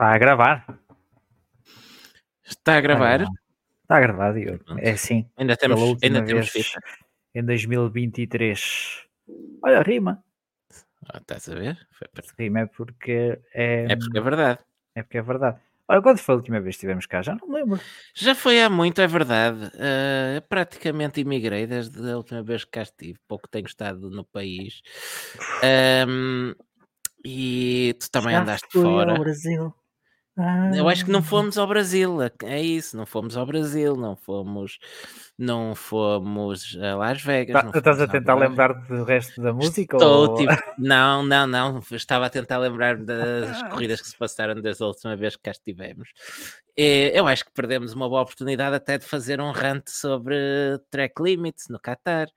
Está a gravar. Está a gravar? Está a gravar, Diogo. É assim. Ainda temos, ainda temos fita. Em 2023. Olha, rima. Ah, estás a ver? Foi para- Rima é porque é, É porque é verdade. é porque é verdade. Olha, quando foi a última vez que estivemos cá? Já não me lembro. Já foi há muito, é verdade. Eu praticamente imigrei desde a última vez que cá estive. Pouco tenho estado no país. Ahm, e tu também Já andaste fora. ao Brasil. Eu acho que não Ah, fomos ao Brasil, é isso, não fomos ao Brasil, não fomos, não fomos a Las Vegas. Tá- estás a tentar Brás. lembrar do resto da música? Estou, ou... tipo, não, não, não, estava a tentar lembrar das corridas que se passaram desde a última vez que cá estivemos. E eu acho que perdemos uma boa oportunidade até de fazer um rant sobre track limits no Qatar.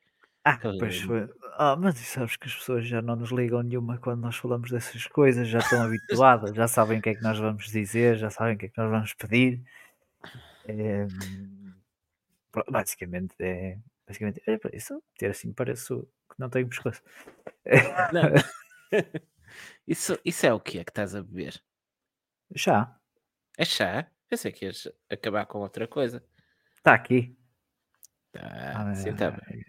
Ah, pois foi. Ah, mas sabes que as pessoas já não nos ligam nenhuma quando nós falamos dessas coisas, já estão habituadas, já sabem o que é que nós vamos dizer, já sabem o que é que nós vamos pedir. É, basicamente é. Basicamente, é para isso. Ter assim pareço que não tenho pescoço. Não. isso, isso é o que é que estás a beber? Já, É chá? Pensei que ias acabar com outra coisa. está aqui. Tá, Ah, assim está bem.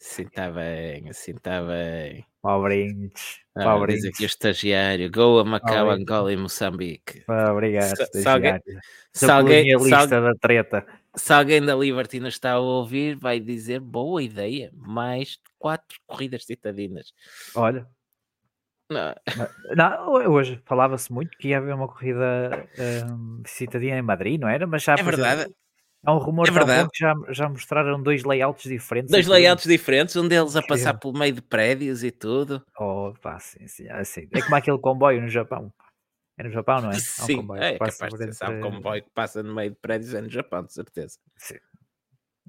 Assim está bem, assim está bem. Pobrinhos, Ah, diz pobrinhos. aqui o estagiário. Goa, Macau, Pobrinhos. Angola e Moçambique. Obrigado, Se- se alguém- estagiário. Se alguém, se, al- da treta. se alguém da Liberty nos está a ouvir, vai dizer boa ideia. Mais quatro corridas citadinas. Olha, Não, Não, hoje falava-se muito que ia haver uma corrida hum, citadina em Madrid, não era? Mas já é verdade. Há um rumor É verdade. que já, já mostraram dois layouts diferentes. Dois e tudo. layouts diferentes, um deles a passar pelo meio de prédios e tudo. Oh, pá, sim, sim, assim. É como aquele comboio no Japão. É no Japão, não é? Há um Sim, comboio é que passa capaz de ser. Entre- comboio que passa no meio de prédios é no Japão, de certeza. Sim.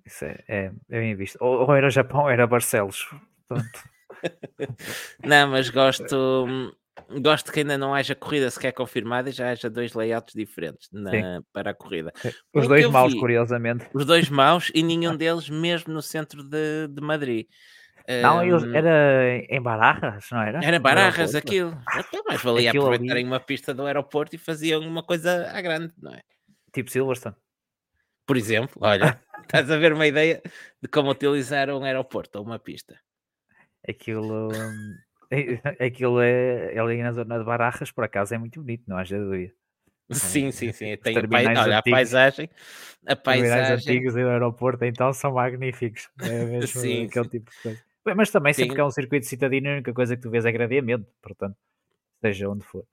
Isso é, é, é bem visto. Ou, ou era Japão ou era Barcelos. Portanto, Não, mas gosto, gosto que ainda não haja corrida sequer confirmada e já haja dois layouts diferentes na- para a corrida. os Um dois que eu maus, vi- curiosamente. Os dois maus e nenhum deles mesmo no centro de, de Madrid. Não, Hum, era em Barajas, não era? Era Barajas aquilo. Até mais valia Aquilo ali- aproveitarem uma pista do aeroporto e faziam uma coisa à grande, não é? Tipo Silverstone. Por exemplo, olha, estás a ver uma ideia de como utilizar um aeroporto ou uma pista. Aquilo, hum, aquilo é ali na zona de Barajas, por acaso é muito bonito, não haja dúvida. Sim, sim, sim. Tem a pai- olha, a antigos. paisagem. A Os paisagem. antigos e o aeroporto então são magníficos. É mesmo Sim, aquele sim. tipo de coisa. Mas também sempre Sim. que é um circuito citadino, a única coisa que tu vês é gradeamento, portanto, seja onde for.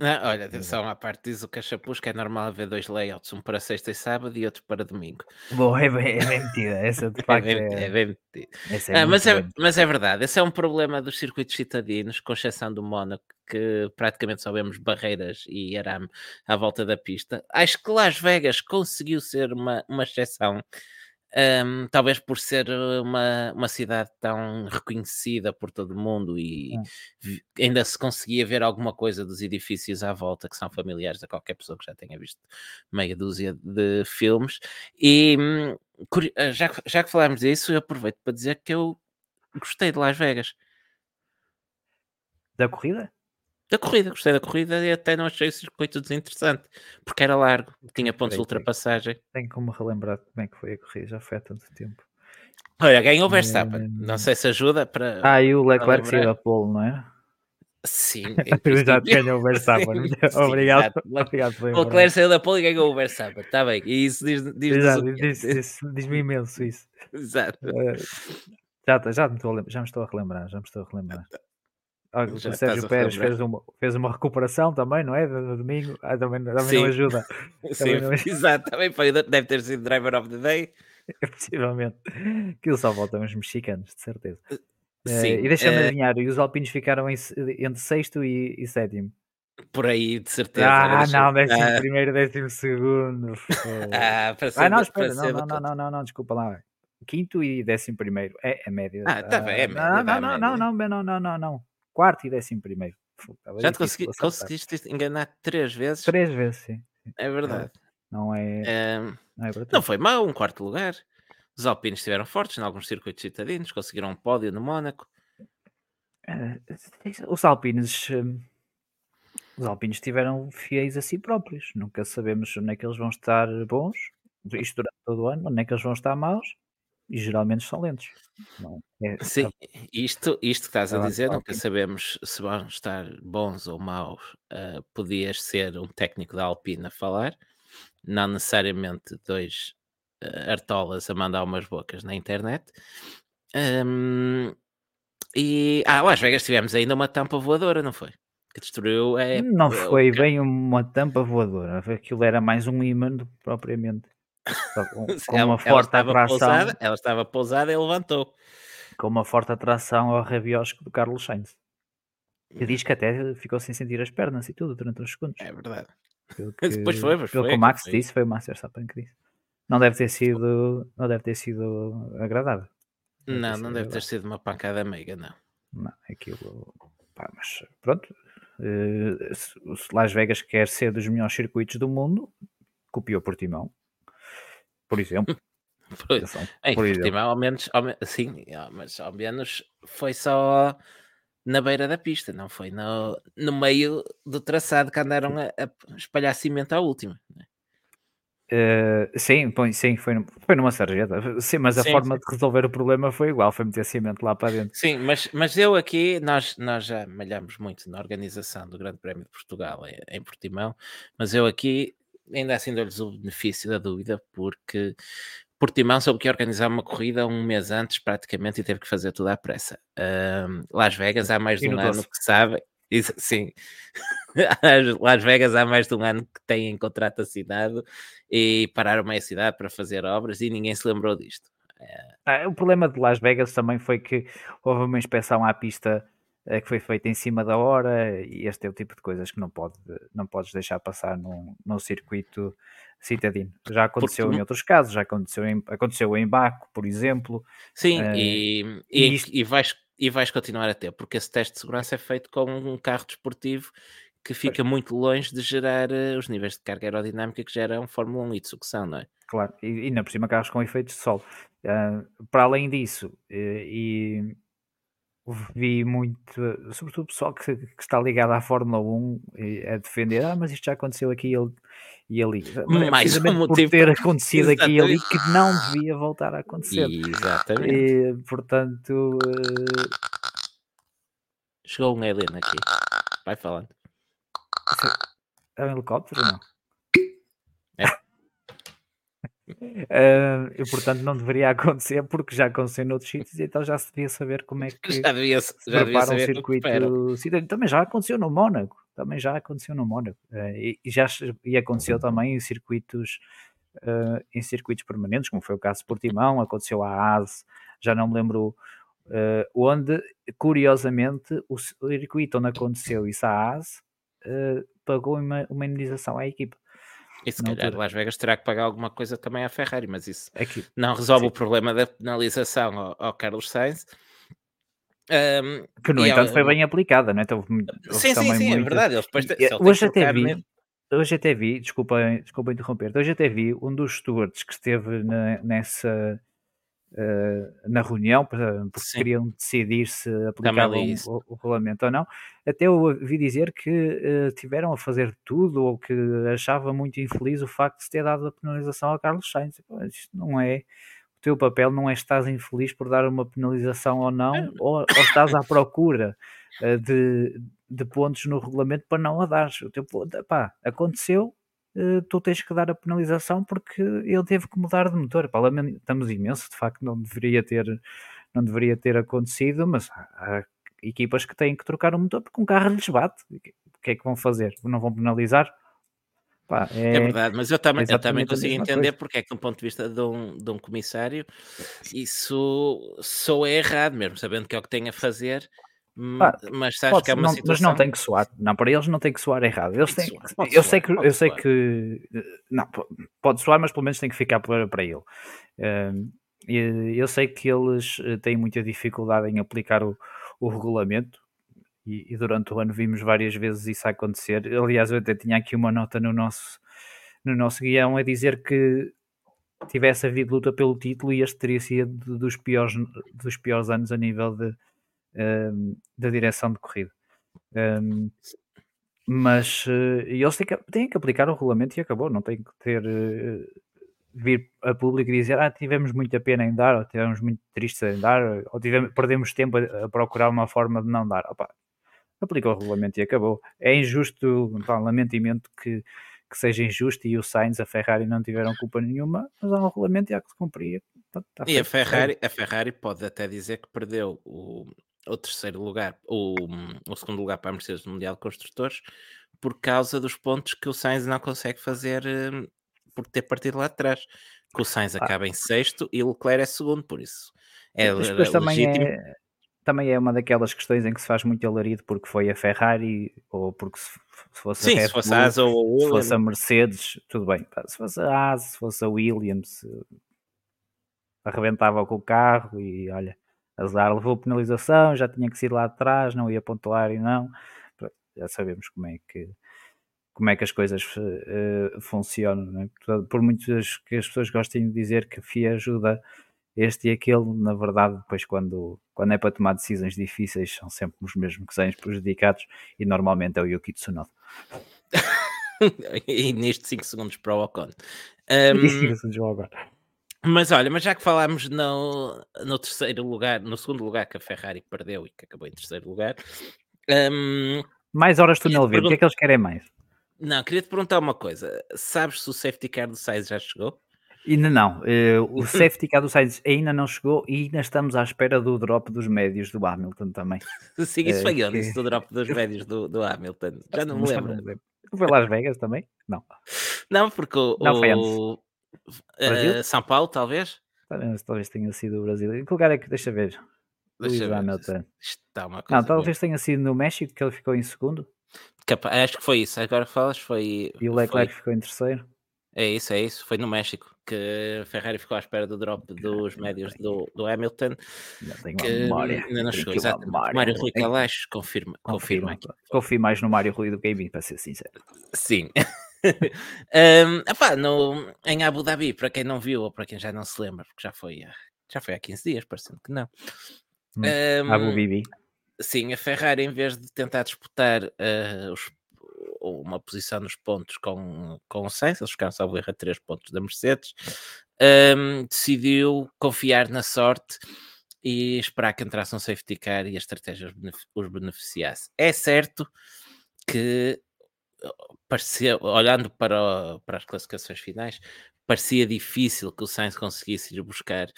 Ah, olha, atenção à parte, diz o Cachapuz que é normal haver dois layouts, um para sexta e sábado e outro para domingo. Bom, é bem, é bem metida, essa de É facto bem, é, é bem metido. essa é Ah, mas, é, mas é verdade, esse é um problema dos circuitos citadinos, com exceção do Mónaco, que praticamente só vemos barreiras e arame à volta da pista. Acho que Las Vegas conseguiu ser uma, uma exceção, ahm, talvez por ser uma, uma cidade tão reconhecida por todo mundo e vi- ainda se conseguia ver alguma coisa dos edifícios à volta que são familiares a qualquer pessoa que já tenha visto meia dúzia de filmes. E hum, ah, já, já que falámos disso, eu aproveito para dizer que eu gostei de Las Vegas. Da corrida? Da corrida, gostei da corrida e até não achei o circuito desinteressante, porque era largo, tinha pontos de ultrapassagem. Tenho como relembrar como é que foi a corrida, já foi há tanto tempo. Olha, ganhou o Verstappen. Não sei se ajuda para. Ah, e o Leclerc saiu da pole, não é? Sim, princípio. ganhou o Verstappen. Sim, obrigado, exato. obrigado por O. Leclerc saiu da pole e ganhou o Verstappen. Está bem. E isso diz, diz diz- diz- diz-me imenso isso. Exato. Eh, já, já, me estou a já me estou a relembrar, já me estou a relembrar. O Já Sérgio Pérez fez uma, fez uma recuperação também, não é? No domingo. Ah, também também Sim. não ajuda, Sim, não é? exato. Também foi, deve ter sido driver of the day. possivelmente. Aquilo só voltam os mexicanos, de certeza. Eh, Sim, e deixa-me eh, adivinhar, e os alpinos ficaram em entre sexto e, e sétimo. por aí, de certeza. Ah, não, décimo Ah, primeiro, décimo segundo. Ah, para ser, Ah, não, espera, não, não, não, não, não, não, desculpa lá. Quinto e décimo primeiro. É a média. Ah, tá bem, é a média, Não, não, não, não, não, não, não, não, não. Quarto e décimo primeiro. Já te consegui, conseguiste enganar três vezes? Três vezes, sim. É verdade. Não é, Ahm, não é não tanto. foi mau, um quarto lugar. Os alpinos estiveram fortes em alguns circuitos citadinos, conseguiram um pódio no Mónaco. Eh, Os alpinos hum, Os alpinos estiveram fiéis a si próprios. Nunca sabemos onde é que eles vão estar bons, isto durante todo o ano, onde é que eles vão estar maus, e geralmente são lentos. Não, é, Sim, isto, isto que estás a Ela- dizer, nunca sabemos se vão estar bons ou maus. Ah, podias ser um técnico da Alpine a falar, não necessariamente dois ah, artolas a mandar umas bocas na internet. Ahm, e ah, Las Vegas tivemos ainda uma tampa voadora, não foi? Que destruiu a não foi ca- bem uma tampa voadora, aquilo era mais um imã do que propriamente. Com, com ela, uma ela forte estava atração, pousada, ela estava pousada e levantou. com uma forte atração ao rabiosco do Carlos Sainz. Que diz que até ficou sem sentir as pernas e tudo durante uns segundos. É verdade. Pelo Depois foi, pelo foi, que o Max foi- disse, foi o Max Verstappen que disse. Não deve ter sido, não deve ter sido agradável. Deve Não, não deve ter sido uma pancada meiga, não. Não, aquilo. Pá, mas pronto. se Las Vegas quer ser dos melhores circuitos do mundo, copiou Portimão. Por exemplo. Atenção, Em por exemplo. Ao menos, ao sim, mas ao menos foi só na beira da pista, não foi no, no meio do traçado que andaram a, a espalhar cimento à última. né? Eh, sim, sim foi, foi numa sarjeta. Sim, mas a Sim, forma de resolver o problema foi igual, foi meter cimento lá para dentro. Sim, mas, mas eu aqui, nós, nós já malhamos muito na organização do Grande Prémio de Portugal em, em Portimão, mas eu aqui ainda assim dou-lhes o benefício da dúvida, porque Portimão soube que ia organizar uma corrida um mês antes, praticamente, e teve que fazer tudo à pressa. Ahm, Las Vegas há mais de um ano que sabe, isso- sim, As Las Vegas há mais de um ano que têm contrato assinado e pararam meia cidade para fazer obras e ninguém se lembrou disto. Ah, o problema de Las Vegas também foi que houve uma inspeção à pista que foi feita em cima da hora e este é o tipo de coisas que não, pode, não podes deixar passar num, num circuito citadino. Já aconteceu Porque- em outros casos, já aconteceu em, aconteceu em Baco, por exemplo. Sim, Eh, e, e e, isto- e vais, e vais continuar a ter, porque esse teste de segurança é feito com um carro desportivo que fica muito longe de gerar eh, os níveis de carga aerodinâmica que geram Fórmula 1 e de sucção, não é? Claro, e e ainda por cima carros com efeitos de sol. Ah, para além disso, eh, e vi muito, sobretudo o pessoal que, que está ligado à Fórmula 1 eh, a defender, ah, mas isto já aconteceu aqui e ali. Mas é Mais um precisamente por motivo ter acontecido aqui e ali que não devia voltar a acontecer. Exatamente. E, portanto, eh, Chegou um alien aqui. Vai falando. é um helicóptero ou não? É. Ah, e portanto não deveria acontecer porque já aconteceu noutros sítios e então já se devia saber como é que Já devia, se já devia um circuito. Também já aconteceu no Mónaco, também já aconteceu no Mónaco. Eh, e, e já e aconteceu também em circuitos eh, em circuitos permanentes, como foi o caso de Portimão, aconteceu à ASE, já não me lembro onde, curiosamente, o circuito onde aconteceu isso à ASE pagou uma, uma indenização à equipa. E se calhar altura. Las Vegas terá que pagar alguma coisa também à Ferrari, mas isso Aqui, não resolve Sim. o problema da penalização ao, ao Carlos Sainz. Ahm, que no entanto há- foi bem aplicada, não é? Então, sim, sim, sim, é muitas- verdade. Eles depois, que hoje até vi, nele- hoje até vi, desculpa, desculpa interromper, hoje até vi um dos stewards que esteve na- nessa eh, na reunião para- porque Sim. queriam decidir se aplicavam li isso. o, o regulamento ou não. Até eu ouvi dizer que eh, tiveram a fazer tudo ou que achava muito infeliz o facto de se ter dado a penalização ao Carlos Sainz. Pô, Isto não é o teu papel não é estás infeliz por dar uma penalização ou não, ou, ou estás à procura eh, de, de pontos no regulamento para não a dar. O teu ponto, pá, aconteceu, eh, tu tens que dar a penalização porque ele teve que mudar de motor. Pá, lamentamos imenso, de facto não deveria ter, não deveria ter acontecido, mas há, há equipas que têm que trocar o motor porque um carro lhes bate. O que é que vão fazer? Não vão penalizar? Pá, É verdade, mas eu também, eu também consigo entender coisa. porque é que, do ponto de vista de um, de um comissário, isso só é errado, mesmo sabendo que é o que tem a fazer. Hum, mas sabes que é uma não- situação. mas não tem que soar. Não, para eles não tem que soar errado. Eles têm, soar, eu soar, sei que, pode eu sei soar. que não, po- pode soar, mas pelo menos tem que ficar para, para ele. E eu sei que eles eh, têm muita dificuldade em aplicar o, o regulamento e, e durante o ano vimos várias vezes isso acontecer. Aliás, eu até tinha aqui uma nota no nosso, no nosso guião a dizer que tivesse havido luta pelo título e este teria sido dos piores, dos piores anos a nível de, da direção de corrida. Um, Mas eh, eles têm que, têm que aplicar o regulamento e acabou, não tem que ter eh, vir a público e dizer ah, tivemos muita pena em dar, ou tivemos muito tristes em dar, ou tivemos, perdemos tempo a, a procurar uma forma de não dar. Opa, aplica o regulamento e acabou. É injusto, pá, lamento imenso que, que seja injusto e o Sainz, a Ferrari não tiveram culpa nenhuma, mas há um regulamento e há que se cumprir. Tá, tá E a feito. Ferrari, a Ferrari pode até dizer que perdeu o, o terceiro lugar, o, o segundo lugar para a Mercedes no Mundial de Construtores, por causa dos pontos que o Sainz não consegue fazer eh, por ter partido lá de trás. Que o Sainz Ah. acaba em sexto e o Leclerc é segundo, por isso. É também legítimo. é, também é uma daquelas questões em que se faz muito alarido porque foi a Ferrari ou porque se, se fosse Sim, a Red se fosse Bull, a Asa ou a se fosse a Mercedes, tudo bem. Se fosse a Asa, se fosse a Williams, arrebentava com o carro e olha, azar, levou penalização, já tinha que sair lá atrás, não ia pontuar e não. Já sabemos como é que como é que as coisas eh, funcionam. é? Por muitas que as pessoas gostem de dizer que a FIA ajuda este e aquele, na verdade, depois quando, quando é para tomar decisões difíceis, são sempre os mesmos que saem prejudicados e normalmente é o Yuki Tsunoda. e neste 5 segundos para o Ocon. E Um, diga-se de jogo agora. Mas olha, mas já que falámos no, no terceiro lugar, no segundo lugar que a Ferrari perdeu e que acabou em terceiro lugar, hum, Mais horas de Esta verde, o que é que eles querem mais? não, queria te perguntar uma coisa. Sabes se o safety car do Sainz já chegou? Ainda não. eh, o safety car do Sainz ainda não chegou e ainda estamos à espera do drop dos médios do Hamilton também. Sim, isso Eh, foi onde? que- Isso do drop dos médios do, do Hamilton. Já não me lembro. não. Foi Las Vegas também? Não. Não, porque o, Não, foi Brasil? São Paulo, talvez? Talvez, talvez tenha sido o Brasil. Em que lugar é que deixa ver? Deixa. Hamilton. Está uma coisa. Não, talvez tenha sido no México que ele ficou em segundo Capa- Acho que foi isso. Agora falas, foi. e o foi- Leclerc ficou em terceiro. É isso, é isso. Foi no México que a Ferrari ficou à espera do drop dos médios do, do Hamilton. Ainda tenho Que memória. ainda não chegou, memória. Mário Rui Kalash confirma, confirma Confirma. aqui. Confio mais no Mário Rui do que em mim, para ser sincero. Sim. um, epá, no, em Abu Dhabi, para quem não viu ou para quem já não se lembra, porque já foi, há- já foi há 15 dias, parecendo que não. Um, Abu Bibi. Sim, a Ferrari, em vez de tentar disputar eh, os- uma posição nos pontos com, com o Sainz, eles ficaram só a 3 pontos da Mercedes, ehm, decidiu confiar na sorte e esperar que entrasse um safety car e a estratégia os benef- os beneficiasse. É certo que, parecia, olhando para, para as classificações finais, parecia difícil que o Sainz conseguisse ir buscar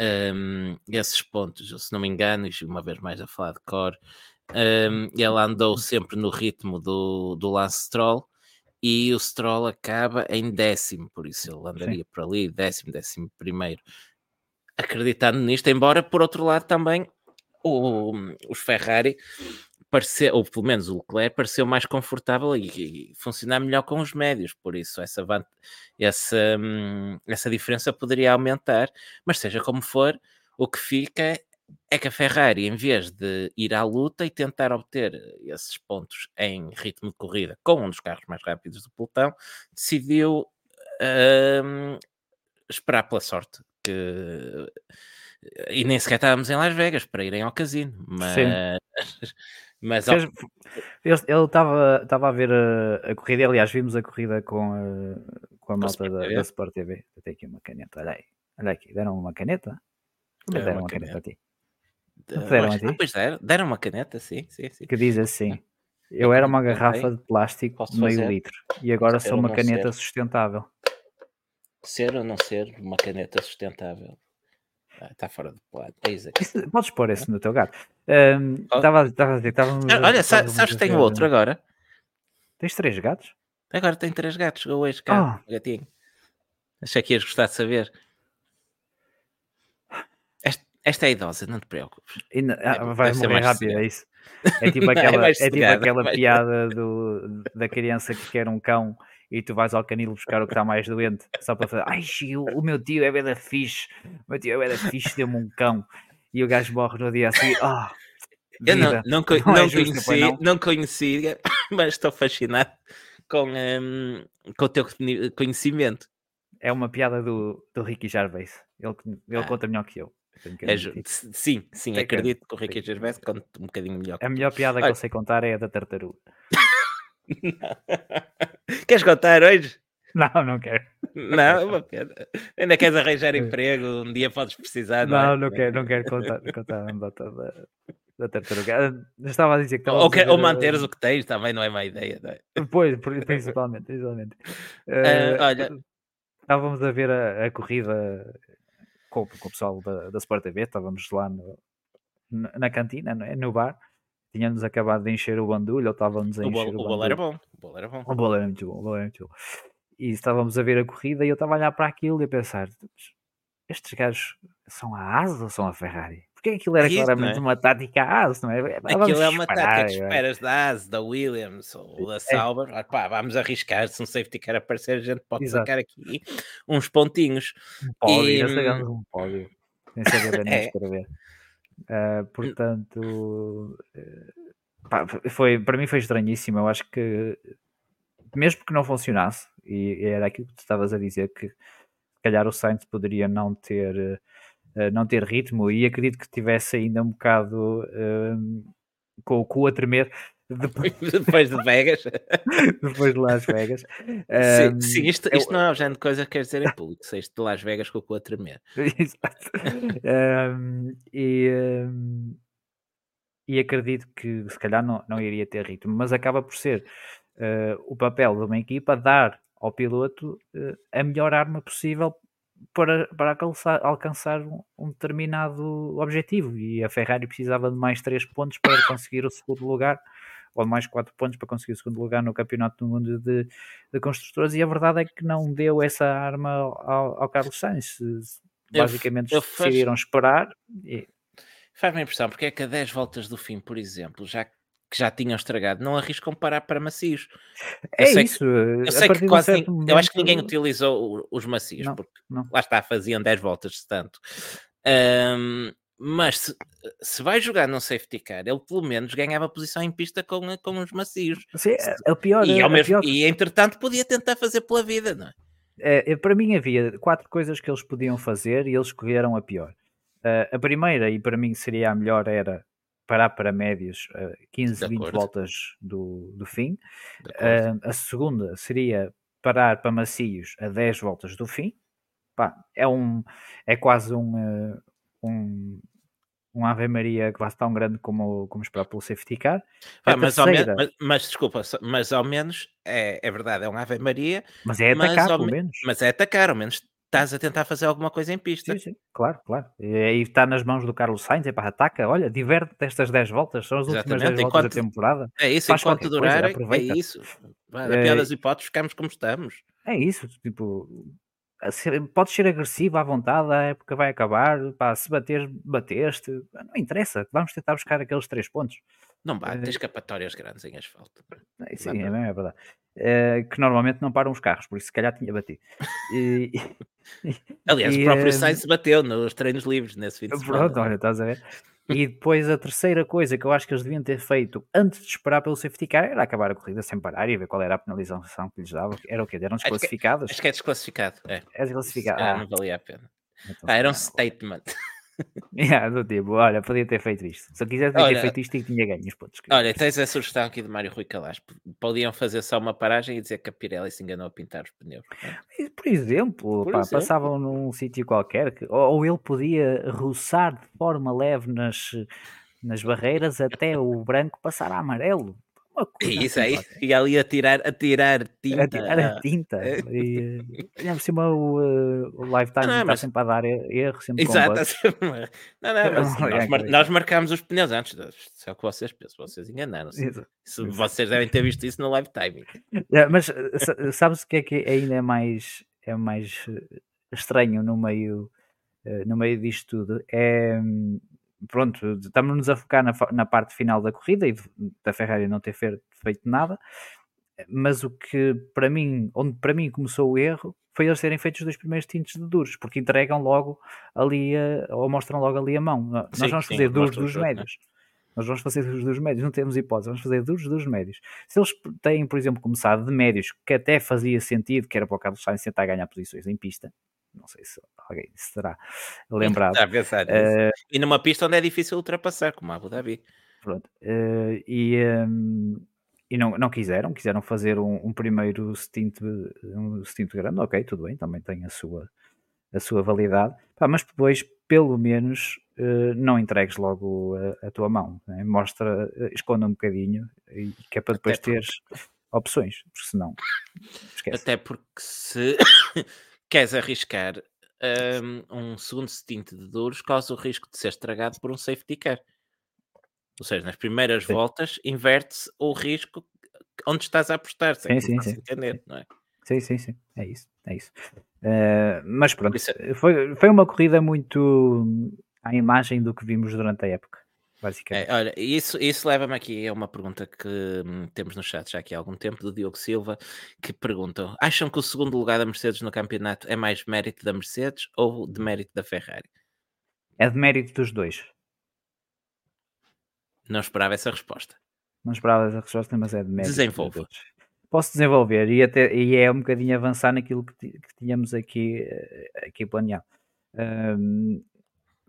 um, esses pontos, se não me engano, e uma vez mais a falar de cor, um, ele andou sempre no ritmo do, do Lance Stroll e o Stroll acaba em décimo, por isso ele andaria por ali, décimo, décimo primeiro, acreditando nisto, embora por outro lado também o, os Ferrari pareceu, ou pelo menos o Leclerc pareceu mais confortável e, e funcionar melhor com os médios, por isso essa, essa, hum, essa diferença poderia aumentar, mas seja como for, o que fica é que a Ferrari, em vez de ir à luta e tentar obter esses pontos em ritmo de corrida com um dos carros mais rápidos do pelotão, decidiu hum, esperar pela sorte. Que... E nem sequer estávamos em Las Vegas para irem ao casino, mas, mas Fez- Ele estava a ver a, a corrida, aliás, vimos a corrida com a, com a malta da, da Sport TV. Eu tenho aqui uma caneta, olha aí. Olha aqui, deram uma caneta? Como Deram deram uma uma caneta a ti? Não deram a acho- ti? ah, deram, deram uma caneta, sim, sim, sim. Que diz assim: Eu era uma caneta garrafa de plástico Posso de meio fazer? litro e agora Ser sou ou uma caneta ser? sustentável. Ser ou não ser uma caneta sustentável. Ah, está fora de plano. Aqui. Isso- podes pôr esse no teu gato. Oh. Estava estava a dizer, estávamos. Ah, Olha, sabes que tenho outro agora? Tens três gatos? Agora tem três gatos. Chegou hoje cá, Ah. gatinho. Achei que ias gostar de saber. Esta, esta é idosa, não te preocupes. E ah, Deve- vai morrer rápido, é isso. É tipo Não, é aquela, mais é tipo aquela piada do, da criança que quer um cão e tu vais ao canil buscar o que está mais doente só para fazer. Ai, Gil, o meu tio é bem da fixe, o meu tio é bem da fixe, deu-me um cão. E o gajo morre no dia a seguir. Ah, Eu não, não, co- Não é não justo, pois conheci, não? não conhecia, mas estou fascinado com, hum, com o teu conhe- conhecimento. É uma piada do, do Ricky Gervais. Ele, ele Ah. conta melhor que eu. que É sim, sim, Tem que- acredito que o Ricky que- Gervais conta um bocadinho melhor. que A melhor piada que Olha. eu sei contar é a da tartaruga. Queres contar hoje? Não, não quero. Não, é uma pena. Ainda queres arranjar emprego, um dia podes precisar, não, Não, é? não quero, não quero contar, contar a anedota da, da tartaruga. Estava a dizer que Ou, ou ver, manteres o que tens também não é má ideia, não é? Pois, principalmente, principalmente. Ah, olha, estávamos a ver a, a corrida com, com o pessoal da, da Sport TV, estávamos lá no- na, na cantina, é? no bar, tínhamos acabado de encher o bandulho, ou estávamos a o encher bolo, o o bolo era bom. O bolo era bom. O bolo era muito bom, o bolo era muito bom. E estávamos a ver a corrida e eu estava a olhar para aquilo e a pensar, "Mas estes gajos são a Asa ou são a Ferrari? Porque aquilo era É isso, claramente é? uma tática a Asa, não é? Vamos Aquilo é uma tática é? esperas da AS, da Williams ou da É, Sauber. Ah, pá, vamos arriscar. Se um safety car aparecer, a gente pode exato. sacar aqui uns pontinhos. Um pódio, E, já hum, um pódio. Nem sabia bem é, escrever. Ah, portanto, eh, pá, foi, para mim foi estranhíssimo. Eu acho que, mesmo que não funcionasse, e era aquilo que tu estavas a dizer, que se calhar o Sainz poderia não ter, eh, não ter ritmo, e acredito que tivesse ainda um bocado eh, com o cu a tremer depois, depois de Vegas. depois de Las Vegas. Sim, sim, Ahm, isto, eu- isto não é o género de coisa que queres dizer em público. Se isto de Las Vegas com o cu a tremer. Exato. Ahm, e, ahm, e acredito que se calhar não, não iria ter ritmo, mas acaba por ser eh, o papel de uma equipa dar ao piloto eh, a melhor arma possível para, para alcançar, alcançar um, um determinado objetivo. E a Ferrari precisava de mais 3 pontos para conseguir o segundo lugar, ou mais 4 pontos para conseguir o segundo lugar no Campeonato do Mundo de, de Construtores. E a verdade é que não deu essa arma ao, ao Carlos Sainz. Eu- Basicamente eu faço- decidiram esperar. E, Faz-me a impressão, porque é que a 10 voltas do fim, por exemplo, já que já tinham estragado, não arriscam parar para macios. é que- isso. Eu a sei que de um quase nin- eu acho que ninguém momento- utilizou os macios, Não, porque não. lá está, faziam 10 voltas se tanto. Ahm, mas se, se vai jogar num safety car, ele pelo menos ganhava posição em pista com, com os macios. Sim, é- o pior. E, é- mesmo, pior e entretanto podia tentar fazer pela vida, não é? É, é, para mim havia quatro coisas que eles podiam fazer e eles escolheram a pior. Ah, a primeira, e para mim seria a melhor, era parar para médios ah, 15, De 20 acordo. voltas do, do fim. Ah, a segunda seria parar para macios a 10 voltas do fim. Pá, é, um, é quase um, ah, um, um Ave Maria quase tão grande como, como esperar pelo safety car. A Pá, mas, ao mas, mas, desculpa, mas ao menos é, é verdade, é um Ave Maria, Mas é mas atacar, ao pelo me- menos. mas é atacar, ao menos estás a tentar fazer alguma coisa em pista. Sim, sim, claro, claro. E aí está nas mãos do Carlos Sainz, é para ataca, olha, diverte estas 10 voltas, são as últimas 10 Exatamente, voltas da enquanto- temporada. É isso, Faz enquanto qualquer coisa, durar, é aproveita. isso. Vá, Na É, pior das hipóteses, ficamos como estamos. É isso, tipo, a ser- podes ser agressivo à vontade, a época vai acabar, pá, se bateres, bateste, não interessa, vamos tentar buscar aqueles 3 pontos. Não bate, Eh, tens escapatórias grandes em asfalto. É, Sim, é, é verdade. É, que normalmente não param os carros, por isso se calhar tinha batido. E, Aliás, E, o próprio eh, Sainz bateu nos treinos livres nesse fim de semana. Pronto, olha, estás a ver? E depois a terceira coisa que eu acho que eles deviam ter feito antes de esperar pelo safety car era acabar a corrida sem parar e ver qual era a penalização que lhes dava. Era o quê? Eram que- desclassificadas? Acho que é desclassificado. É. É desclassificado. Ah, Ah, não valia a pena. então Ah, era um statement. Yeah, do tipo, olha, podia ter feito isto. Se eu quisesse podia ter Olha- feito isto e tinha ganho os pontos. Olha, tens a sugestão aqui de Mário Rui Calas. Podiam fazer só uma paragem e dizer que a Pirelli se enganou a pintar os pneus. Por exemplo, Por pá, exemplo. passavam num sítio qualquer, que- ou, ou ele podia roçar de forma leve nas, nas barreiras até o branco passar a amarelo. Isso assim aí. E ali a tirar, a tirar tinta. a tirar a tinta. É. E, eh, por cima o, eh, o Lifetime Não, não, está mas- sempre a dar er- erro, sempre Exato. uma- Não, não, mas nós, mar- nós marcámos os pneus antes. de- Isso é o que vocês pensam. Vocês enganaram-se. Vocês devem ter visto isso no live timing. É, Mas eh, sa- sabes o que é que ainda é mais, é mais estranho no meio, no meio disto tudo? É hum, pronto, estamos-nos a focar na, na parte final da corrida e de- da Ferrari não ter fe- feito nada, mas o que para mim, onde para mim começou o erro foi eles terem feito os dois primeiros tintes de duros, porque entregam logo ali a- ou mostram logo ali a mão. Nós Sim, vamos sim, fazer duros dos né? médios. Nós vamos fazer dos dos médios, não temos hipótese, vamos fazer dos dos médios. Se eles têm, por exemplo, começado de médios, que até fazia sentido, que era para o Carlos Sainz tentar ganhar posições em pista, não sei se alguém se terá lembrado. Está a pensar. Eh, E numa pista onde é difícil ultrapassar, como a Abu Dhabi. Pronto. eh, e, hum, e não, não quiseram, quiseram fazer um, um primeiro stint, um stint grande, ok, tudo bem, também tem a sua, a sua validade, Pá, mas depois, pelo menos, uh, não entregues logo a, a tua mão, né? mostra, uh, esconda um bocadinho, e, que é para depois Até teres porque... opções, porque senão esquece. Até porque se queres arriscar um, um segundo stint de duros, causa o risco de ser estragado por um safety car. Ou seja, nas primeiras sim. voltas inverte-se o risco onde estás a apostar, sim, sim, sim. entender, não é? Sim, sim, sim, é isso, é isso. Uh, mas pronto, é foi, foi uma corrida muito à imagem do que vimos durante a época. Basicamente. É, olha, isso, isso leva-me aqui a uma pergunta que hum, temos no chat já aqui há algum tempo, do Diogo Silva, que perguntam: acham que o segundo lugar da Mercedes no campeonato é mais mérito da Mercedes ou de mérito da Ferrari? É de mérito dos dois. Não esperava essa resposta. Não esperava essa resposta, mas é de mérito. Desenvolva. Posso desenvolver e, até, e é um bocadinho avançar naquilo que, que tínhamos aqui, eh, aqui planeado. Um,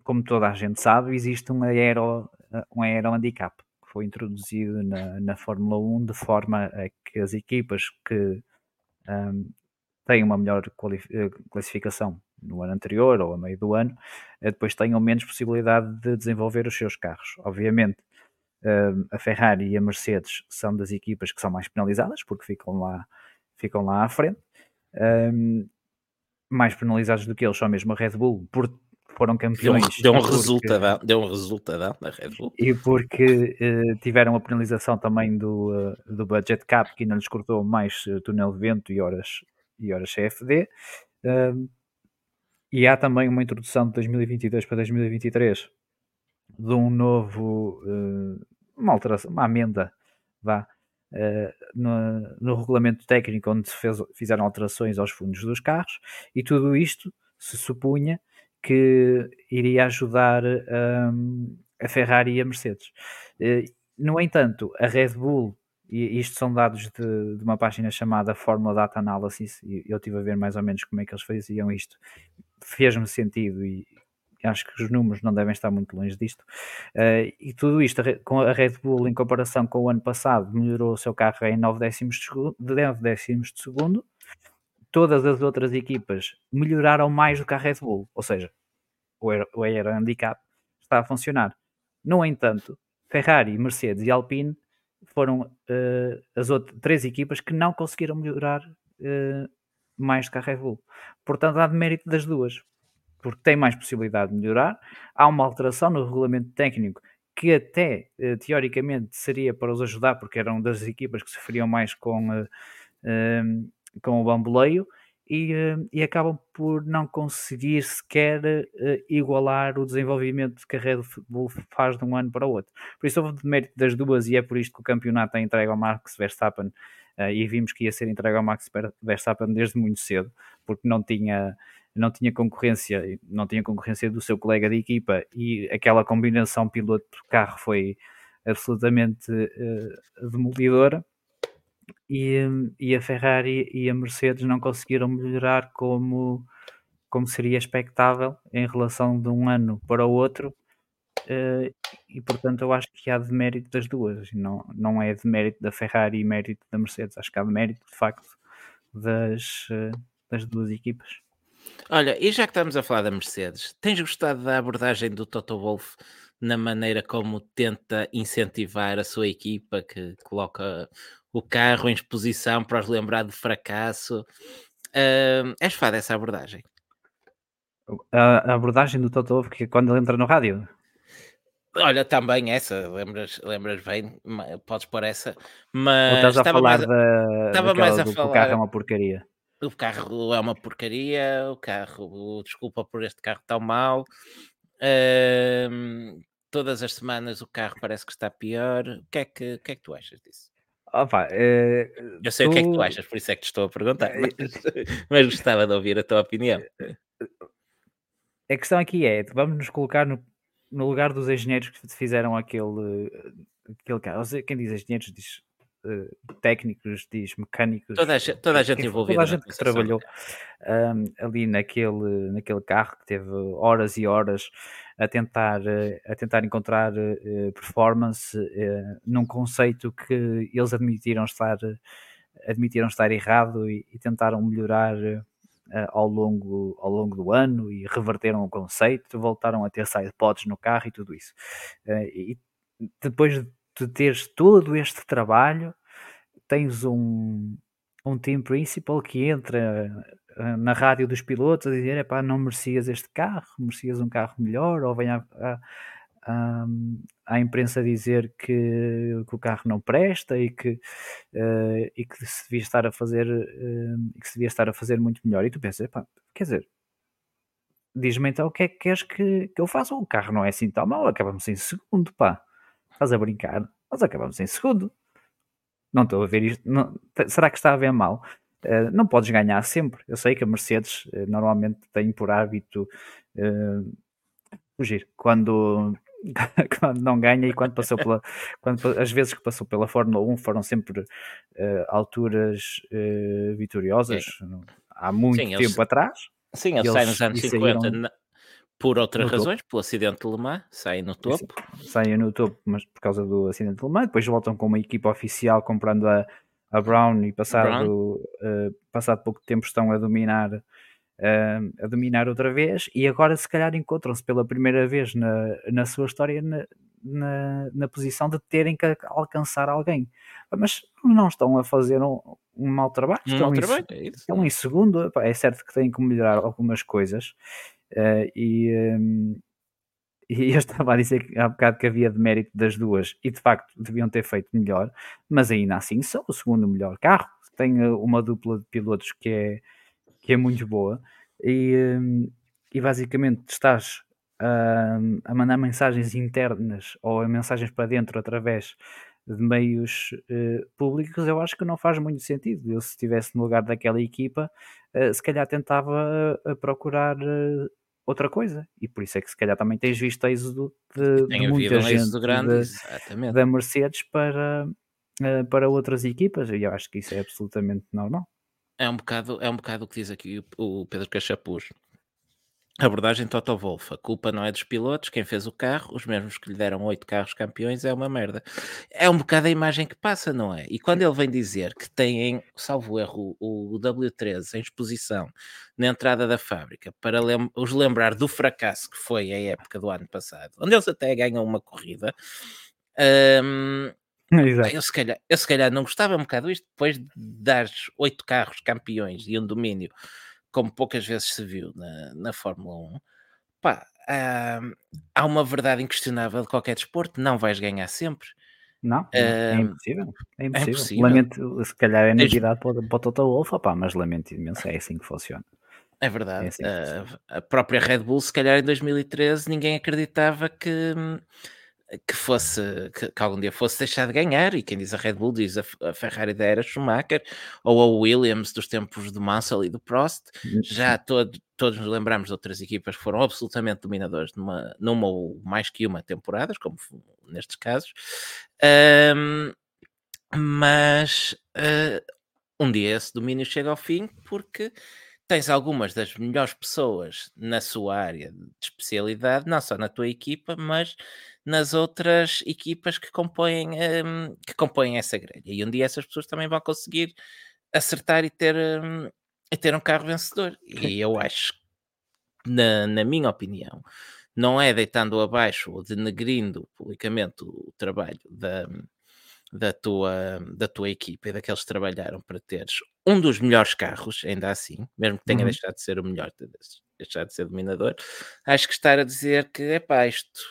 como toda a gente sabe, existe um aero, um aero handicap que foi introduzido na, na Fórmula 1 de forma a que as equipas que um, têm uma melhor eh, classificação no ano anterior ou a meio do ano, eh, depois tenham menos possibilidade de desenvolver os seus carros. Obviamente, a Ferrari e a Mercedes são das equipas que são mais penalizadas porque ficam lá, ficam lá à frente. Um, mais penalizados do que eles são mesmo a Red Bull por foram campeões. Deu um, deu um resultadão, deu um resultadão na Red Bull. E porque uh, tiveram a penalização também do, uh, do budget cap, que ainda lhes cortou mais uh, túnel de vento e horas, e horas CFD. e há também uma introdução de 2022 para 2023 de um novo, uma alteração, uma amenda, vá, no, no, regulamento técnico onde se fez, fizeram alterações aos fundos dos carros e tudo isto se supunha que iria ajudar um, a Ferrari e a Mercedes. Eh, no entanto, a Red Bull, e isto são dados de, de uma página chamada Fórmula Data Analysis, e eu estive a ver mais ou menos como é que eles faziam isto, fez-me sentido e acho que os números não devem estar muito longe disto. Uh, e tudo isto com a Red Bull em comparação com o ano passado melhorou o seu carro em 9 décimos de segundo, 9 décimos de segundo todas as outras equipas melhoraram mais do que a Red Bull, ou seja, o Aero Handicap está a funcionar. No entanto, Ferrari, Mercedes e Alpine foram uh, as outras três equipas que não conseguiram melhorar uh, mais do que a Red Bull. Portanto, há de mérito das duas, porque tem mais possibilidade de melhorar. Há uma alteração no regulamento técnico que até uh, teoricamente seria para os ajudar, porque eram das equipas que sofriam mais com com o bamboleio e, eh, e acabam por não conseguir sequer uh, igualar o desenvolvimento que a Red Bull faz de um ano para o outro. Por isso houve de mérito das duas e é por isto que o campeonato é entregue ao Max Verstappen uh, e vimos que ia ser entregue ao Max Verstappen desde muito cedo, porque não tinha não tinha concorrência, não tinha concorrência do seu colega de equipa e aquela combinação piloto-carro foi absolutamente uh, demolidora e, e a Ferrari e a Mercedes não conseguiram melhorar como, como seria expectável em relação de um ano para o outro. Uh, e portanto eu acho que há de mérito das duas, não, não é de mérito da Ferrari e mérito da Mercedes, acho que há de mérito de facto das, uh, das duas equipas. Olha, e já que estamos a falar da Mercedes, tens gostado da abordagem do Toto Wolff na maneira como tenta incentivar a sua equipa, que coloca o carro em exposição para os lembrar do fracasso. Uh, és fã dessa abordagem? A, abordagem do Toto porque quando ele entra no rádio. Olha, também essa, lembras, lembras bem, podes pôr essa, mas estás a falar mais, da, estava mais a do, falar, o carro é uma porcaria. O carro é uma porcaria, o carro, desculpa por este carro tão mau. Uh, todas as semanas o carro parece que está pior. O que é que, o que, é que tu achas disso? Opa, eh, eu sei tu... o que é que tu achas, por isso é que te estou a perguntar, mas, mas gostava de ouvir a tua opinião. A questão aqui é: vamos nos colocar no, no lugar dos engenheiros que fizeram aquele, aquele carro. Quem diz engenheiros diz uh, técnicos, diz mecânicos. Toda a gente, toda a gente envolvida. Toda a gente que trabalhou um, ali naquele, naquele carro, que teve horas e horas a tentar, a tentar encontrar uh, performance uh, num conceito que eles admitiram estar, admitiram estar errado e, e tentaram melhorar ao, longo, ao longo do ano e reverteram o conceito, voltaram a ter sidepods no carro e tudo isso. e depois de teres todo este trabalho, tens um, um team principal que entra eh, na rádio dos pilotos a dizer: pá, não merecias este carro, merecias um carro melhor, ou vem à, à, à imprensa dizer que, que, o carro não presta e que, uh, e que se devia estar a fazer uh, que se devia estar a fazer muito melhor. E tu pensas, pá, quer dizer, diz-me então o que é que queres que, que eu faça? O carro não é assim tão mal, acabamos em segundo, pá. Estás a brincar? Nós acabamos em segundo. Não estou a ver isto. Não, será que está a ver mal? Uh, não podes ganhar sempre. Eu sei que a Mercedes uh, normalmente tem por hábito uh, fugir quando, quando não ganha e quando passou pela. Quando, as vezes que passou pela Fórmula 1 foram sempre alturas vitoriosas. Há muito Sim, tempo eles, atrás. Sim, ele sai nos anos 50 saíram, por outras razões, topo. pelo acidente de Le Mans, saem no topo. Saem no topo, mas por causa do acidente de Le Mans, depois voltam com uma equipa oficial comprando a, a Brown e passado, Brown. Uh, passado pouco tempo estão a dominar uh, a dominar outra vez e agora se calhar encontram-se pela primeira vez na, na sua história na, na, na, posição de terem que alcançar alguém. Mas não estão a fazer um, um mau trabalho, um estão, mau em, trabalho é estão em segundo. É certo que têm que melhorar algumas coisas, Uh, e, um, e eu estava a dizer há bocado que havia de mérito das duas e de facto deviam ter feito melhor, mas ainda assim são o segundo melhor carro. Tem eh, uma dupla de pilotos que é, que é muito boa e, um, e basicamente estás a, a, mandar mensagens internas ou mensagens para dentro através de meios uh, públicos, eu acho que não faz muito sentido. Eu, se estivesse no lugar daquela equipa, uh, se calhar tentava uh, procurar outra coisa. E por isso é que se calhar também tens visto êxodo de, de muita gente grande, de, da Mercedes para, para outras equipas. E eu acho que isso é absolutamente normal. É um bocado, é um bocado o que diz aqui o, o Pedro Cachapuz. Abordagem Toto Wolff. A culpa não é dos pilotos, quem fez o carro, os mesmos que lhe deram oito carros campeões, é uma merda. É um bocado a imagem que passa, não é? E quando ele vem dizer que têm, salvo erro, o W13 em exposição na entrada da fábrica para lem os lembrar do fracasso que foi a época do ano passado, onde eles até ganham uma corrida. Um, eu, se calhar, eu se calhar não gostava um bocado isto, depois de dar oito carros campeões e um domínio como poucas vezes se viu na, na Fórmula 1, pá, há, há uma verdade inquestionável de qualquer desporto, não vais ganhar sempre. Não, é, impossível. É impossível. É impossível. Lamento, se calhar é novidade para, para o Toto Wolff, opá, mas lamento imenso, é assim que funciona. É verdade. É assim a, a própria Red Bull, se calhar em 2013, ninguém acreditava que hum, que fosse que, que, algum dia fosse deixar de ganhar, e quem diz a Red Bull diz a, a Ferrari da era Schumacher, ou a Williams dos tempos do Mansell e do Prost, uhum. já todo, todos nos lembramos de outras equipas que foram absolutamente dominadoras numa, numa ou mais que uma temporadas, como nestes casos, um, mas uh, um dia esse domínio chega ao fim porque tens algumas das melhores pessoas na sua área de especialidade, não só na tua equipa, mas nas outras equipas que compõem, um, que compõem essa grelha. E um dia essas pessoas também vão conseguir acertar e ter, um, e ter um carro vencedor. E eu acho, na, na minha opinião, não é deitando abaixo ou denegrindo publicamente o trabalho da, da tua, da tua equipa e daqueles que trabalharam para teres um dos melhores carros, ainda assim, mesmo que tenha uhum. deixado de ser o melhor, deixado de ser dominador, acho que estar a dizer que é pá, isto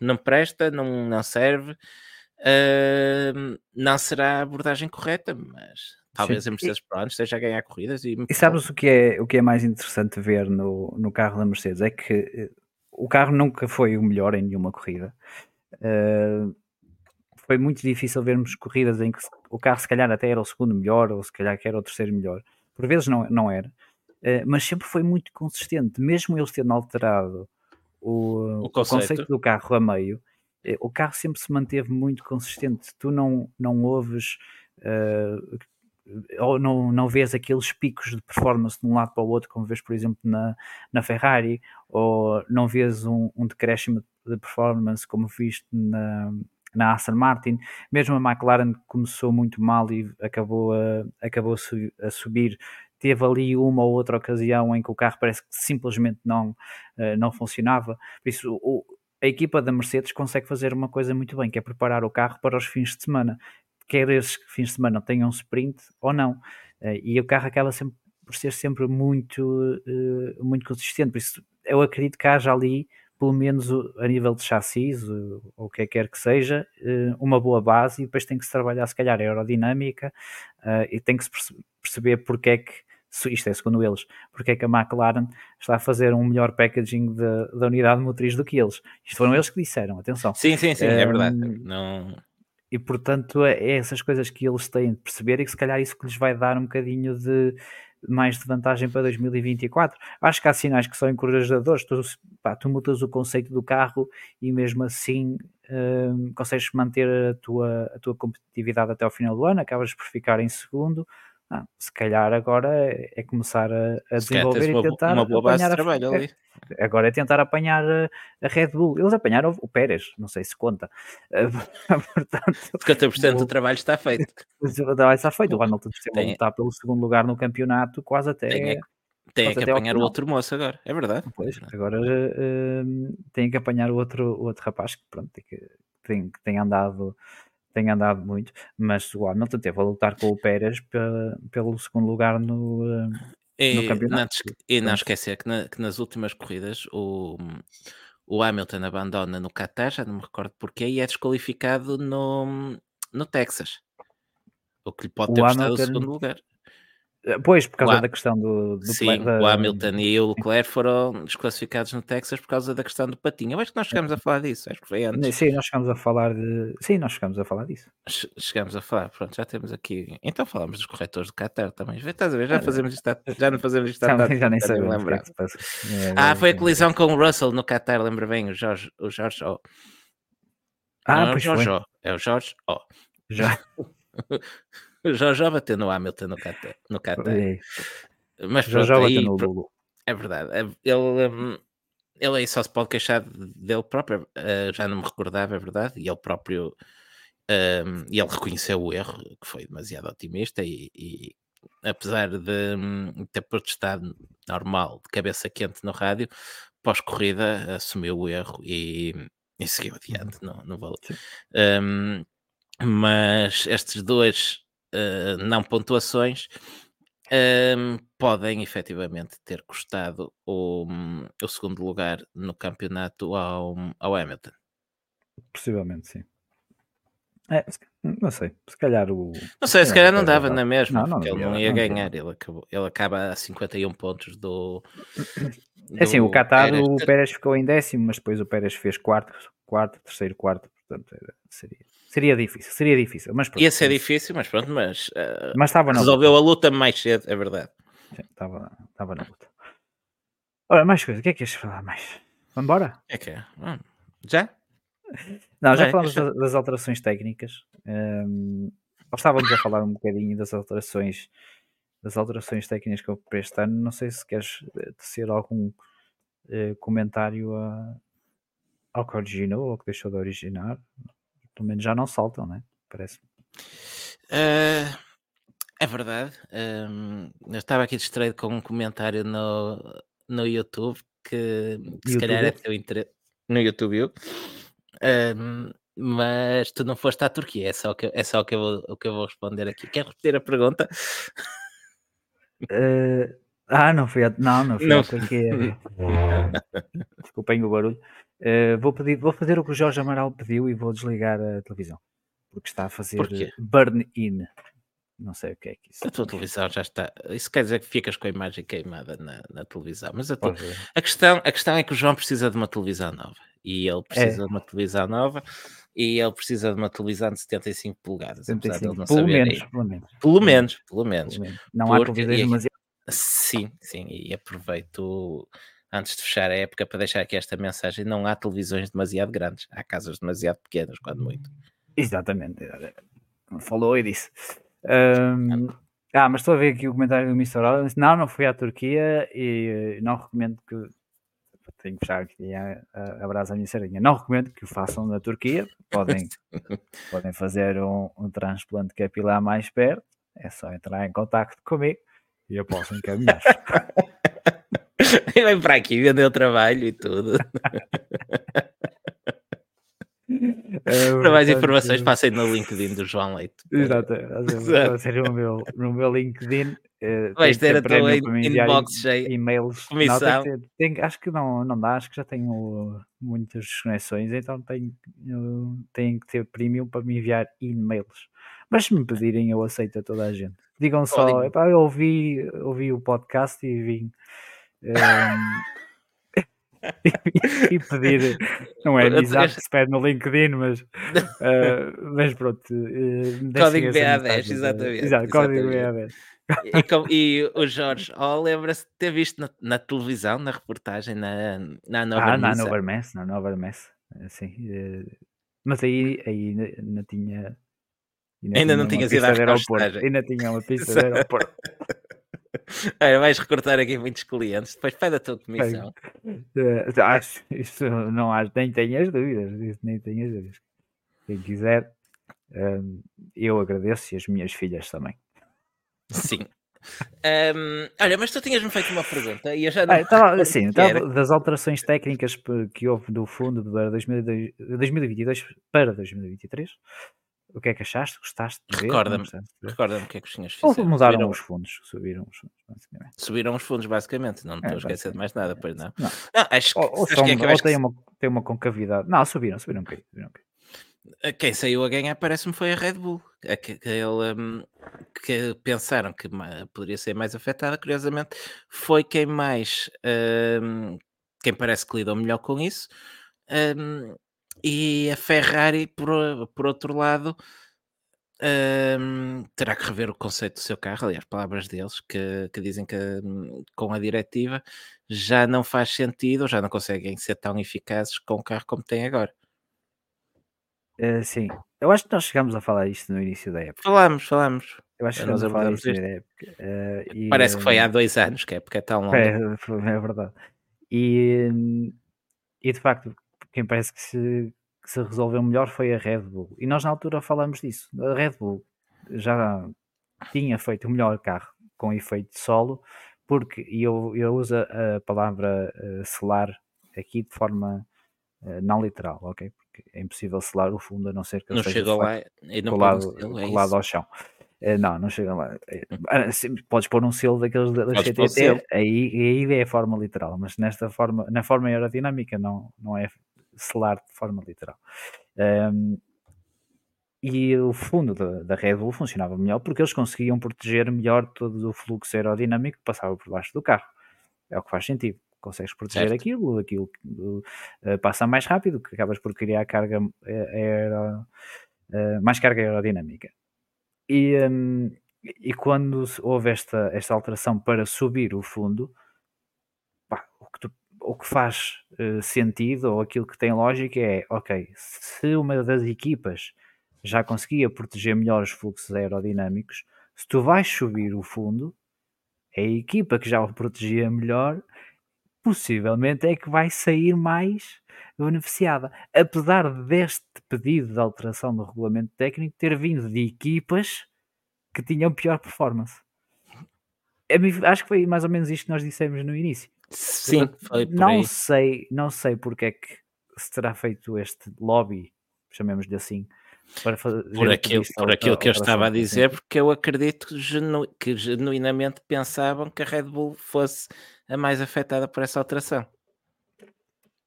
não presta, não, não serve, uh, não será a abordagem correta, mas talvez Sim. a Mercedes Pro esteja a ganhar corridas. E, e sabes o que, é, o que é mais interessante ver no, no carro da Mercedes? É que eh, o carro nunca foi o melhor em nenhuma corrida. Uh, foi muito difícil vermos corridas em que o carro se calhar até era o segundo melhor ou se calhar que era o terceiro melhor. Por vezes não, não era, uh, mas sempre foi muito consistente, mesmo eles tendo alterado o, o, conceito. o conceito do carro a meio. Eh, o carro sempre se manteve muito consistente. Tu não, não ouves uh, ou não, não vês aqueles picos de performance de um lado para o outro, como vês, por exemplo, na, na Ferrari, ou não vês um, um decréscimo de performance como viste na, na Aston Martin. Mesmo a McLaren começou muito mal e acabou a, acabou a subir. Teve ali uma ou outra ocasião em que o carro parece que simplesmente não, eh, não funcionava. Por isso, o, a equipa da Mercedes consegue fazer uma coisa muito bem, que é preparar o carro para os fins de semana quer esses fins de semana tenham sprint ou não. Eh, e o carro acaba sempre por ser sempre muito, eh, muito consistente. Por isso, eu acredito que haja ali, pelo menos a nível de chassis, ou o que quer que seja, uma boa base e depois tem que se trabalhar, se calhar, a aerodinâmica e tem que se perceber porque é que isto é segundo eles, porque é que a McLaren está a fazer um melhor packaging da, da unidade motriz do que eles. Isto foram eles que disseram, atenção. Sim, sim, sim, um, é verdade. Não e portanto é, é essas coisas que eles têm de perceber e que se calhar isso que lhes vai dar um bocadinho de mais de vantagem para 2024. Acho que há sinais que são encorajadores. Tu, pá, tu mudas o conceito do carro e mesmo assim hum, consegues manter a tua, a tua competitividade até ao final do ano, acabas por ficar em segundo. Ah, se calhar agora é, é começar a, a desenvolver e tentar uma boa base de trabalho a, ali. Agora é tentar apanhar a, a, Red Bull. Eles apanharam o Pérez, não sei se conta. Portanto, 50% do trabalho está feito. O trabalho está feito. O Hamilton tem, lutar pelo segundo lugar no campeonato, quase até. Tem, é, tem que apanhar o outro moço agora, é verdade. Pois, agora uh, tem que apanhar o outro, o outro rapaz que, pronto, que tem, que tem andado tem andado muito, mas o Hamilton teve a lutar com o Pérez pelo segundo lugar no, e, no campeonato. Não, e não esquecer que, na, que, nas últimas corridas o, o Hamilton abandona no Qatar, já não me recordo porquê, e é desqualificado no, no Texas. O que lhe pode ter custado o segundo lugar. Eh, pois, por causa da questão do, do Sim, da... o Hamilton e o Leclerc foram desclassificados no Texas por causa da questão do patinho. Eu acho que nós chegamos a falar disso, acho que foi antes. Sim, nós chegamos a falar de. Sim, nós chegamos a falar disso. Chegamos a falar, pronto, já temos aqui. Então falamos dos corretores do Qatar também. Estás a ver? Já fazemos isto, já não fazemos isto Já, já nem sei lembrar. Que é, ah, foi a colisão com o Russell no Qatar, lembra bem, o Jorge, o Jorge O. Ah, não, pois é o Jorge O, é o Jorge O. Já. já já bateu no Hamilton no Qatar. No Qatar. É. Mas já já bateu no Lulu. É verdade. É, ele, hum, ele aí só se pode queixar dele próprio. Uh, já não me recordava, é verdade. E ele próprio. Um, e ele reconheceu o erro, que foi demasiado otimista. E, e apesar de um, ter protestado normal, de cabeça quente no rádio, pós-corrida assumiu o erro e, e seguiu adiante. Não, não vale. Um, mas estes dois uh, não pontuações um, podem efetivamente ter custado o, o, segundo lugar no campeonato ao, ao Hamilton. Possivelmente, sim. É, não sei, se calhar o. Não sei, se calhar não dava na mesma, não, não porque ele não ia não ganhar. Ele, acabou, ele acaba a 51 pontos do. do é assim, o Qatar, Pérez. o Pérez ficou em décimo, mas depois o Pérez fez quarto, quarto, terceiro, quarto, portanto seria, seria difícil, seria difícil. Mas pronto, Ia ser difícil, mas pronto, mas, uh, mas estava resolveu a luta mais cedo, é verdade. Sim, estava, estava na luta. Ora, mais coisa, o que é que ias falar mais? Vamos embora? É que é. Hum, já? Não, já falamos das, das alterações técnicas. Um, estávamos a falar um bocadinho das alterações das alterações técnicas que eu para este ano. Não sei se queres eh, tecer algum uh, comentário a, ao que originou ou que deixou de originar, pelo menos já não saltam, né? Parece. Uh, é verdade. Um, eu estava aqui distraído com um comentário no, no YouTube que, que se calhar é teu interesse. No YouTube, um, mas tu não foste à Turquia, é só, que, é só que eu vou, o que eu vou responder aqui. Quer repetir a pergunta? Uh, ah, não fui a, não, não fui não. à Turquia. Desculpem o barulho. Uh, vou, pedir, vou fazer o que o Jorge Amaral pediu e vou desligar a televisão. Porque está a fazer burn-in. Não sei o que é que isso A tua televisão já está. Isso quer dizer que ficas com a imagem queimada na, na televisão. Mas a, te... a, questão, a questão é que o João precisa de uma televisão nova. E ele precisa é. de uma televisão nova. E ele precisa de uma televisão de 75 polegadas. 75, pelo, menos, pelo menos. Pelo menos. Pelo menos. Pelo menos. Não Porque... há televisões demasiado. Sim, sim. E aproveito antes de fechar a época, para deixar aqui esta mensagem: não há televisões demasiado grandes, há casas demasiado pequenas, quando muito. Exatamente, falou e disse. Ahm, ah, mas estou a ver aqui o comentário do Mr. Allen. Não, não fui à Turquia e eh, não recomendo que. Tenho que fechar aqui a, a, a brasa à minha sardinha. Não recomendo que o façam na Turquia. Podem, podem fazer um, um transplante capilar mais perto. É só entrar em contato comigo e eu posso encaminhar. Vem para aqui vender o trabalho e tudo. Eh, Para mais informações, passem no LinkedIn do João Leite. Exato, no meu, no meu LinkedIn. eh, Vais que ter a tua inbox cheia. e-mails. Comissão. Não, tem que tem- acho que não, não dá, acho que já tenho muitas conexões, então tenho, tenho que ter premium para me enviar e-mails. Mas se me pedirem, eu aceito a toda a gente. Digam só. "Epá, eu ouvi, ouvi o podcast e vim. Ehm, e pedir, não é amizade que se pede no LinkedIn, mas, eh, mas pronto. deixem Código essa BA10, mensagem, eh, exatamente, Exato, código exatamente. BA10. E, com- e o Jorge, oh, lembra-se de ter visto na, na televisão, na reportagem, na, na Nova Ah, na? Nova Mess, na Nova Mess, sim. eh, Mas aí, aí ainda, ainda tinha. Ainda não tinha uma tinhas ido à repostagem. Ainda tinha uma pista de aeroporto. Olha, vais recortar aqui muitos clientes, depois pede a tua comissão. Eh, acho, isso não acho, nem tenho as dúvidas, nem tenho as dúvidas. Quem quiser, eh, eu agradeço e as minhas filhas também. Sim. Ahm, olha, mas tu tinhas-me feito uma pergunta e eu já não Ah, me estava, recordo o que era. estava das alterações técnicas que houve do fundo 2022 2022 para 2023. O que é que achaste? Gostaste de ver? Recorda-me. Recorda-me o que é que os senhores fizeram. mudaram Subiram, os fundos, subiram os fundos, basicamente. subiram os fundos, basicamente. Não me estou É, a esquecer de mais nada, pois não. Não. Não, acho que, Ou, sabes são, quem é que ou acho que tem, uma, tem uma concavidade. Não, subiram, subiram um bocadinho. Subiram um bocadinho. quem saiu a ganhar parece-me foi a Red Bull. Aque- Aquele hum, que pensaram que poderia ser mais afetada, curiosamente, foi quem mais, hum, quem parece que lidou melhor com isso. hum, e a Ferrari, por, por outro lado, hum, terá que rever o conceito do seu carro. Aliás, palavras deles que, que dizem que hum, com a diretiva já não faz sentido, já não conseguem ser tão eficazes com o carro como têm agora. Eh, sim, eu acho que nós chegámos a falar isto no início da época. Falamos, falamos. Eu acho que Nós a falar isto época. eh, e, Parece que foi há dois anos, que a época é tão longa. É, é verdade. E, hum, e de facto, quem parece que se, que se resolveu melhor foi a Red Bull. E nós na altura falamos disso. A Red Bull já tinha feito o melhor carro com efeito solo, porque e eu, eu uso a palavra eh, selar aqui de forma eh, não literal, ok? Porque é impossível selar o fundo a não ser que Não de lá e não colado, selo, é colado ao chão. Eh, não, não chega lá. Eh, ah, Podes pôr um selo daqueles da, CTT, aí, aí é a forma literal, mas nesta forma, na forma aerodinâmica não, não é selar de forma literal. Ahm, e o fundo da, da Red Bull funcionava melhor porque eles conseguiam proteger melhor todo o fluxo aerodinâmico que passava por baixo do carro. É o que faz sentido. Consegues proteger Certo. aquilo, aquilo eh, passa mais rápido, que acabas por criar carga eh, aero- eh, mais carga aerodinâmica. E, hum, e quando houve esta, esta alteração para subir o fundo, pá, o, que tu- o que faz eh, sentido ou aquilo que tem lógica é, ok, se uma das equipas já conseguia proteger melhor os fluxos aerodinâmicos, se tu vais subir o fundo, a equipa que já o protegia melhor, possivelmente é que vai sair mais beneficiada. Apesar deste pedido de alteração do regulamento técnico ter vindo de equipas que tinham pior performance. Mim- Acho que foi mais ou menos isto que nós dissemos no início. Sim, foi por não aí. sei, não sei porque é que se terá feito este lobby, chamemos-lhe assim, para fazer Por aquilo, por aquilo que eu estava a dizer, porque eu acredito que, genu- que genuinamente pensavam que a Red Bull fosse a mais afetada por essa alteração.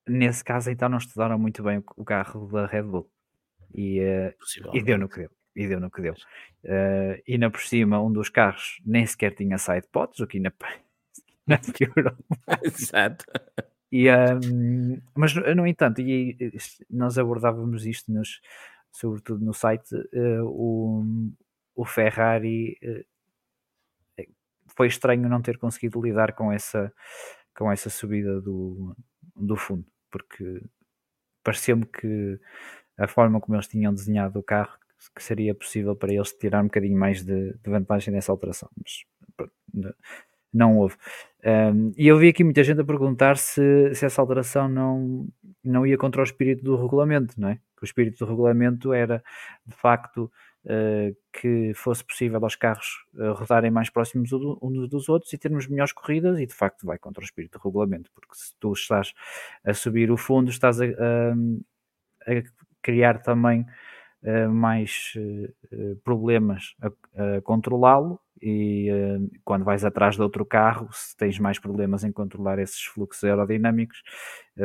Nesse caso, então, não estudaram muito bem o- carro da Red Bull. E, eh, e deu no que deu. E deu no que deu. Eh, e ainda por cima, um dos carros nem sequer tinha side pods, o que ainda, ainda piorou. Exato. E, hum, mas, no entanto, e, e, nós abordávamos isto, nos, sobretudo no site, eh, o, o Ferrari eh, foi estranho não ter conseguido lidar com essa, com essa subida do, do fundo, porque pareceu-me que a forma como eles tinham desenhado o carro que seria possível para eles tirar um bocadinho mais de, de vantagem nessa alteração, mas não houve. Um, e eu vi aqui muita gente a perguntar se, se essa alteração não, não ia contra o espírito do regulamento, não é? Que o espírito do regulamento era, de facto, uh, que fosse possível aos carros uh, rodarem mais próximos uns dos outros e termos melhores corridas, e de facto vai contra o espírito do regulamento, porque se tu estás a subir o fundo, estás a, a, a criar também mais problemas a, a controlá-lo e uh, quando vais atrás de outro carro, se tens mais problemas em controlar esses fluxos aerodinâmicos,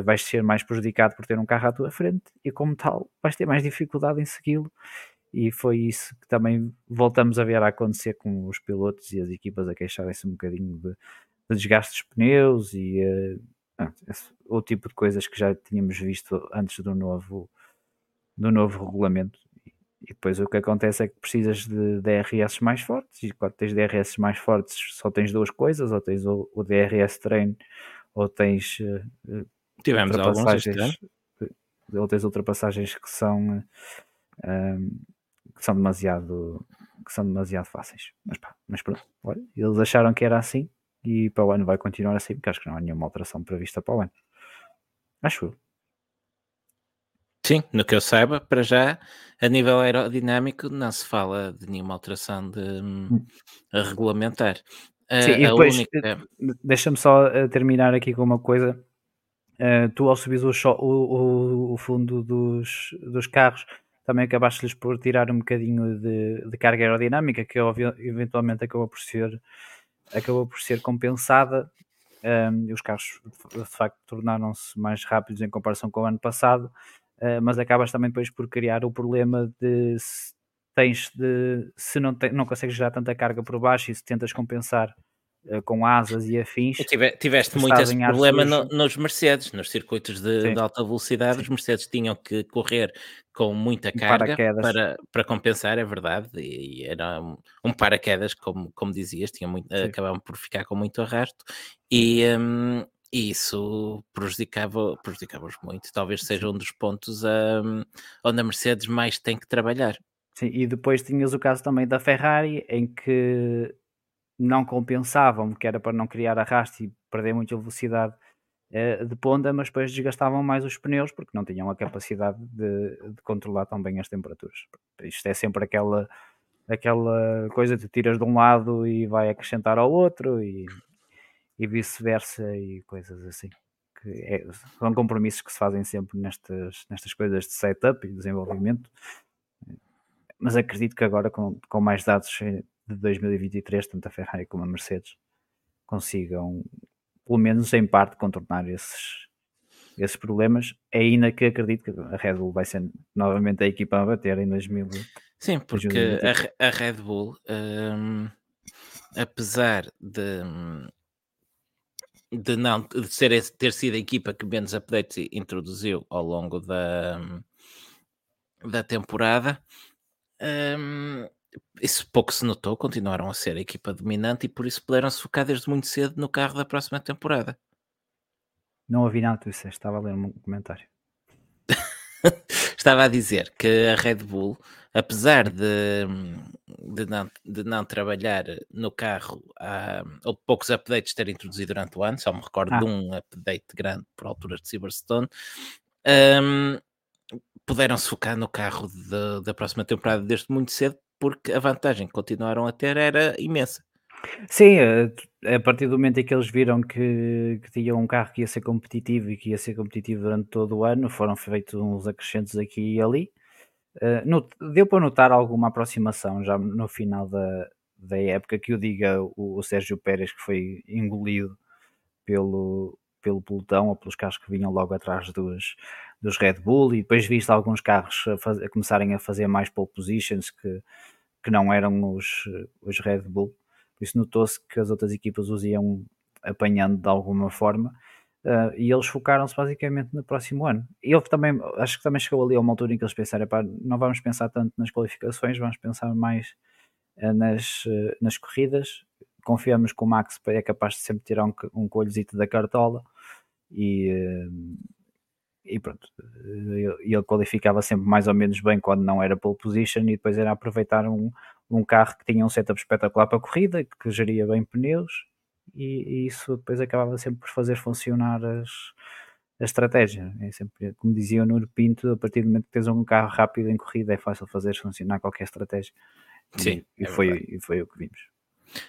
vais ser mais prejudicado por ter um carro à tua frente e, como tal, vais ter mais dificuldade em segui-lo. E foi isso que também voltamos a ver a acontecer com os pilotos e as equipas a queixarem-se um bocadinho de, de desgaste dos pneus e uh, o tipo de coisas que já tínhamos visto antes do novo, do novo regulamento e depois o que acontece é que precisas de DRS mais fortes, e quando tens DRS mais fortes só tens duas coisas, ou tens o, o DRS treino, ou tens uh, Tivemos ultrapassagens, ou tens ultrapassagens que são uh, que são demasiado que são demasiado fáceis. Mas, pá, mas pronto, olha, eles acharam que era assim e para o ano vai continuar assim, porque acho que não há nenhuma alteração prevista para o ano. Acho eu. Sim, no que eu saiba, para já, a nível aerodinâmico, não se fala de nenhuma alteração de hum. regulamentar. Sim, e depois, única... Eh, deixa-me só eh, terminar aqui com uma coisa. Uh, tu, ao subir o, o, o, fundo dos, dos carros, também acabaste-lhes por tirar um bocadinho de, de carga aerodinâmica, que eventualmente acabou por ser, acabou por ser compensada. Um, e os carros, de facto, tornaram-se mais rápidos em comparação com o ano passado uh, mas acabas também depois por criar o problema de se tens de se não, te, não consegues gerar tanta carga por baixo e se tentas compensar uh, com asas e afins. Tive, tiveste muito esse problema no, nos Mercedes, nos circuitos de, de, alta velocidade, Sim. os Mercedes tinham que correr com muita carga para, para compensar, é verdade, e, e era um, um, paraquedas, como, como dizias, tinha muito, acabavam por ficar com muito arrasto, e, um, e isso prejudicava, prejudicava-os muito. Talvez seja um dos pontos um, onde a Mercedes mais tem que trabalhar. Sim, e depois tinhas o caso também da Ferrari, em que não compensavam, que era para não criar arrasto e perder muita velocidade eh, de ponta, mas depois desgastavam mais os pneus porque não tinham a capacidade de, de controlar tão bem as temperaturas. Isto é sempre aquela, aquela coisa que tiras de um lado e vai acrescentar ao outro e e vice-versa e coisas assim. Que é, são compromissos que se fazem sempre nestas, nestas coisas de setup e desenvolvimento. Mas acredito que agora, com, com mais dados de 2023, tanto a Ferrari como a Mercedes consigam, pelo menos em parte, contornar esses, esses problemas. É ainda que acredito que a Red Bull vai ser novamente a equipa a bater em 2000. Sim, porque a, a, Red Bull, um, apesar de de não de ser, ter sido a equipa que menos updates introduziu ao longo da, da temporada. Um, isso pouco se notou, continuaram a ser a equipa dominante e por isso puderam-se focar desde muito cedo no carro da próxima temporada. Não ouvi nada tu disseste, estava a ler um comentário. Estava a dizer que a Red Bull, apesar de, de, não, de não trabalhar no carro, há, ou poucos updates terem introduzido durante o ano, só me recordo ah. de um update grande por alturas de Silverstone, um, puderam-se focar no carro de, da próxima temporada desde muito cedo, porque a vantagem que continuaram a ter era imensa. Sim, a partir do momento em que eles viram que, que tinham um carro que ia ser competitivo e que ia ser competitivo durante todo o ano, foram feitos uns acrescentos aqui e ali. No, deu para notar alguma aproximação já no final da, da época que o diga o, o Sérgio Pérez que foi engolido pelo, pelo pelotão ou pelos carros que vinham logo atrás dos, dos Red Bull e depois visto alguns carros a, faz, a começarem a fazer mais pole positions que, que não eram os, os Red Bull. Por isso notou-se que as outras equipas os iam apanhando de alguma forma uh, e eles focaram-se basicamente no próximo ano. E ele também, acho que também chegou ali a uma altura em que eles pensaram, não vamos pensar tanto nas qualificações, vamos pensar mais uh, nas, uh, nas corridas. Confiamos que o Max é capaz de sempre tirar um, um coelhozito da cartola e, e pronto, ele qualificava sempre mais ou menos bem quando não era pole position e depois era aproveitar um, um carro que tinha um setup espetacular para a corrida, que geria bem pneus e, e isso depois acabava sempre por fazer funcionar as, a estratégia. É sempre, como dizia o Nuno Pinto, a partir do momento que tens um carro rápido em corrida é fácil fazer funcionar qualquer estratégia. Sim, e, e é foi, verdade. e foi o que vimos.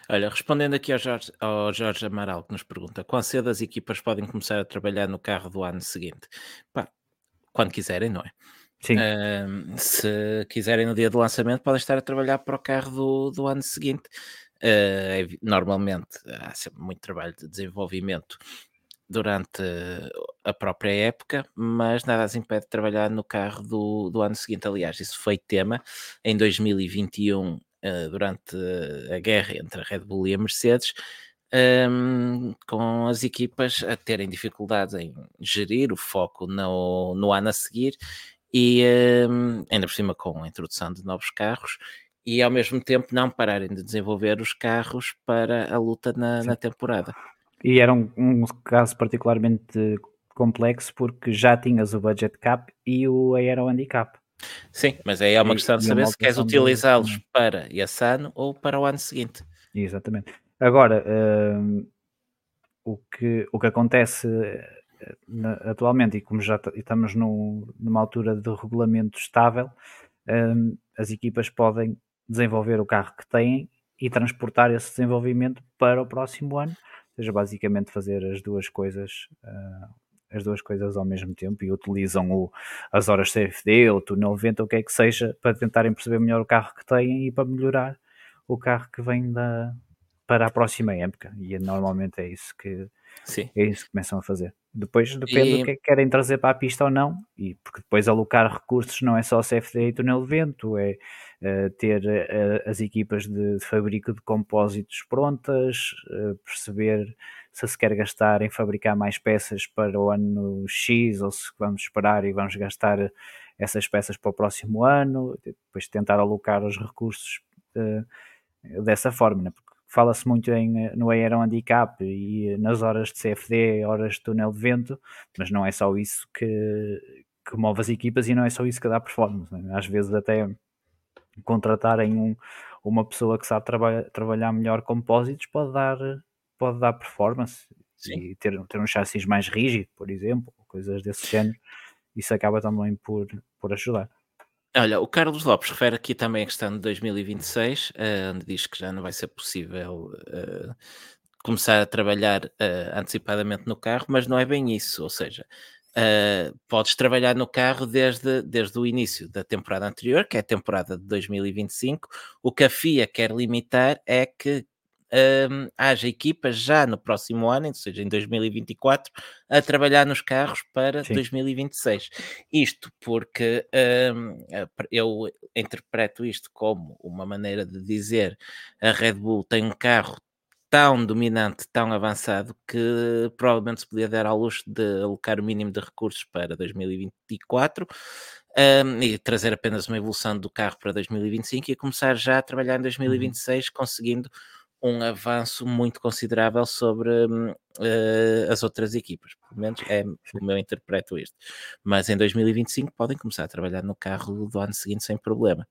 Olha, respondendo aqui ao Jorge, ao Jorge Amaral que nos pergunta: quão cedo as equipas podem começar a trabalhar no carro do ano seguinte? Pá, quando quiserem, não é? Sim, Ahm, se quiserem no dia do lançamento, podem estar a trabalhar para o carro do, do ano seguinte. Vi- normalmente há sempre muito trabalho de desenvolvimento durante a própria época, mas nada as impede de trabalhar no carro do, do ano seguinte. Aliás, isso foi tema em 2021, eh, durante a guerra entre a Red Bull e a Mercedes, ehm, com as equipas a terem dificuldades em gerir o foco no, no ano a seguir e ehm, ainda por cima com a introdução de novos carros e ao mesmo tempo não pararem de desenvolver os carros para a luta na, na temporada. e era um, um caso particularmente complexo porque já tinhas o budget cap e o Aero Handicap. Sim, mas aí é uma E- questão de saber se queres utilizá-los para esse ano ou para o ano seguinte. Exatamente. Agora, hum, o, que, o que acontece eh, na- atualmente, e como já estamos num- numa altura de regulamento estável, hum, as equipas podem desenvolver o carro que têm e transportar esse desenvolvimento para o próximo ano, ou seja, basicamente fazer as duas coisas. ah, as duas coisas ao mesmo tempo e utilizam o, as horas CFD ou túnel vento, ou o que é que seja, para tentarem perceber melhor o carro que têm e para melhorar o carro que vem da, para a próxima época. E normalmente é isso que Sim. é isso que começam a fazer. Depois depende E- do que é que querem trazer para a pista ou não, e porque depois alocar recursos não é só CFD e túnel de vento, é ter eh, as equipas de, fabrico de compósitos prontas, eh, perceber se se quer gastar em fabricar mais peças para o ano X ou se vamos esperar e vamos gastar essas peças para o próximo ano, depois tentar alocar os recursos eh, dessa forma, né? porque fala-se muito em, eh, no Aero Handicap e nas horas de CFD, horas de túnel de vento, mas não é só isso que, que move as equipas e não é só isso que dá performance. né? Às vezes até contratarem um- uma pessoa que sabe traba- trabalhar melhor compósitos pode dar, pode dar performance Sim. e ter, ter um chassis mais rígido, por exemplo, coisas desse género. Isso acaba também por, por ajudar. Olha, o Carlos Lopes refere aqui também a questão de 2026, eh, onde diz que já não vai ser possível eh, começar a trabalhar eh, antecipadamente no carro, mas não é bem isso, ou seja, eh, podes trabalhar no carro desde, desde o início da temporada anterior, que é a temporada de 2025. O que a FIA quer limitar é que hum, haja equipas já no próximo ano, ou seja, em 2024, a trabalhar nos carros para Sim. 2026. Isto porque hum, eu interpreto isto como uma maneira de dizer a Red Bull tem um carro tão dominante, tão avançado, que provavelmente se podia dar ao luxo de alocar o mínimo de recursos para 2024 um, e trazer apenas uma evolução do carro para 2025 e começar já a trabalhar em 2026, conseguindo um avanço muito considerável sobre eh, as outras equipas. Pelo menos é como eu interpreto isto. Mas em 2025 podem começar a trabalhar no carro do ano seguinte sem problema.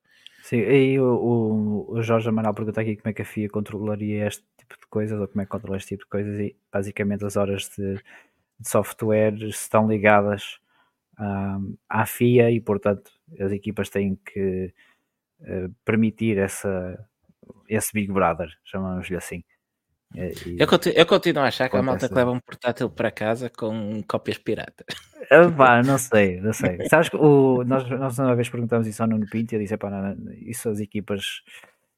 Sim, e o, o, Jorge Amaral pergunta aqui como é que a FIA controlaria este tipo de coisas, ou como é que controla este tipo de coisas, e basicamente as horas de, de software estão ligadas um, à FIA e, portanto, as equipas têm que uh, permitir essa, esse Big Brother, chamamos-lhe assim. E, eu, continuo, eu, continuo, a achar que a malta que leva um portátil para casa com cópias piratas. Pá, não sei, não sei. Sabes que o, nós, nós uma vez perguntamos isso ao Nuno Pinto e eu disse: pá, isso as equipas,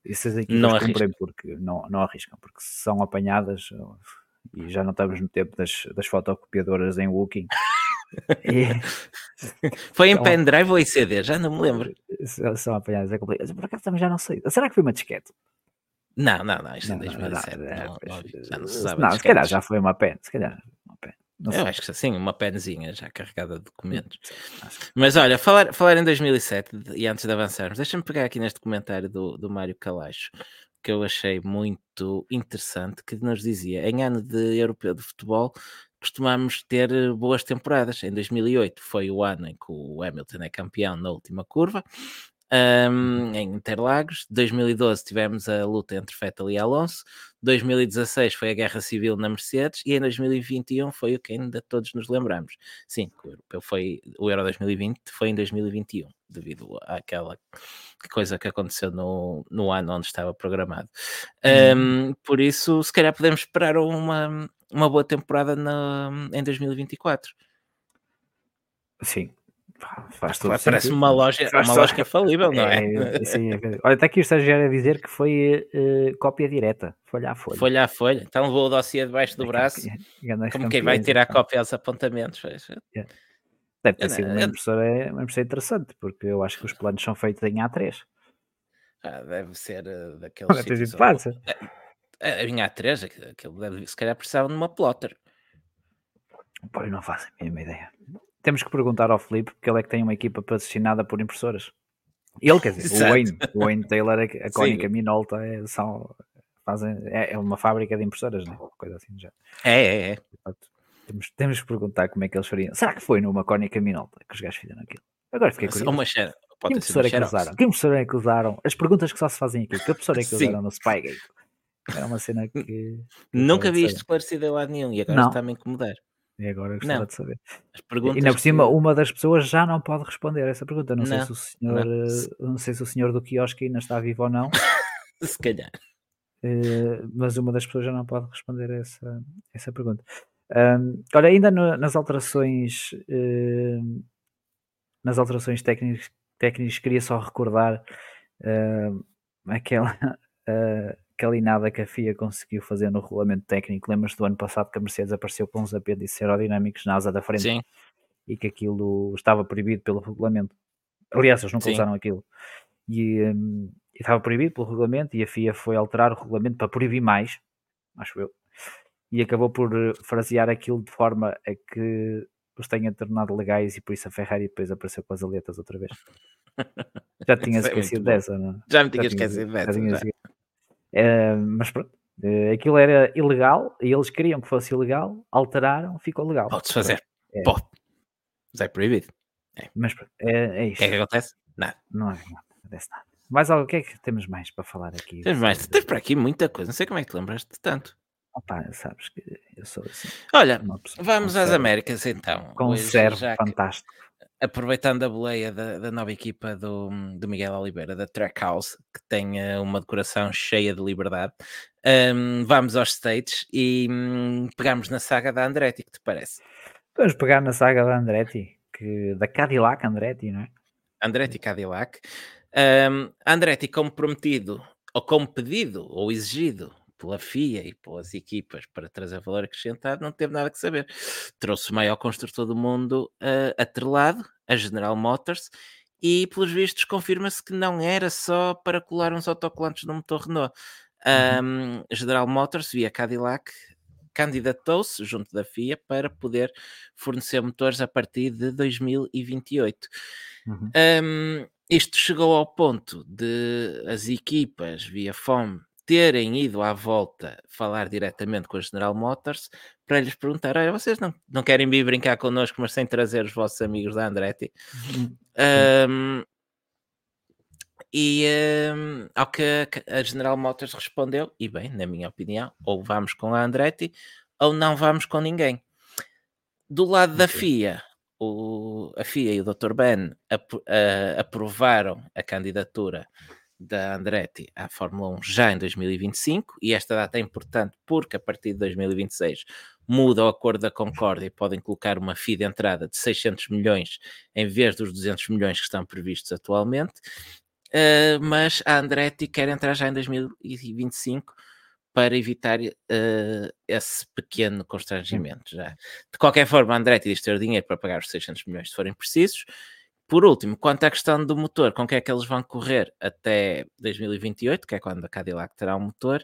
isso as equipas não cumprem porque não, não arriscam, porque são apanhadas e já não estamos no tempo das, das fotocopiadoras em Wooking. E... Foi em pendrive ou em CD? Já não me lembro. São, são apanhadas, é complicado. Por acaso também já não sei. Será que foi uma disquete? Não, não, não, isto é 2007. Não, é, não, já não se sabe. Não, se calhar já foi uma pen, se calhar uma pen. Não eu acho que sim, uma penzinha já carregada de documentos. Mas olha, falar, falar em 2007 e antes de avançarmos, deixa-me pegar aqui neste comentário do, do Mário Calacho que eu achei muito interessante, que nos dizia, em ano de europeu de futebol, costumamos ter eh, boas temporadas. Em 2008 foi o ano em que o Hamilton é campeão na última curva, um, em Interlagos. 2012 tivemos a luta entre Vettel e Alonso. 2016 foi a guerra civil na Mercedes e em 2021 foi o que ainda todos nos lembramos. Sim, o europeu foi o Euro 2020 foi em 2021, devido àquela coisa que aconteceu no, no ano onde estava programado. Um, uhum. por isso, se calhar podemos esperar uma, uma boa temporada na, em 2024. Sim, Faz todo Parece sentido. uma loja, Faz uma lógica falível, não é? é, sim, é Olha, está aqui o estagiário a dizer que foi uh, cópia direta, folha a folha. Folha a folha. Então levou o dossiê debaixo do braço, como quem vai tirar então. cópia aos apontamentos. Yeah. Deve ter sido uma impressora, uma impressora interessante, porque eu acho que os planos são feitos em A3. Ah, deve ser uh, daqueles. sítios onde... É, em A3, aquilo deve, se calhar precisavam de uma plotter. Pois não faço a mínima ideia. Temos que perguntar ao Felipe, porque ele é que tem uma equipa patrocinada por impressoras. Ele, quer dizer, o Wayne, o Wayne Taylor, a Cónica Minolta é, são, fazem, é, é, uma fábrica de impressoras, né? coisa assim já. É, é, é. Portanto, temos, temos que perguntar como é que eles fariam. Será que foi numa Cónica Minolta que os gajos fizeram aquilo? Agora fiquei curioso. Uma xera, que impressora é que usaram? Que impressora é que usaram? As perguntas que só se fazem aqui. Que impressora é que usaram no Spygate? Era uma cena que. que Nunca vi isto esclarecido em lado nenhum e agora está-me a incomodar. E agora gostava de saber. e ainda por cima, que... uma das pessoas já não pode responder essa pergunta. Não, não. sei se o senhor, não. Eh, não. sei se o senhor do quiosque ainda está vivo ou não. se calhar. Uh, mas uma das pessoas já não pode responder essa, essa pergunta. Um, olha, ainda no, nas alterações uh, nas alterações técnicas, técnicas queria só recordar uh, aquela aquela inada que a FIA conseguiu fazer no regulamento técnico. Lembras do ano passado que a Mercedes apareceu com uns apêndices aerodinâmicos na asa da frente Sim. e que aquilo estava proibido pelo regulamento. Aliás, eles nunca Sim. usaram aquilo. E, um, estava proibido pelo regulamento e a FIA foi alterar o regulamento para proibir mais, acho eu, e acabou por eh, frasear aquilo de forma a que os tenha tornado legais e por isso a Ferrari depois apareceu com as aletas outra vez. Já tinha é esquecido dessa, não? Já me tinha esquecido dessa. Uh, mas pronto, uh, aquilo era ilegal e eles queriam que fosse ilegal, alteraram, ficou legal. Pode-se fazer, é. pode, mas é proibido. É. Mas é, é isto. O que é que acontece? Nada. Não é nada, acontece nada. Mas o que é que temos mais para falar aqui? Temos mais, tens para aqui muita coisa, não sei como é que te lembraste de tanto. Opa, sabes que eu sou assim. Olha, vamos às Américas então. Com um servo fantástico aproveitando a boleia da, da, nova equipa do, do Miguel Oliveira, da Trackhouse, que tem uh, uma decoração cheia de liberdade, um, vamos aos States e um, pegamos na saga da Andretti, que te parece? Vamos pegar na saga da Andretti, que, da Cadillac Andretti, não é? Andretti Cadillac. Um, Andretti, como prometido, ou como pedido, ou exigido pela FIA e pelas equipas para trazer valor acrescentado, não teve nada que saber. Trouxe o maior construtor do mundo uh, atrelado, a General Motors, e pelos vistos confirma-se que não era só para colar uns autocolantes no motor Renault. Uhum. Um, General Motors, via Cadillac, candidatou-se junto da FIA para poder fornecer motores a partir de 2028. Uhum. Um, isto chegou ao ponto de as equipas via FOM terem ido à volta falar diretamente com a General Motors para lhes perguntar: olha, vocês não, não querem vir brincar connosco, mas sem trazer os vossos amigos da Andretti? Um, e um, ao que a General Motors respondeu, e bem, na minha opinião, ou vamos com a Andretti ou não vamos com ninguém. Do lado da FIA, o, a FIA e o Dr. Ben ap, uh, aprovaram a candidatura da Andretti à Fórmula 1 já em 2025, e esta data é importante porque a partir de 2026 muda o acordo da Concórdia e podem colocar uma FII de entrada de 600 milhões em vez dos 200 milhões que estão previstos atualmente, uh, mas a Andretti quer entrar já em 2025 para evitar uh, esse pequeno constrangimento já. De qualquer forma, a Andretti diz ter dinheiro para pagar os 600 milhões se forem precisos, por último, quanto à questão do motor, com que é que eles vão correr até 2028, que é quando a Cadillac terá um motor,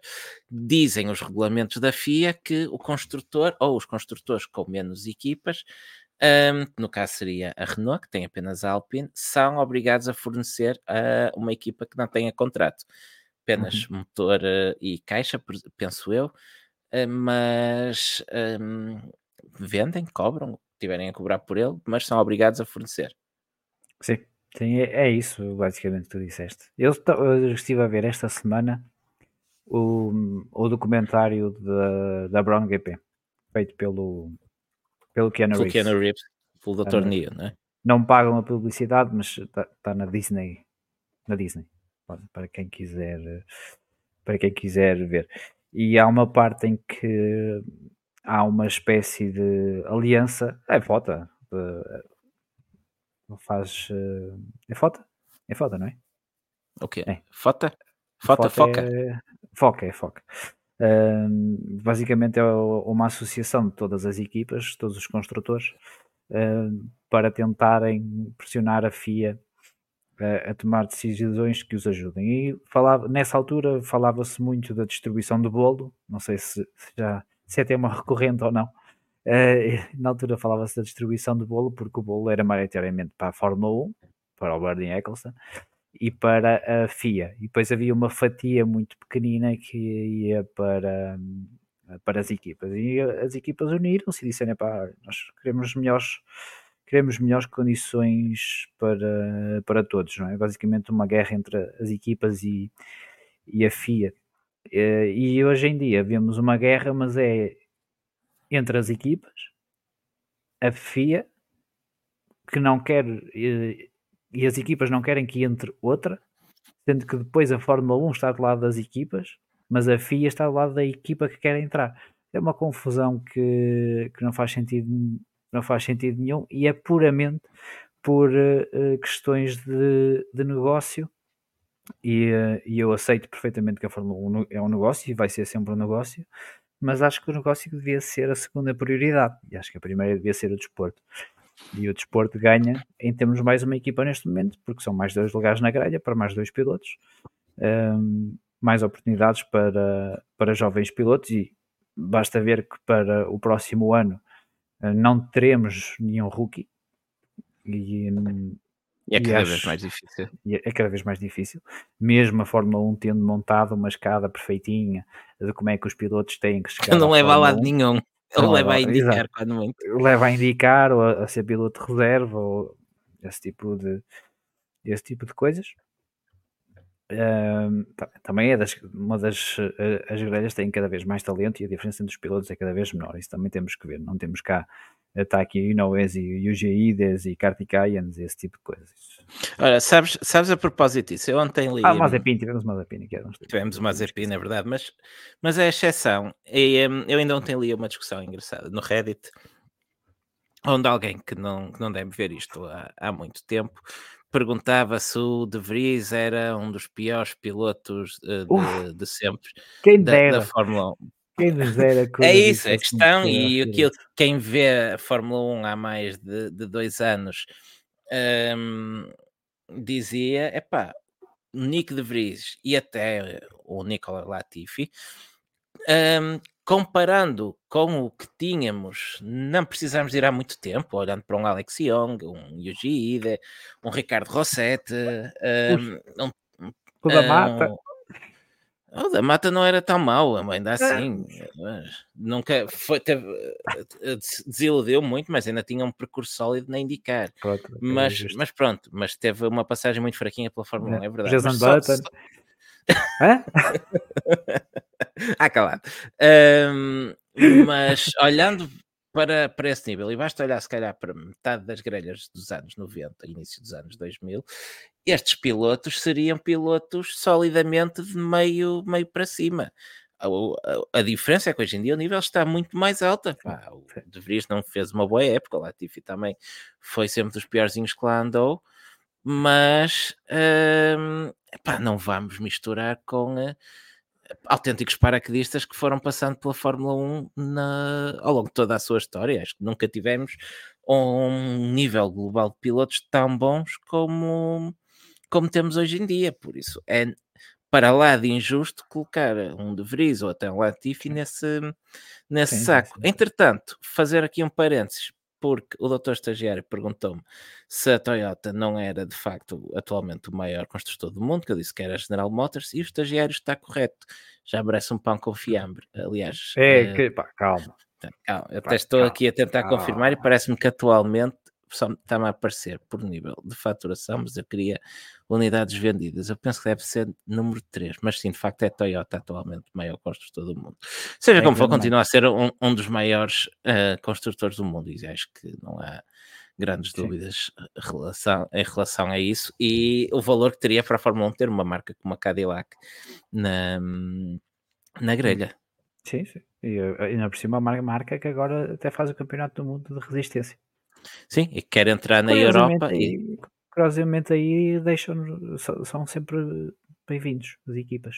dizem os regulamentos da FIA que o construtor, ou os construtores com menos equipas, um, no caso seria a Renault, que tem apenas a Alpine, são obrigados a fornecer a uma equipa que não tenha contrato. apenas Uhum. motor eh, e caixa, penso eu, eh, mas hum, vendem, cobram, tiverem a cobrar por ele, mas são obrigados a fornecer. Sim, sim, é, é isso basicamente que tu disseste. Eu, eu estive a ver esta semana o, o documentário da, da Brown GP, feito pelo, pelo Keanu Pelo Reeves. Keanu Reeves, pelo Dr. Ah, Neo, não é? Não pagam a publicidade, mas está tá na Disney. Na Disney. Para- quem quiser para quem quiser ver. E há uma parte em que há uma espécie de aliança. É foto. Faz. eh, É foto? É foto, não é? O quê? É. Fota? Fota, Foca foca? É... Foca, é foca. Ahm, basicamente é uma associação de todas as equipas, todos os construtores, ahm, para tentarem pressionar a FIA a, a tomar decisões que os ajudem. E falava, nessa altura falava-se muito da distribuição do bolo, não sei se, se já se é tema recorrente ou não. Eh, na altura falava-se da distribuição do bolo, porque o bolo era maioritariamente para a Fórmula 1, para o Bernie Eccleston, e para a FIA. E depois havia uma fatia muito pequenina que ia para, hum, para as equipas. E as equipas uniram-se e disseram: nós queremos melhores, queremos melhores condições para, para todos, não é? Basicamente uma guerra entre as equipas e, e a FIA. Eh, E hoje em dia vemos uma guerra, mas é entre as equipas, a FIA, que não quer, eh, e as equipas não querem que entre outra, sendo que depois a Fórmula 1 está do lado das equipas, mas a FIA está do lado da equipa que quer entrar. É uma confusão que, que não faz sentido não faz sentido nenhum e é puramente por eh, questões de, de negócio e, eh, e eu aceito perfeitamente que a Fórmula 1 é um negócio e vai ser sempre um negócio, mas acho que o negócio devia ser a segunda prioridade e acho que a primeira devia ser o desporto. E o desporto ganha em termos mais uma equipa neste momento, porque são mais dois lugares na grelha para mais dois pilotos, hum, mais oportunidades para, para jovens pilotos e basta ver que para o próximo ano eh, não teremos nenhum rookie e, hum, E é E cada acho- vez mais difícil. e é cada vez mais difícil, mesmo a Fórmula 1 tendo montado uma escada perfeitinha de como é que os pilotos têm que chegar Não leva a lado 1, nenhum. Ele leva a indicar exato. quando muito. leva a indicar ou a, a ser piloto de reserva ou esse tipo de esse tipo de coisas. Ta- também é das, uma das eh, as grelhas têm cada vez mais talento e a diferença entre os pilotos é cada vez menor. Isso também temos que ver. Não temos cá está aqui Inoue e Yuji Ides e Kartikayans e esse tipo de coisas. Ora, sabes, sabes a propósito disso? Eu ontem li. Ah, Mazepin, tivemos Mazepin aqui. Tivemos uma Mazepin, é verdade, mas, mas é exceção. E, hum, eu ainda ontem li uma discussão engraçada no Reddit, onde alguém que não, que não deve ver isto há, há muito tempo perguntava se o De Vries era um dos piores pilotos eh, de, Uf, de sempre da, da Fórmula 1. quem dera É isso, a questão, e aquilo, isso. quem vê a Fórmula 1 há mais de, de dois anos hum, dizia: epá, Nick de Vries e até o Nicola Latifi, hum, comparando com o que tínhamos, não precisamos ir há muito tempo, olhando para um Alex Young, um Yuji Ide, um Ricardo Rossetti, hum, um, O da mata. um- o da Mata não era tão mau, ainda É. assim. mas Nunca foi, teve, eh, des- desiludiu muito, mas ainda tinha um percurso sólido na indicar. Pronto, é Mas, justo. mas pronto, mas teve uma passagem muito fraquinha pela Fórmula 1, é verdade. Jason Button. só- Hã? Ah, calado. Ahm, mas olhando para, para esse nível, e basta olhar se calhar para metade das grelhas dos anos 90, início dos anos 2000, estes pilotos seriam pilotos solidamente de meio, meio para cima. A, a- a diferença é que hoje em dia o nível está muito mais alto. Pá, o. De Vries não fez uma boa época, o Latifi também foi sempre dos piorzinhos que lá andou, mas hum, epá, não vamos misturar com eh, autênticos paraquedistas que foram passando pela Fórmula 1 na- ao longo de toda a sua história. Acho que nunca tivemos um nível global de pilotos tão bons como, como temos hoje em dia. Por isso, é para lá de injusto colocar um De Vries ou até um Latifi nesse, nesse Sim, saco. sim. Entretanto, fazer aqui um parênteses porque o doutor estagiário perguntou-me se a Toyota não era de facto atualmente o maior construtor do mundo, que eu disse que era a General Motors, e o estagiário está correto. Já merece um pão com fiambre. Aliás, É, eh, que, pá, calma. calma, eu até estou calma, aqui a tentar calma. confirmar e parece-me que atualmente está-me a aparecer por nível de faturação, mas eu queria unidades vendidas. Eu penso que deve ser número 3, mas sim, de facto é Toyota atualmente o maior construtor do mundo. Seja É como for, continua a ser um, um dos maiores eh, construtores do mundo e acho que não há grandes Sim. dúvidas em relação, em relação a isso e o valor que teria para a Fórmula 1 ter uma marca como a Cadillac na, na grelha. Sim, sim. E eh, ainda por cima a mar- marca que agora até faz o campeonato do mundo de resistência. Sim, e quer entrar na Europa e curiosamente aí deixam são sempre bem-vindos as equipas.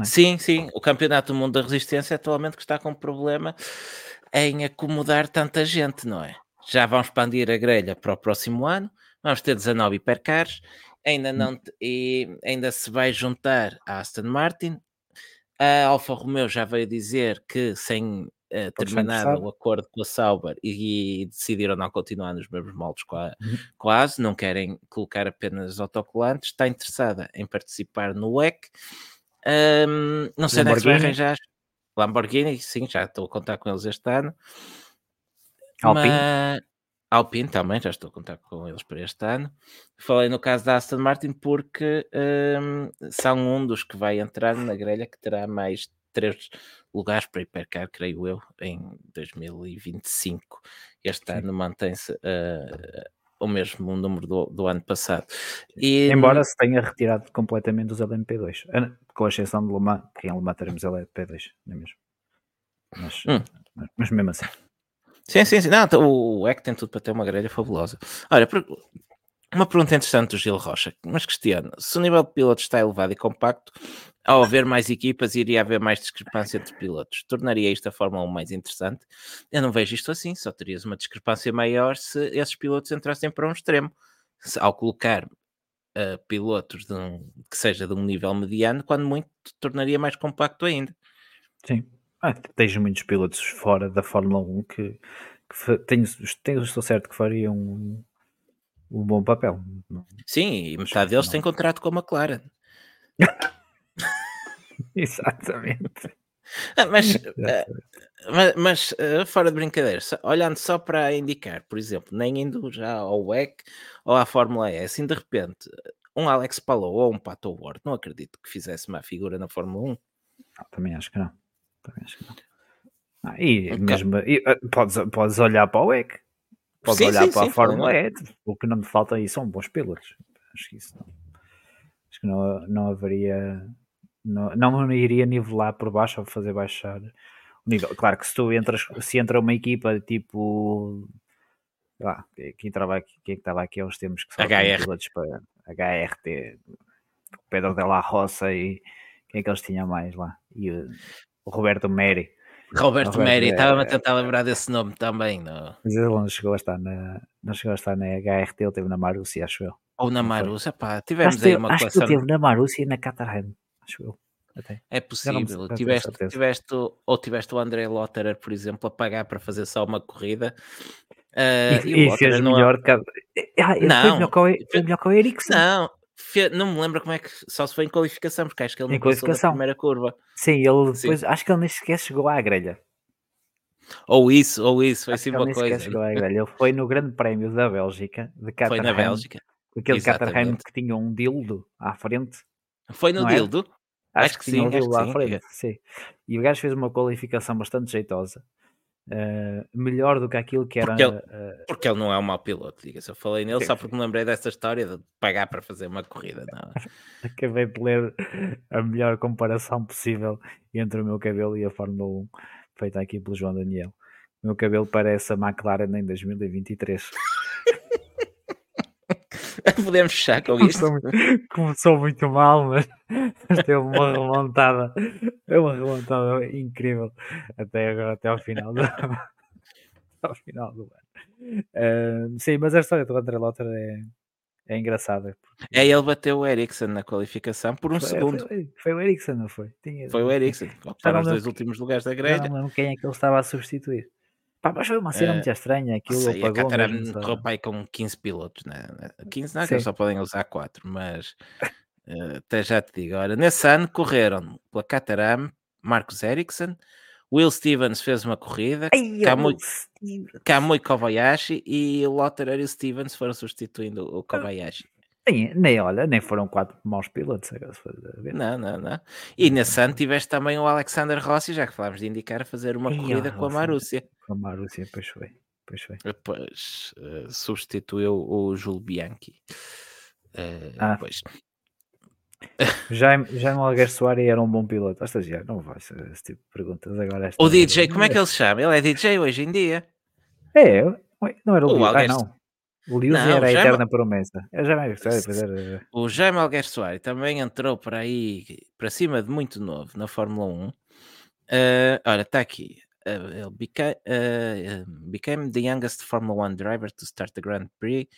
é? Sim, sim, o Campeonato do Mundo da Resistência atualmente que está com problema em acomodar tanta gente, não é? Já vão expandir a grelha para o próximo ano, vamos ter 19 hipercars, ainda Hum. não te- e ainda se vai juntar a Aston Martin. A Alfa Romeo já veio dizer que sem eh, estar terminado o acordo com a Sauber e, e decidiram não continuar nos mesmos moldes com a, Uhum. com a ASE, não querem colocar apenas autocolantes, está interessada em participar no WEC. Ahm, não sei onde é que se vai Lamborghini. arranjar. Lamborghini, sim, já estou a contar com eles este ano. Alpine. Mas- Alpine também, já estou a contar com eles para este ano. Falei no caso da Aston Martin porque ahm, são um dos que vai entrar na grelha que terá mais três lugares para hipercar, creio eu, em 2025. Este Sim. ano mantém-se ah, o mesmo número do, do ano passado. E, Embora se tenha retirado completamente os LMP2, eh, com a exceção de Le Mans, que em Le Mans teremos LMP2, não é mesmo? Mas, Hum. mas, mesmo assim. Sim, sim, sim. Não, o EC tem tudo para ter uma grelha fabulosa. Olha, uma pergunta interessante do Gil Rocha, mas questiono: se o nível de pilotos está elevado e compacto, ao haver mais equipas, iria haver mais discrepância entre pilotos. Tornaria isto a Fórmula 1 mais interessante? Eu não vejo isto assim, só terias uma discrepância maior se esses pilotos entrassem para um extremo. Se- ao colocar uh, pilotos um- que seja de um nível mediano, quando muito, tornaria mais compacto ainda. Sim. Ah, tens muitos pilotos fora da Fórmula 1 que, que tenho, tenho, estou certo que fariam um, um bom papel. Sim, e metade deles não. tem contrato com a McLaren. Exatamente. Ah, mas, ah, sei. mas, mas, ah, fora de brincadeira, só- olhando só para indicar, por exemplo, nem indo já ao WEC ou à Fórmula E, assim de repente, um Alex Palou ou um Pato Ward, não acredito que fizesse uma figura na Fórmula 1. Não, também acho que não. Também acho que não. Ah, e Ok. mesmo e, podes, podes olhar para o WEC, podes Sim, olhar sim, para sim, a Fórmula E. O que não me falta aí são bons pilotos. Acho que isso não. Acho que não, não haveria. Não, não iria nivelar por baixo ou fazer baixar o nível. Claro que se tu entras, se entra uma equipa tipo. Lá, quem estava aqui, quem estava aqui há uns tempos que só HR. HRT, Pedro de la Roça e quem é que eles tinham mais lá? E o, o Roberto Meri. Roberto Roberto Meri, é- estava-me a tentar lembrar desse nome também, não? Mas ele não chegou a estar na, não chegou a estar na HRT, ele teve na Marussia, acho eu. ou na. Marussia, pá, Acho, tivemos que aí uma acho que coleção. ele teve na Marussia e na Caterham, acho eu. Até. É possível. Tiveste, tiveste, ou tiveste o André Lotterer, por exemplo, a pagar para fazer só uma corrida. Ah, E, o e Lotterer fez não é- melhor que. Ah, foi Não, melhor que o, foi melhor que o Ericsson. Não, não me lembro como é que. Só se foi em qualificação, porque acho que ele Em não passou da primeira curva. Sim, ele Sim. depois, acho que ele nem sequer chegou à grelha. Ou isso, ou isso, foi Acho assim ele uma coisa. chegou à grelha. Ele foi no Grande Prémio da Bélgica, de Foi Caterham, na Bélgica. aquele Caterham que tinha um dildo à frente. Foi no era? Acho, Acho que, que sim, à sim. frente. Sim. E o gajo fez uma qualificação bastante jeitosa. eh, melhor do que aquilo que era. Porque ele- eh, Porque ele não é um mau piloto, diga-se. Eu falei nele Sim, só sim. porque me lembrei dessa história de pagar para fazer uma corrida. Não. acabei de ler a melhor comparação possível entre o meu cabelo e a Fórmula 1, feita aqui pelo João Daniel. O meu cabelo parece a McLaren em 2023. Podemos fechar com isto. Começou muito, mal, mas, mas teve uma remontada, uma remontada incrível até agora, até ao final do, ao final do ano. Eh, sim, mas a história do André Lotter é, é engraçada. porque É ele bateu o Ericsson na qualificação por um foi, segundo. Foi, foi o Ericsson, não foi? Tinha- Foi o Ericsson. Já Para não os dois últimos lugares da grelha. não lembro quem é que ele estava a substituir. Pá, mas foi uma cena Eh, muito estranha, aquilo sei, a apagou mesmo, sabe? correu para aí com 15 pilotos, né? 15 não, que eles só podem usar 4, mas eh, até já te digo. Ora, nesse ano correram pela Caterham, Marcos Ericsson, Will Stevens fez uma corrida, Ai, Kamui, Kamui Kobayashi e o Lotterer e o Stevens foram substituindo Ah. o Kobayashi. Nem, nem, olha, nem foram quatro maus pilotos. agora a. Não, não, não. E nesse ano tiveste também o Alexander Rossi, já que falámos de indicar, a fazer uma Ai, corrida com a. Marúcia. Com a Marúcia, pois foi. Pois foi. Depois eh, substituiu o Júlio Bianchi. Eh, Ah. Pois. Jaime, Jaime Alguer Soares era um bom piloto. A estagiário, não vai ser esse tipo de perguntas agora. O. DJ, como é que ele se chama? Ele é DJ hoje em dia. É, não era o, O. Ah, Alguer- não. O Liu Não, era a Jaime- eterna promessa. É Jaime Alguer Soares, era. O Jaime Alguer Soares também entrou para aí, para cima de muito novo, na Fórmula 1. Eh, olha, está aqui. Ele beca- eh, became the youngest Formula 1 driver to start the Grand Prix,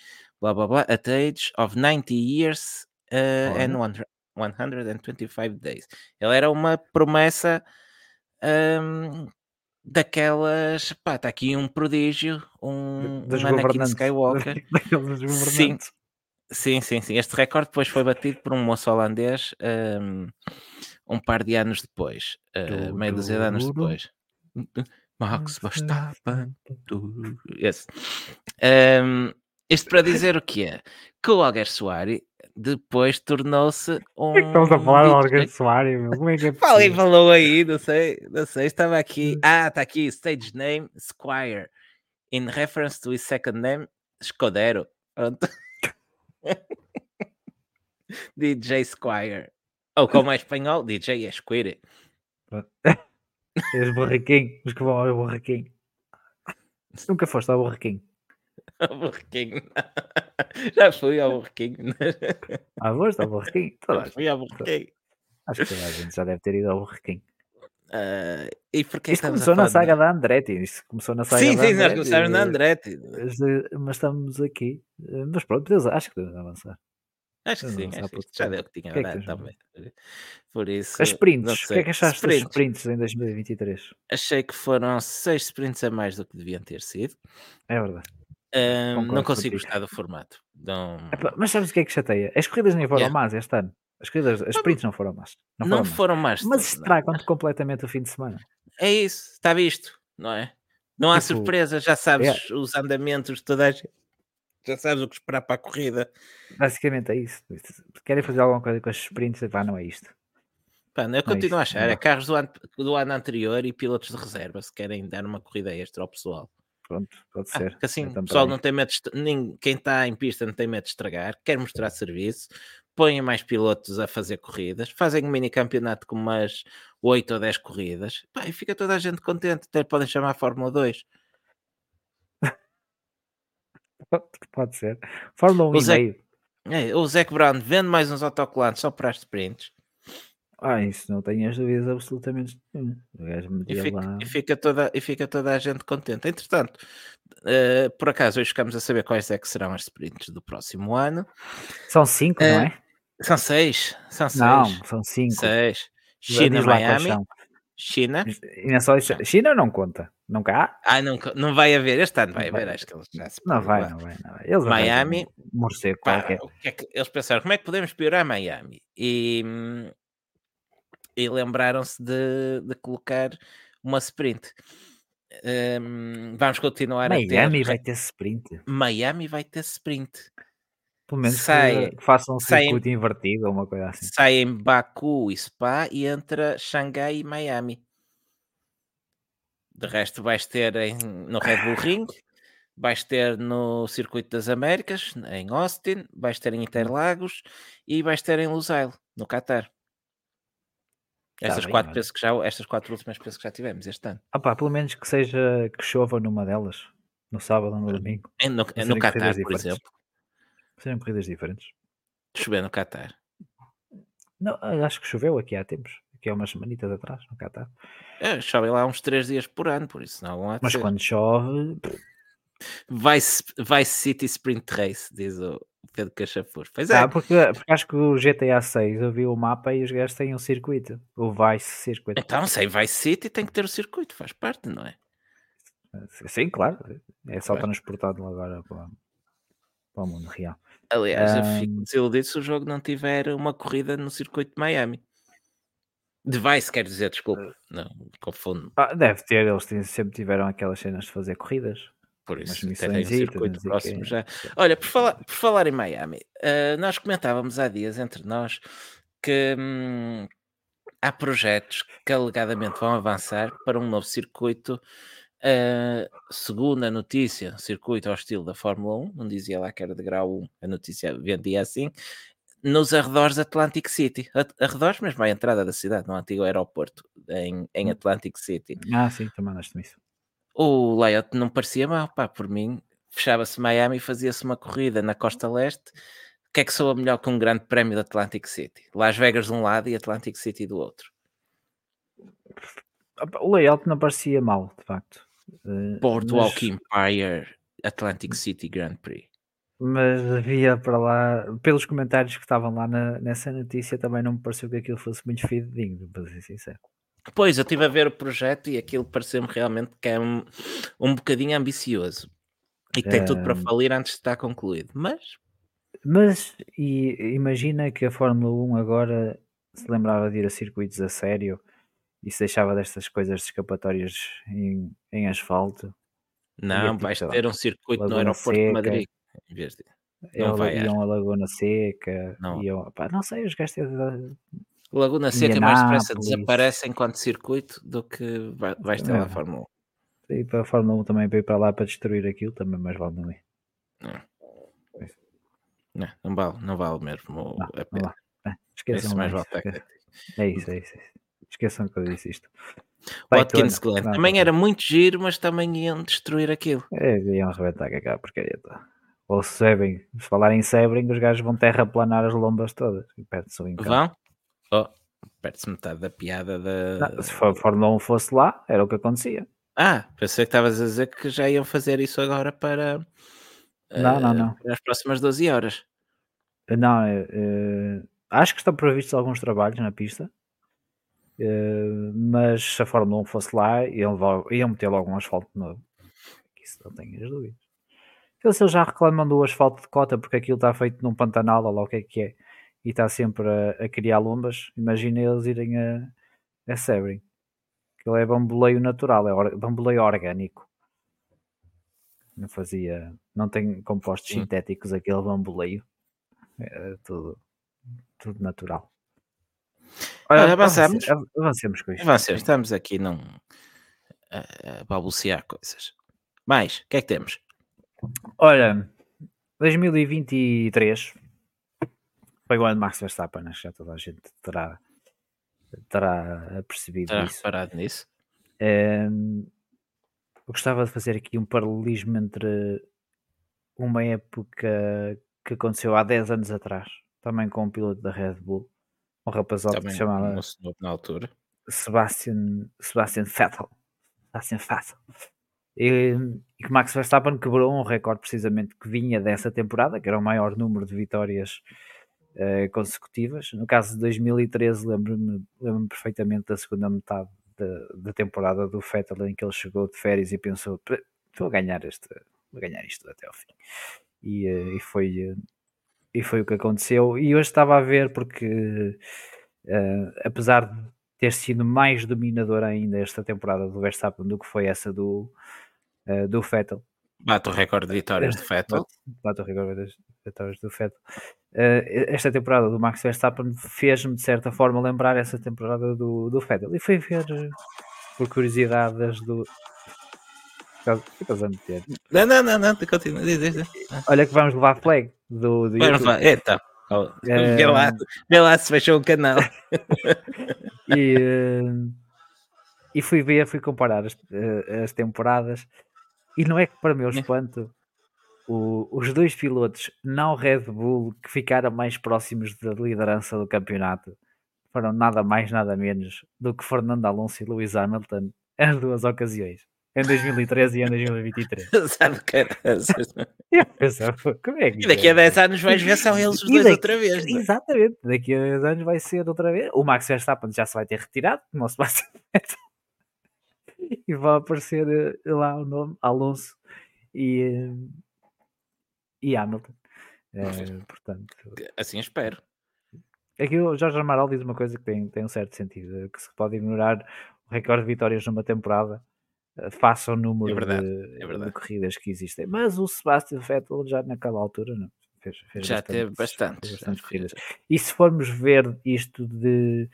blá blá blá, at the age of 90 years and Olha. 125 days. Ele era uma promessa ahm, daquelas. Pá, está aqui um prodígio, um, um Anakin. Skywalker. Governantes. Sim, sim, sim. Este recorde depois foi batido por um moço holandês um, um par de anos depois, uh, meia dúzia de anos depois. Max Verstappen. tu- Esse. Um, isto para dizer o que é? Que o Alguer Soares depois tornou-se um. Estamos a falar do. Alguer Soares, meu. Como é que é possível? falou aí, não sei, não sei, estava aqui. Ah, está aqui, stage name Squire, in reference to his second name, Escudero. Pronto. DJ Squire. Ou como é espanhol, DJ Esquire. És borriquinho. Os que vão ao borriquinho. Nunca foste ao borriquinho. Ao Borrequinho. Já fui ao Borrequinho. Ah, foste ao a Já fui ao Borrequinho. Acho que toda a gente já deve ter ido ao borriquinho. Ah, e porquê Isto estamos a começou na saga da Andretti. Isto começou na saga Sim, da sim, nós Andretti, começámos na eh, Andretti. Mas, eh, mas estamos aqui. Eh, Mas pronto, podemos- acho que podemos avançar. Acho que sim, não acho que já não. deu o que tinha que é que também. Por isso, As não sprints. O que é que achaste das Sprints. sprints em 2023? Achei que foram seis sprints a mais do que deviam ter sido. É verdade. Ahm, não consigo gostar do formato. Não, mas sabes o que é que chateia? As corridas nem foram Yeah. más este ano. As corridas, as sprints não foram más. Não não foram más. foram mais. Mas de não. estragam-te completamente o fim de semana. É isso, está visto, não é? Não há Tipo, surpresa, já sabes os andamentos, toda a gente. Já sabes o que esperar para a corrida. Basicamente é isso. Querem fazer alguma coisa com as sprints? Epá, não é isto. Pá, eu Não é continuo a isso, achar, não é dá. carros do ano, do ano anterior e pilotos de reserva, se querem dar uma corrida extra ao pessoal. Pronto, pode Ah, ser. que assim, Eu o pessoal não tem medo de, nem, quem está em pista não tem medo de estragar, quer mostrar serviço, põem mais pilotos a fazer corridas, fazem um mini campeonato com umas 8 ou 10 corridas, pá, e fica toda a gente contente, até podem chamar a Fórmula 2. Pode ser. Fórmula 1 O e Zé- meio. É, o Zac Brown vende mais uns autocolantes só para as sprints Ah, isso não tenho as dúvidas absolutamente nenhuma. E fica, e fica toda, e fica toda a gente contente. Entretanto, eh, por acaso hoje ficamos a saber quais é que serão as sprints do próximo ano. São cinco, não é? São seis, são seis. Não, são cinco. Seis. China, Miami, são. China. Não é só isso. China não conta. Nunca há? Ah, nunca, não vai haver, este ano vai Não vai haver, acho que eles já se Não vai, não vai, não vai. Eles Miami, um morcego Pá, qualquer. o que é que eles pensaram, como é que podemos piorar Miami? E, e lembraram-se de, de colocar uma sprint. Hum, vamos continuar a Miami ter. vai ter sprint. Miami vai ter sprint. Pelo menos que- Sai- que façam um sai- circuito invertido ou uma coisa assim. Sai em Baku e Spa e entra Xangai e Miami. De resto, vais ter em- no Red Bull Ring, vais ter no Circuito das Américas, em Austin, vais ter em Interlagos e vais ter em Lusail, no Qatar. Tá Estas, quatro penso que já, estas quatro últimas penso que já tivemos este ano. Ah pá, pelo menos que seja que chova numa delas. No sábado ou no domingo. É no, é no Qatar, por exemplo. Sejam corridas diferentes. Chover no Qatar. Não, acho que choveu aqui há tempos. Aqui há umas semanitas atrás, no Catar. É, chove lá uns três dias por ano, por isso não há Mas ser. quando chove, Vice, Vice City Sprint Race, diz o Pedro Cachafur. Pois é, Ah, porque, porque acho que o GTA 6 eu vi o mapa e os gajos têm um circuito. O Vice Circuit. Então, sem Vice City tem que ter o circuito, faz parte, não é? Sim, claro. É só Claro. transportado agora para, para o mundo real. Aliás, eu Ahm. fico desiludido se o jogo não tiver uma corrida no circuito de Miami. De Vice, quer dizer, desculpa. Não, confundo. Ah, deve ter, eles sempre tiveram aquelas cenas de fazer corridas. Por isso, até tem um circuito próximo quê. já. Olha, por falar, por falar em Miami, eh, nós comentávamos há dias entre nós que hum, há projetos que alegadamente vão avançar para um novo circuito. Eh, segundo a notícia, circuito ao estilo da Fórmula 1, não dizia lá que era de grau 1, a notícia vendia assim, nos arredores de Atlantic City. Arredores, mesmo à entrada da cidade, no antigo aeroporto, em, em Hum. Atlantic City Ah, sim, tu mandaste-me isso. o layout não parecia mal, pá, por mim, fechava-se Miami e fazia-se uma corrida na costa leste. O que é que soa melhor que um grande prémio de Atlantic City? Las Vegas de um lado e Atlantic City do outro. O layout não parecia mal, de facto. Eh, Boardwalk mas- Empire Atlantic City Grand Prix. Mas havia para lá, pelos comentários que estavam lá na- nessa notícia, também não me pareceu que aquilo fosse muito fidedigno, para ser sincero. Pois, eu estive a ver o projeto e aquilo pareceu-me realmente que é um, um bocadinho ambicioso. E que tem tudo para Ehm. falir antes de estar concluído. Mas, Mas e, imagina que a Fórmula 1 agora se lembrava de ir a circuitos a sério e se deixava destas coisas de escapatórias em, em asfalto. não, tipo, vais ter um circuito no Laguna aeroporto de Seca. Madrid. Em vez de... Não vai, iam a Laguna Seca, Não. iam, pá, não sei, os gajos têm- Laguna Seca mais depressa desaparece enquanto circuito do que vai, vais ter lá a É. Fórmula 1. E para a Fórmula 1 também para ir para lá para destruir aquilo, também mais vale não ir. Não, não vale, não vale mesmo Não, a não pena. vale. É, esqueçam Isso mais vale. É isso, é isso. é isso. Esqueçam que eu disse isto. Vai, Watkins Glen também era muito giro, mas também iam destruir aquilo. É, iam arrebentar com aquela porcaria. Ou se Sebring, se falar em Sebring, os gajos vão terraplanar as lombas todas e perde-se o encanto. Vão? Oh, perde-se metade da piada da. Não, se a Fórmula 1 fosse lá, era o que acontecia. Ah, pensei que estavas a dizer que já iam fazer isso agora para. Não, não, eh, não. para as próximas 12 horas. Não, é, acho que estão previstos alguns trabalhos na pista, é, mas se a Fórmula 1 fosse lá, iam, iam meter logo um asfalto novo. Isso não tenho as dúvidas. Então, se eles já reclamam do asfalto de cota porque aquilo está feito num pantanal ou lá o que é que é e está sempre a, a criar lombas, imagina eles irem a, a Sebring. Aquilo é bamboleio natural, é or- bamboleio orgânico. Não fazia, não tem compostos Sim. sintéticos aquele bamboleio. É tudo, tudo natural. Olha, avançamos. avance- Avancemos com isto. Avancemos, estamos aqui num. a, a balbuciar coisas. Mais, o que é que temos? Olha, 2023 foi o ano de Max Verstappen, acho que já toda a gente terá, terá percebido Terá isso. reparado nisso? Ehm, eu gostava de fazer aqui um paralelismo entre uma época que aconteceu há 10 anos atrás, também com um piloto da Red Bull, um rapazote que se chamava na altura. Sebastian, Sebastian Vettel. Sebastian Vettel. E, e que Max Verstappen quebrou um recorde precisamente que vinha dessa temporada, que era o maior número de vitórias eh, consecutivas. No caso de 2013, lembro-me lembro perfeitamente da segunda metade da, da temporada do Vettel, em que ele chegou de férias e pensou: "Pre- vou ganhar, este, vou ganhar isto até ao fim. E, eh, e foi, eh, e foi o que aconteceu. E hoje estava a ver porque, eh, apesar de ter sido mais dominador ainda esta temporada do Verstappen do que foi essa do, eh, do Vettel, Bate o recorde de vitórias de Vettel. bate o rigor das vitórias do Vettel. Eh, esta temporada do Max Verstappen fez-me de certa forma lembrar essa temporada do, do Vettel. E foi ver por curiosidade as do. A. Não, não, não, não, continua. Diz, diz, diz. Olha que vamos levar flag do, do Vamos YouTube. lá, então. Oh, Eh, Vê lá, vê lá se fechou o canal. e, eh, e fui ver, fui comparar as, eh, as temporadas e não é que para meu É. espanto o- os dois pilotos não Red Bull que ficaram mais próximos da liderança do campeonato foram nada mais nada menos do que Fernando Alonso e Lewis Hamilton em duas ocasiões em 2013 e em 2023 Sabe, caraças. e eu pensava, como é que E daqui a é? 10 anos vais ver são eles os dois daqui- outra vez. não é? Exatamente, daqui a 10 anos vai ser outra vez. O Max Verstappen já se vai ter retirado, como o Sebastian Vettel. e vai aparecer eh, lá o nome Alonso e, eh, e Hamilton. Eh, portanto, Assim espero. aqui o Jorge Amaral diz uma coisa que tem, tem um certo sentido, que se pode ignorar o recorde de vitórias numa temporada face ao número É verdade, de, é de corridas que existem. Mas o Sebastian Vettel já naquela altura não, fez, fez Já teve bastantes- bastantes, corridas. E se formos ver isto de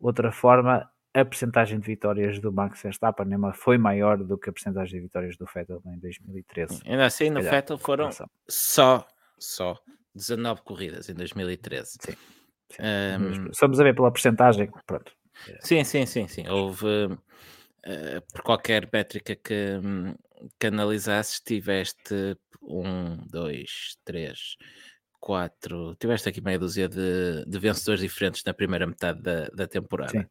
outra forma, a percentagem de vitórias do Max Verstappen é foi maior do que a percentagem de vitórias do Vettel em 2013. Ainda assim, no calhar, Vettel foram só, só 19 corridas em 2013. Sim, sim. Mas Estamos a ver pela percentagem, pronto. Sim, sim, sim, sim. Houve, eh, por qualquer métrica que, hum, que analisasses, tiveste um, dois, três, quatro. Tiveste aqui meia dúzia de, de vencedores diferentes na primeira metade da, da temporada. Sim.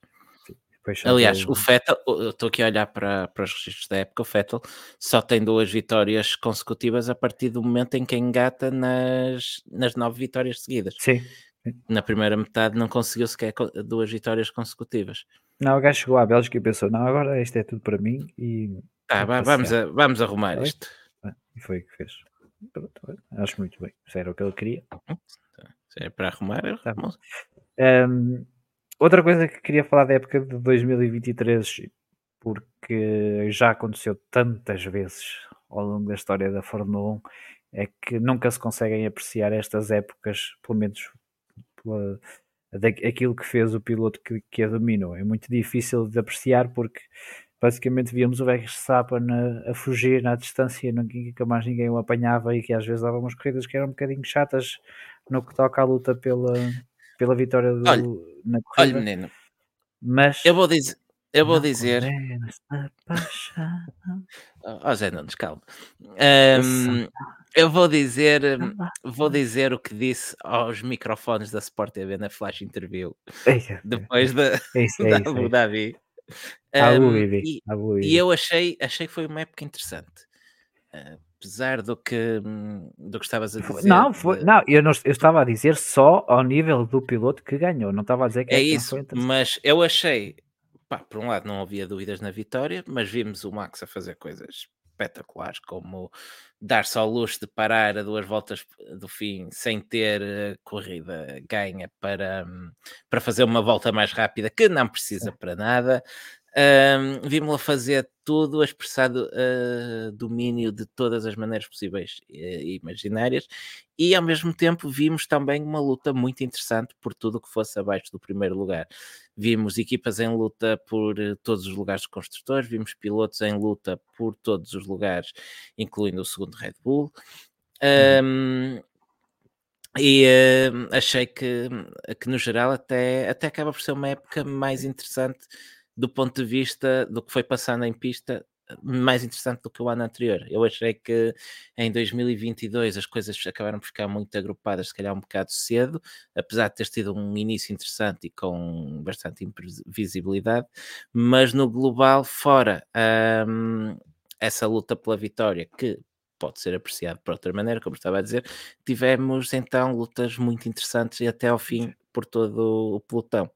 Aliás, o Vettel, eu estou aqui a olhar para, para os registros da época, o Vettel só tem duas vitórias consecutivas a partir do momento em que engata nas, nas nove vitórias seguidas. Sim. Na primeira metade não conseguiu sequer duas vitórias consecutivas. Não, o gajo chegou à Bélgica e pensou, não, agora isto é tudo para mim e, Tá, Vou vá, vamos, a- vamos arrumar Oi? isto. e foi o que fez. Acho muito bem. Se era o que ele queria. Se é para arrumar, Tá. Hum, outra coisa que queria falar da época de 2023, porque já aconteceu tantas vezes ao longo da história da Fórmula 1, é que nunca se conseguem apreciar estas épocas, pelo menos pela, da- aquilo que fez o piloto que, que a dominou. É muito difícil de apreciar porque basicamente víamos o Verstappen a, a fugir na distância, nunca mais ninguém o apanhava e que às vezes dava umas corridas que eram um bocadinho chatas no que toca à luta pela, pela vitória do, Olha, na Olha, corrida. menino, mas eu vou dizer, eu vou não dizer, condenas a paixão. ó Zé Nunes, calma. Ahm, eu vou dizer, hum, vou dizer o que disse aos microfones da Sport TV na Flash Interview depois da, É isso, é da é Abu. Dhabi. E, e eu achei, achei que foi uma época interessante. Apesar do que, hum, do que estavas a dizer. Não, foi, não eu, não, eu estava a dizer só ao nível do piloto que ganhou, não estava a dizer que É isso, mas eu achei, pá, por um lado não havia dúvidas na vitória, mas vimos o Max a fazer coisas espetaculares, como dar-se ao luxo de parar a duas voltas do fim sem ter eh, corrida ganha para, hum, para fazer uma volta mais rápida, que não precisa para nada. Um, Vimos-la fazer tudo, a expressar do- eh, domínio de todas as maneiras possíveis e imaginárias, e ao mesmo tempo vimos também uma luta muito interessante por tudo o que fosse abaixo do primeiro lugar. Vimos equipas em luta por eh, todos os lugares de construtores, vimos pilotos em luta por todos os lugares, incluindo o segundo Red Bull. Um, e hum, achei que, que no geral até, até acaba por ser uma época mais interessante do ponto de vista do que foi passando em pista, mais interessante do que o ano anterior. Eu achei que em 2022 as coisas acabaram por ficar muito agrupadas, se calhar um bocado cedo, apesar de ter tido um início interessante e com bastante imprevisibilidade, mas no global, fora hum, essa luta pela vitória, que pode ser apreciado por outra maneira, como estava a dizer, tivemos então lutas muito interessantes e até ao fim por todo o pelotão.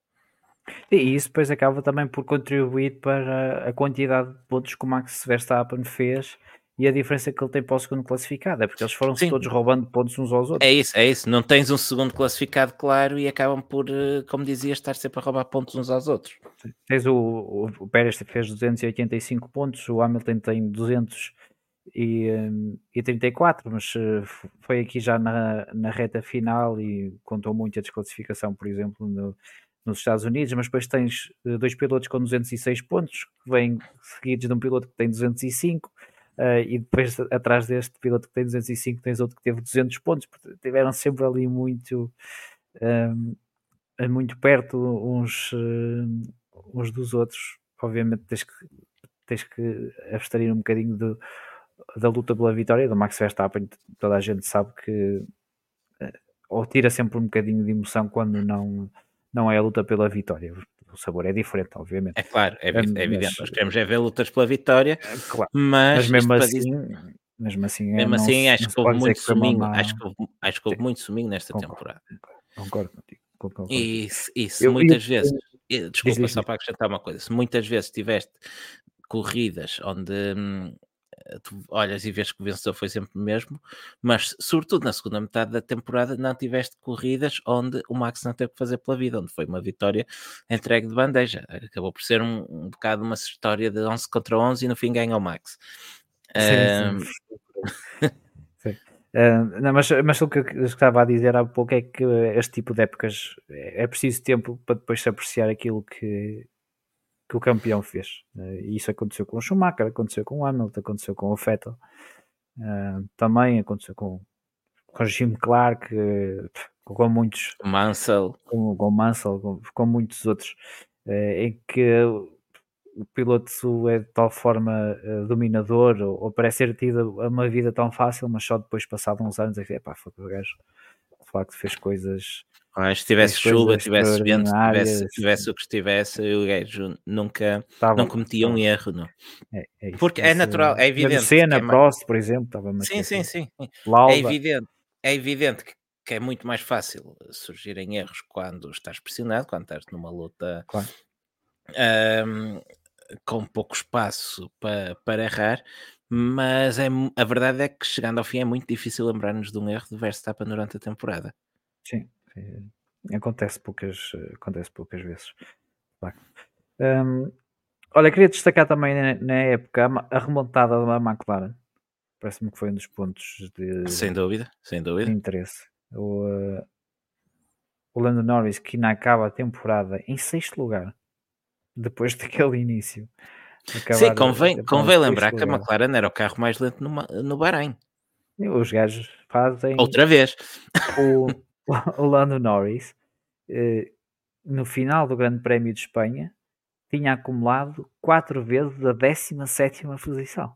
E isso depois acaba também por contribuir para a quantidade de pontos que o Max Verstappen fez e a diferença que ele tem para o segundo classificado. É porque eles foram todos roubando pontos uns aos outros. É isso, é isso. Não tens um segundo classificado claro e acabam por, eh, como dizia, estar sempre a roubar pontos uns aos outros. Tens o, o, o Pérez fez 285 pontos, o Hamilton tem 200 e, hum, 34, mas eh, foi aqui já na, na reta final e contou muito a desclassificação, por exemplo, no- nos Estados Unidos, mas depois tens eh, dois pilotos com 206 pontos, que vêm seguidos de um piloto que tem 205, eh, e depois atrás deste piloto que tem 205 tens outro que teve 200 pontos, portanto, tiveram sempre ali muito, hum, muito perto uns, hum, uns dos outros. Obviamente tens que, tens que abstrair um bocadinho do- da luta pela vitória do Max Verstappen. Toda a gente sabe que eh, ou tira sempre um bocadinho de emoção quando não, não é a luta pela vitória. O sabor é diferente, obviamente. É claro, é, é evidente. mas- Nós queremos é ver lutas pela vitória, Claro, mas, mas mesmo assim, dizer- mesmo assim, é, mesmo assim acho não que houve muito que uma suminho. má- Acho que houve, acho que houve Sim. muito suminho nesta Concordo. temporada. Concordo contigo. concordo contigo. E se, e se Eu- muitas vezes, desculpa, só para acrescentar uma coisa, se muitas vezes tiveste corridas onde hum, tu olhas e vês que o vencedor foi sempre o mesmo, mas sobretudo na segunda metade da temporada não tiveste corridas onde o Max não teve que fazer pela vida, onde foi uma vitória entregue de bandeja. Acabou por ser um, um bocado uma história de 11 contra 11 e no fim ganha o Max. Sim, sim. sim. Uh, não, mas, mas o que eu estava a dizer há pouco é que este tipo de épocas é preciso tempo para depois se apreciar aquilo que, que o campeão fez. E isso aconteceu com o Schumacher, aconteceu com o Hamilton, aconteceu com o Vettel, uh, também aconteceu com, com o Jim Clark, com muitos. Mansell. Com, com Mansell, com, com muitos outros, em que o piloto é de tal forma dominador ou, ou, parece ter tido uma vida tão fácil, mas só depois, passado uns anos, é que pá, foi o gajo de facto fez coisas. Ah, se tivesse chuva, tivesse vento, tivesse, tivesse o que estivesse, o gajo nunca Tava, não cometia um erro, não. É, é isso, Porque é natural, é evidente. Cena, é Prost, por exemplo, estava Sim, sim, sim. Lauda. É evidente, é evidente que, que, é muito mais fácil surgirem erros quando estás pressionado, quando estás numa luta. Claro. Um, com pouco espaço para, para errar, mas é, a verdade é que chegando ao fim é muito difícil lembrar-nos de um erro de Verstappen durante a temporada. Sim, acontece poucas, acontece poucas vezes. Um, olha, queria destacar também na, na, época a, remontada da McLaren. Parece-me que foi um dos pontos de, sem dúvida, sem dúvida. De interesse. O, uh, o Lando Norris que ainda acaba a temporada em sexto lugar depois daquele início. Sim, convém, convém lembrar que a McLaren era o carro mais lento no, no Bahrein. Os gajos fazem. Outra vez. O, o Lando Norris, eh, no final do Grande Prémio de Espanha, tinha acumulado quatro vezes a 17 posição.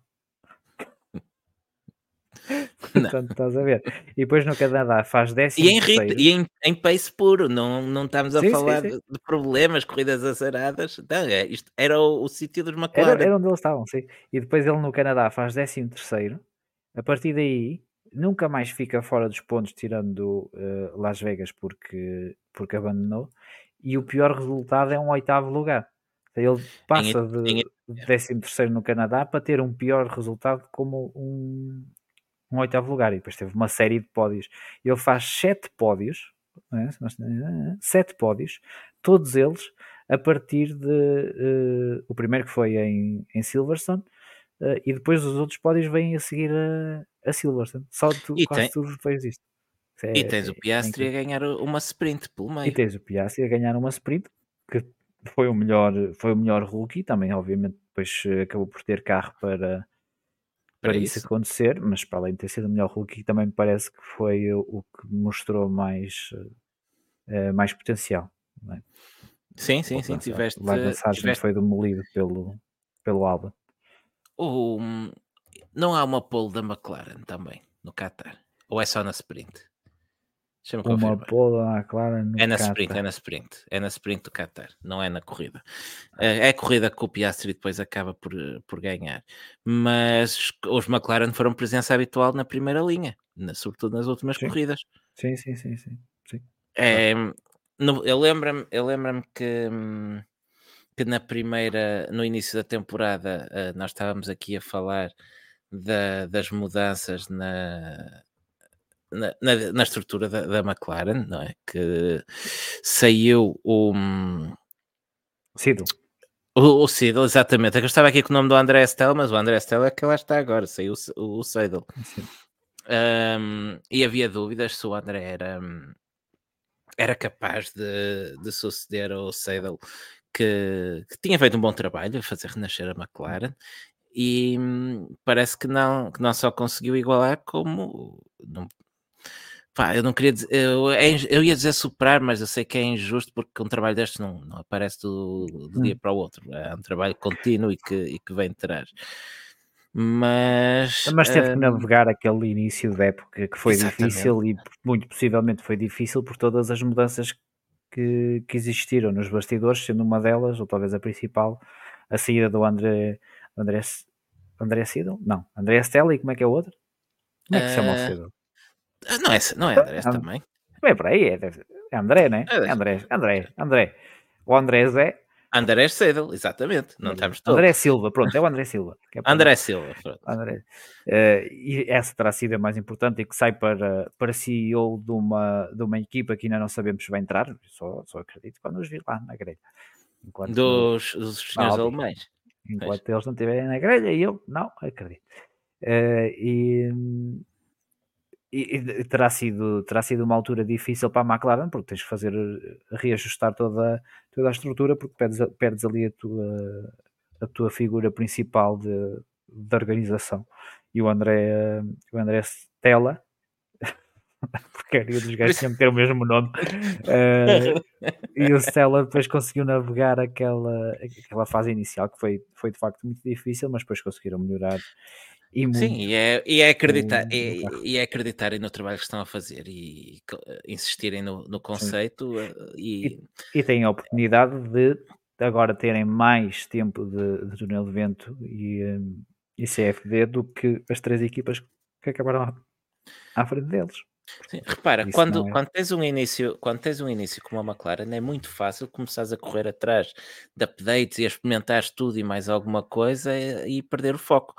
Portanto, estás a ver. E depois no Canadá faz décimo. E em, e em, em pace puro, não, não estamos a sim, falar sim, sim. De, problemas, corridas azaradas. Não, é, isto era o, o sítio dos McLaren. Era, era, onde eles estavam, sim. E depois ele no Canadá faz décimo terceiro. A partir daí, nunca mais fica fora dos pontos, tirando uh, Las Vegas, porque, porque abandonou. E o pior resultado é um oitavo lugar. Ele passa de décimo terceiro no Canadá para ter um pior resultado como um, um oitavo lugar e depois teve uma série de pódios. Ele faz sete pódios, é? sete pódios, todos eles a partir de uh, o primeiro que foi em, em Silverstone uh, e depois os outros pódios vêm a seguir a, a Silverstone. Só tu, e quase tem... tudo depois disto. É, e tens o Piastri é, a ganhar uma sprint pelo meio. E tens o Piastri a ganhar uma sprint que foi o melhor, foi o melhor rookie, também obviamente depois eh, acabou por ter carro para para, isso. isso. acontecer, mas para além de ter sido o melhor rookie, também me parece que foi o, o que mostrou mais, uh, mais potencial. É? Sim, sim, sim. Tiveste, Lá tiveste... foi demolido pelo, pelo Alba. O, não há uma pole da McLaren também no Qatar? Ou é só na sprint? Uma pola clara no É na Qatar. sprint, é na sprint. É na sprint do Qatar, não é na corrida. É, é a corrida que o Piastri depois acaba por, por ganhar. Mas os McLaren foram presença habitual na primeira linha, na, sobretudo nas últimas sim. corridas. Sim, sim, sim, sim. sim. É, no, eu lembro-me lembro que, que na primeira, no início da temporada, eh, nós estávamos aqui a falar da, das mudanças na, na, na, na estrutura da, da, McLaren, não é? Que saiu o. Sido. O, o exatamente. É que eu estava aqui com o nome do André Stella, mas o André Stella é que lá está agora, saiu o, o Seidel. Um, e havia dúvidas se o André era, era capaz de, de suceder ao Seidel, que, que, tinha feito um bom trabalho a fazer renascer a McLaren e hum, parece que não, que não só conseguiu igualar, como não, Pá, eu não queria dizer, eu, é eu ia dizer superar, mas eu sei que é injusto porque um trabalho destes não, não aparece do, do hum. dia para o outro, é um trabalho contínuo e que, e que vem de trás. Mas, mas teve que hum, navegar aquele início da época que foi exatamente. difícil e muito possivelmente foi difícil por todas as mudanças que, que existiram nos bastidores, sendo uma delas, ou talvez a principal, a saída do André André, André Sidel? Não, André Stelli, como é que é o outro? Como é que se chama o? Eh, ah, não é, não é Andrés também? É por aí, é, é André, né? É, André, André, André. O Andrés é. André Seidel, exatamente. Não estamos todos. André Silva, pronto, é o André Silva. é André Silva. pronto. André. Eh, e essa terá sido a mais importante e que sai para, para CEO de uma, de uma equipa que ainda não sabemos se vai entrar, só, só acredito quando os vir lá na grelha. Enquanto, Dos, dos senhores alemães. Enquanto eles não estiverem na grelha, eu não acredito. Eh, e, e- e terá, sido, terá sido uma altura difícil para a McLaren, porque tens que fazer eh, reajustar toda, toda a estrutura, porque perdes, perdes ali a tua, a tua figura principal de, de organização. E o André, o André Stella, porque a dos gajos tinham que ter o mesmo nome, eh, e o Stella depois conseguiu navegar aquela, aquela fase inicial que foi, foi de facto muito difícil, mas depois conseguiram melhorar. E muito. Sim, e é, e é acreditar, e, e é acreditarem no trabalho que estão a fazer e co- insistirem no, no conceito eh, e, e têm a oportunidade de agora terem mais tempo de, de túnel de vento e, e CFD do que as três equipas que acabaram à, à frente deles. Sim, repara, Isso quando, é- quando, tens um início, quando tens um início como a McLaren, é muito fácil começares a correr atrás de updates e a experimentares tudo e mais alguma coisa e, e perder o foco.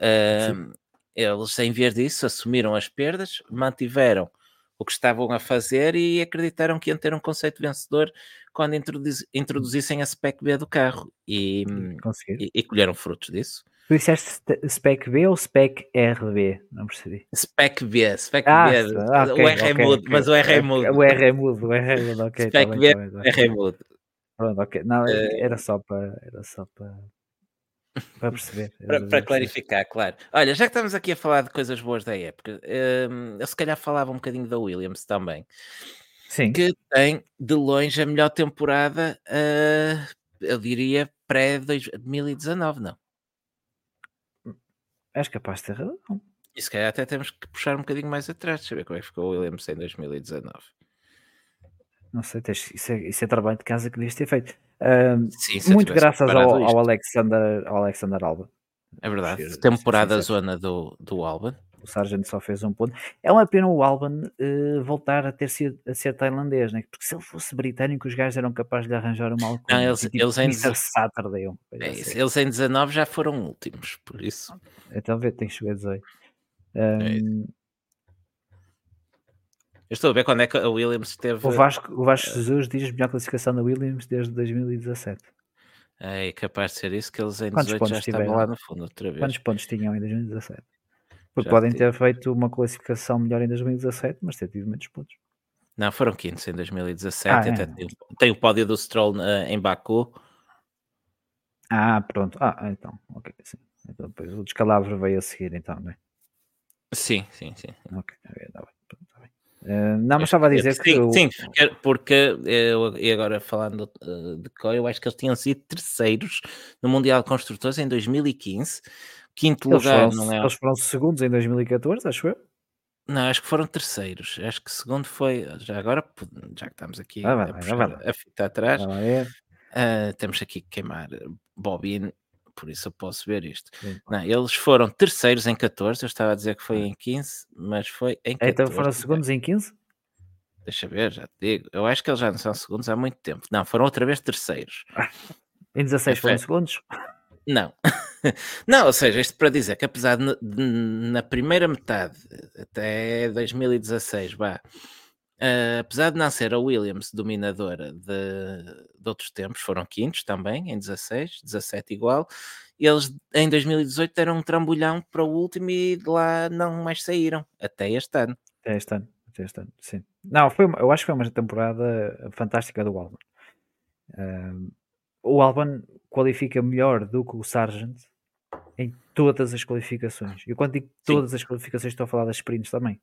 Ahm, eles, em vez disso, assumiram as perdas, mantiveram o que estavam a fazer e acreditaram que iam ter um conceito vencedor quando introduz- introduzissem a Spec B do carro e, Conseguir. e, e colheram frutos disso. Tu disseste ste- Spec B ou Spec RB? Não percebi. Spec B, Spec Ah, B, ah, o R é mudo, ok. mas o R é É, mudo. O R é mudo, o R é mudo, ok. tá Spec bem, B, tá bem, tá bem. R é mudo. Pronto, ok. Não, Eh, era só para. Era só para. Para perceber. Para para clarificar, claro. Olha, já que estamos aqui a falar de coisas boas da época, hum, eu se calhar falava um bocadinho da Williams também, Sim, que tem de longe a melhor temporada, ah, eu diria pré-2019, não? És capaz de ter razão. E se calhar até temos que puxar um bocadinho mais atrás, saber como é que ficou o Williams em 2019. Não sei, tens, isso, é, isso é trabalho de casa que devias ter feito. Ahm, Sim, muito graças ao, ao Alexander, ao Alexander Alba. É verdade. Temporada zona do, do Alban. O Sargent só fez um ponto. É uma pena o Alban eh, voltar a ter sido a ser tailandês, né? porque se ele fosse britânico, os gajos eram capazes de arranjar uma alcunha. Não, eles- tipo eles ainda- Mr. Saturday. coisa É assim. Eles em 19 já foram últimos, por isso. Então vê, tem que chegar a 18. É isso. Ahm, Eu estou a ver quando é que a Williams teve. o, Vasco, o Vasco Jesus diz melhor classificação da Williams desde 2017. É capaz de ser isso que eles em Quantos 18 já estavam tiveram? lá no fundo outra vez. Quantos pontos tinham em 2017? Porque Já podem te ter feito uma classificação melhor em 2017, mas ter tido menos pontos. Não, foram quintos em 2017. Ah, até é. tem, tem o pódio do Stroll eh, em Baku. Ah, pronto. Ah, ah, então, ok, sim. Então depois o descalabro veio a seguir, então, não é? Sim, sim, sim. Ok, ok, tá bem, pronto, tá bem. Eh, não, mas estava a dizer sim, que o- sim, porque, eu, e agora falando eh, de Coi, eu acho que eles tinham sido terceiros no Mundial de Construtores em 2015. Quinto eles, lugar, foram, não é? eles foram segundos em 2014, acho eu. Não, acho que foram terceiros. Acho que segundo foi. Já agora, já que estamos aqui Ah, vai a, puxar vai a fita atrás, ah, temos aqui que queimar bobine, por isso eu posso ver isto. Sim. Não, eles foram terceiros em 14, eu estava a dizer que foi em 15, mas foi em 14. Então foram segundos em 15? Deixa ver, já te digo. Eu acho que eles já não são segundos há muito tempo. Não, foram outra vez terceiros. Em 16 É foram segundos? Não. não, ou seja, isto para dizer que apesar de, na primeira metade, até 2016, vá, eh, apesar de não ser a Williams dominadora de, de outros tempos, foram quintos também, em 16, 17 igual, eles em 2018 deram um trambolhão para o último e de lá não mais saíram, até este ano. Até este ano. Até este ano, sim. Não, foi eu acho que foi uma temporada fantástica do Alban. Ahm, o Alban qualifica melhor do que o Sargent em todas as qualificações. E quando digo todas as qualificações, estou a falar das sprints também.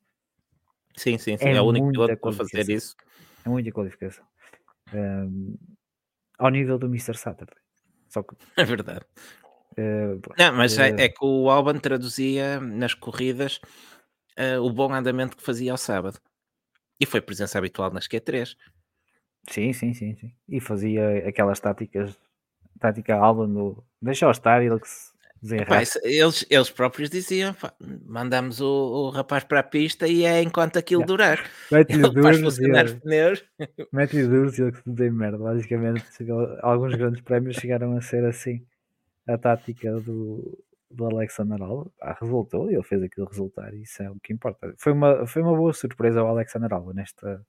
Sim, sim, sim. É É, o único piloto a fazer isso. É muita qualificação. Ahm, ao nível do Mr. Saturday. Só que. É verdade. pronto, Não, mas é, eh, é que o Alban traduzia nas corridas eh, o bom andamento que fazia ao sábado. E foi presença habitual nas Q3. Sim, sim, sim, sim. E fazia aquelas táticas, tática alba no. Deixa-o estar, ele que se. Epá, isso, eles, eles próprios diziam: pá, mandamos o, o, rapaz para a pista e é enquanto aquilo durar. Mete-lhe duros. Mete-lhe duros e ele que se tem merda. Basicamente, alguns grandes prémios chegaram a ser assim. A tática do, do Alexander Alba ah, resultou e ele fez aquilo resultar. Isso é o que importa. Foi uma, foi uma boa surpresa o Alexander Alba nesta,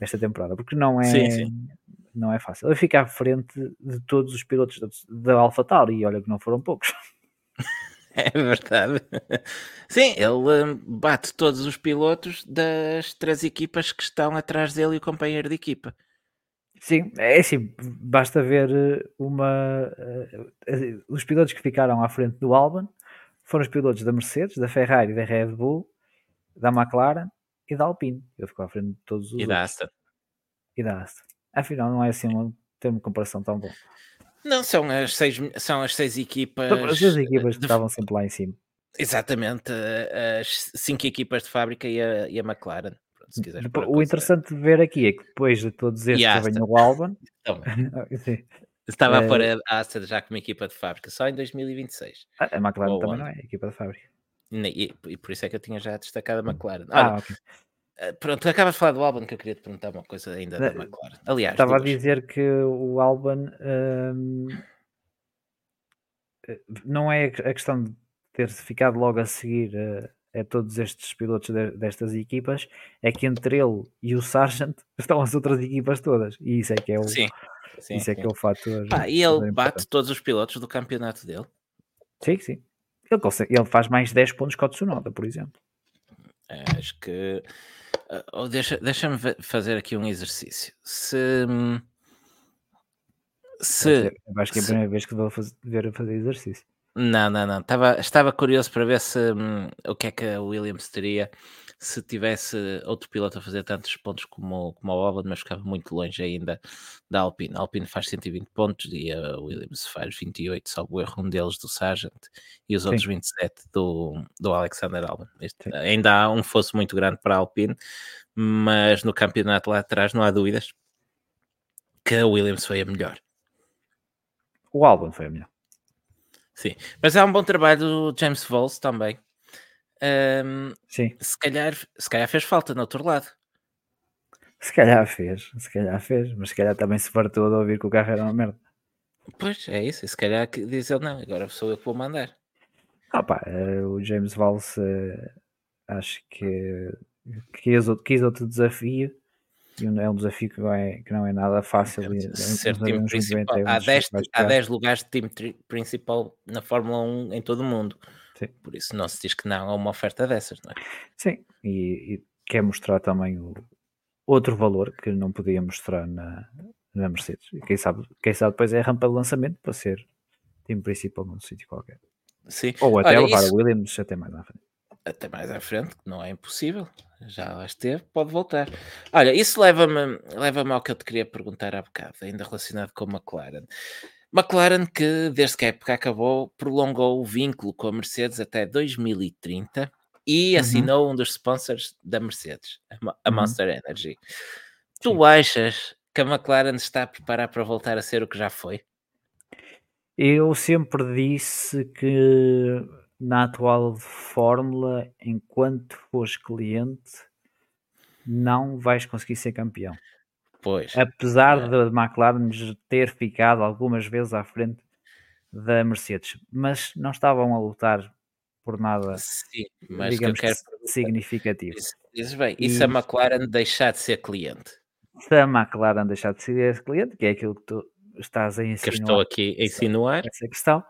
nesta temporada, porque não é, sim, sim. Não é fácil. Ele fica à frente de todos os pilotos da AlphaTauri e olha que não foram poucos. É verdade. Sim, ele hum, bate todos os pilotos das três equipas que estão atrás dele e o companheiro de equipa. Sim, é assim, basta ver eh, uma. Uh, os pilotos que ficaram à frente do Albon foram os pilotos da Mercedes, da Ferrari, da Red Bull, da McLaren e da Alpine. Ele ficou à frente de todos os. E da Aston. E da Aston. Afinal, não é assim um termo de comparação tão bom. Não, são as seis, são as seis equipas. As seis equipas de... estavam sempre lá em cima. Exatamente, as cinco equipas de fábrica e a, e a McLaren. o interessante de ver aqui é que depois de todos estes já vem o Albon. Estava a pôr a Aston já como equipa de fábrica, só em 2026. A McLaren Ou também não é equipa de fábrica. E, e, por isso é que eu tinha já destacado a McLaren. Ah, ok. Eh, pronto, acabas de falar do Albon que eu queria te perguntar uma coisa ainda da McLaren. Aliás, estava a dizer que o Albon hum, eh, não é a questão de ter ficado logo a seguir a, a todos estes pilotos de, destas equipas, é que entre ele e o Sargent estão as outras equipas todas, e isso é que é o, sim, sim, isso é sim. que é o fator. Ah, e ele bate todos os pilotos do campeonato dele? Sim, sim. Ele, consegue, ele faz mais 10 pontos que o Tsunoda, por exemplo. É, acho que Uh, deixa, deixa-me fazer aqui um exercício. Se. se acho que é a primeira se, vez que vou fazer, ver fazer exercício. Não, não, não. Estava, estava curioso para ver se hum, o que é que a Williams teria se tivesse outro piloto a fazer tantos pontos como, como a Albon, mas ficava muito longe ainda da Alpine. A Alpine faz 120 pontos e a Williams faz 28, só o erro um deles do Sargent e os Sim. outros 27 do, do Alexander Albon. Este, ainda há um fosso muito grande para a Alpine, mas no campeonato lá atrás não há dúvidas que a Williams foi a melhor. O Albon foi a melhor. Sim, mas há um bom trabalho do James Vols também. Um, Sim. Se calhar, se calhar fez falta no outro lado. Se calhar fez, se calhar fez, mas se calhar também se fartou de ouvir que o carro era uma merda. Pois, é isso. Se calhar diz ele, não, agora sou eu que vou mandar. Ah pá, uh, o James Valls uh, acho que quis outro, quis outro desafio e é um desafio que, vai, que não é nada fácil. É, ser time principal. Há 10, há 10 lugares de time principal na Fórmula 1 em todo o mundo. Sim. Por isso não se diz que não a uma oferta dessas, não é? Sim, e, e quer mostrar também o outro valor que não podia mostrar na, na Mercedes. E quem sabe, quem sabe depois é a rampa de lançamento para ser time principal num sítio qualquer. Sim. Ou até Olha, levar isso... a Williams até mais à frente. Até mais à frente, que não é impossível. Já lá esteve, pode voltar. Olha, isso leva-me leva ao que eu te queria perguntar há bocado, ainda relacionado com a McLaren. McLaren, que desde que a época acabou, prolongou o vínculo com a Mercedes até 2030 e uhum. assinou um dos sponsors da Mercedes, a uhum. Monster uhum. Energy. Tu Sim. achas que a McLaren está a preparar para voltar a ser o que já foi? Eu sempre disse que na atual fórmula, enquanto fores cliente, não vais conseguir ser campeão. Pois. Apesar é. da McLaren ter ficado algumas vezes à frente da Mercedes, mas não estavam a lutar por nada Sim, mas digamos, que eu quero... significativo. Diz bem, e, e se a McLaren deixar de ser cliente? Se a McLaren deixar de ser cliente, que é aquilo que tu estás a insinuar. Que estou aqui a insinuar. Essa questão.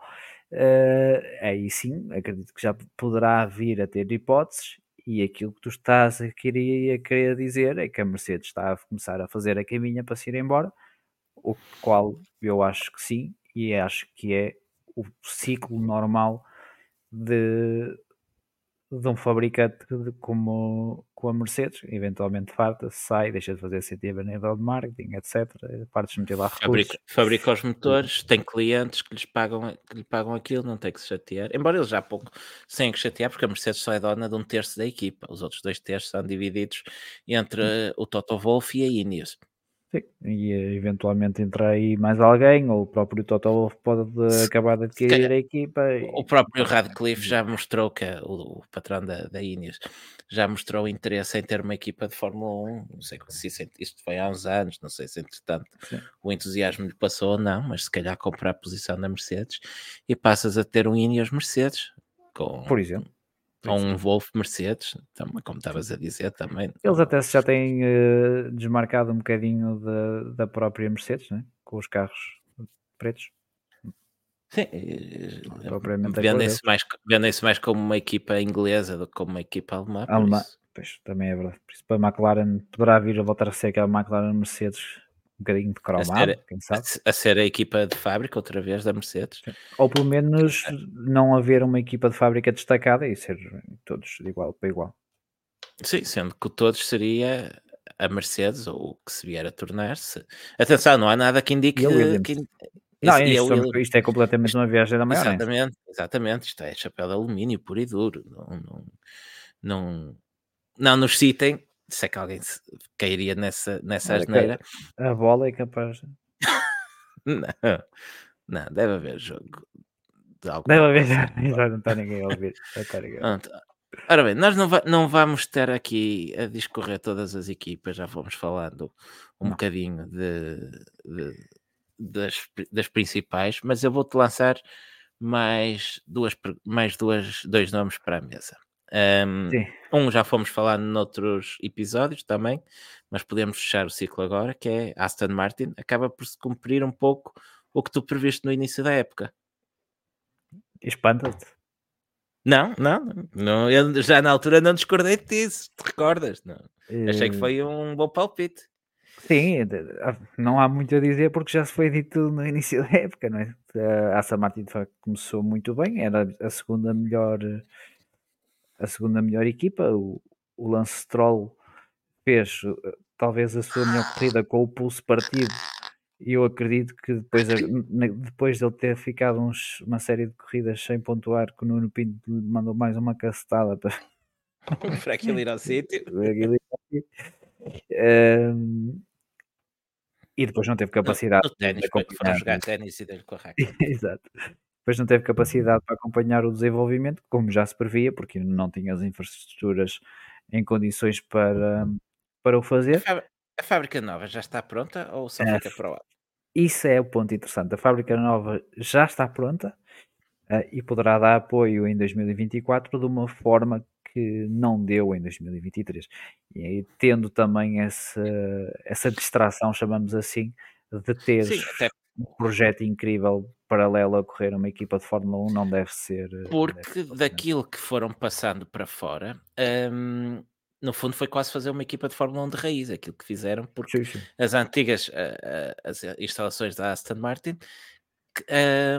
Uh, aí sim, acredito que já poderá vir a ter hipóteses e aquilo que tu estás a querer, a querer dizer é que a Mercedes está a começar a fazer a caminha para se ir embora, o qual eu acho que sim, e acho que é o ciclo normal de, de um fabricante como, como a Mercedes, eventualmente farta, sai, deixa de fazer sentido a nível de marketing, etc. Partes meter lá Fabrica, fabrica os motores, tem clientes que lhes pagam, que lhe pagam aquilo, não tem que se chatear. Embora eles já há pouco tenham que chatear, porque a Mercedes só é dona de um terço da equipa. Os outros dois terços são divididos entre o Toto Wolff e a Ineos. Sim, e eh, eventualmente entrar aí mais alguém, ou o próprio Toto Wolff pode Se- acabar de adquirir calhar- a equipa. e- O próprio Radcliffe já mostrou que é o, o patrão da, da Ineos já mostrou interesse em ter uma equipa de Fórmula 1. Não sei se isto foi há uns anos, não sei se entretanto Sim. o entusiasmo lhe passou ou não, mas se calhar comprar a posição da Mercedes e passas a ter um Ineos Mercedes com, Por exemplo. Ou um Wolf Mercedes, também, como estavas a dizer também. Eles até já têm eh, desmarcado um bocadinho da, da própria Mercedes, né? com os carros pretos. Sim, eh, vendem-se mais, vendem-se mais como uma equipa inglesa do que como uma equipa alemã. Alemã. Pois, também é verdade. Por isso, para a McLaren, poderá vir a voltar a ser aquela McLaren Mercedes um bocadinho de cromado, ser- quem a, sabe? se- a ser a equipa de fábrica outra vez da Mercedes. Ou pelo menos não haver uma equipa de fábrica destacada e ser todos de igual para igual. Sim, sendo que todos seria a Mercedes ou o que se vier a tornar-se. Atenção, não há nada que indique a que Não, a isto, Williams. isto é completamente uma viagem da maior. Exatamente, exatamente. Isto é chapéu de alumínio puro e duro. Não, não, não, não nos citem. Se é que alguém se- cairia nessa, nessa Olha, asneira. A bola é capaz. Não, não, deve haver jogo. De Deve haver. Já não está ninguém a ouvir. Pronto. Ora bem, nós não, va- não vamos ter aqui a discorrer todas as equipas, já fomos falando um Não. bocadinho de, de- das, das principais, mas eu vou-te lançar mais, duas, mais duas, dois nomes para a mesa. Sim. um já fomos falando noutros episódios também, mas podemos fechar o ciclo agora, que é Aston Martin, acaba por se cumprir um pouco o que tu previste no início da época. Espanta-te. Não, não, não eu já na altura não discordei disso, te recordas? Não. Achei que Eh, foi um bom palpite. Sim, ah, não há muito a dizer porque já se foi dito no início da época, não é? A Aston Martin de facto começou muito bem, era a segunda melhor a segunda melhor equipa. O, o Lance Stroll fez eh, talvez a sua melhor corrida com o pulso partido e eu acredito que depois, depois de ele ter ficado uns- uma série de corridas sem pontuar, que o Nuno Pinto lhe mandou mais uma cacetada para para aquilo ir ao sítio. Ehm, e depois não teve capacidade No ténis, de foi que foram acompanhar. jogar ténis e dele com a raquete. Exato. Depois não teve capacidade para acompanhar o desenvolvimento, como já se previa, porque não tinha as infraestruturas em condições para, para o fazer. a fábrica nova já está pronta ou só É. fica para o lado? Isso é o ponto interessante. A fábrica nova já está pronta eh, e poderá dar apoio em 2024 de uma forma que não deu em 2023. E aí, tendo também essa, essa distração, chamamos assim, de ter Sim, até um projeto incrível paralelo a correr uma equipa de Fórmula 1 não deve ser. eh, não deve porque ser daquilo que foram passando para fora, hum, no fundo foi quase fazer uma equipa de Fórmula 1 de raiz, aquilo que fizeram, porque Sim, sim. as antigas ah, ah, as instalações da Aston Martin que,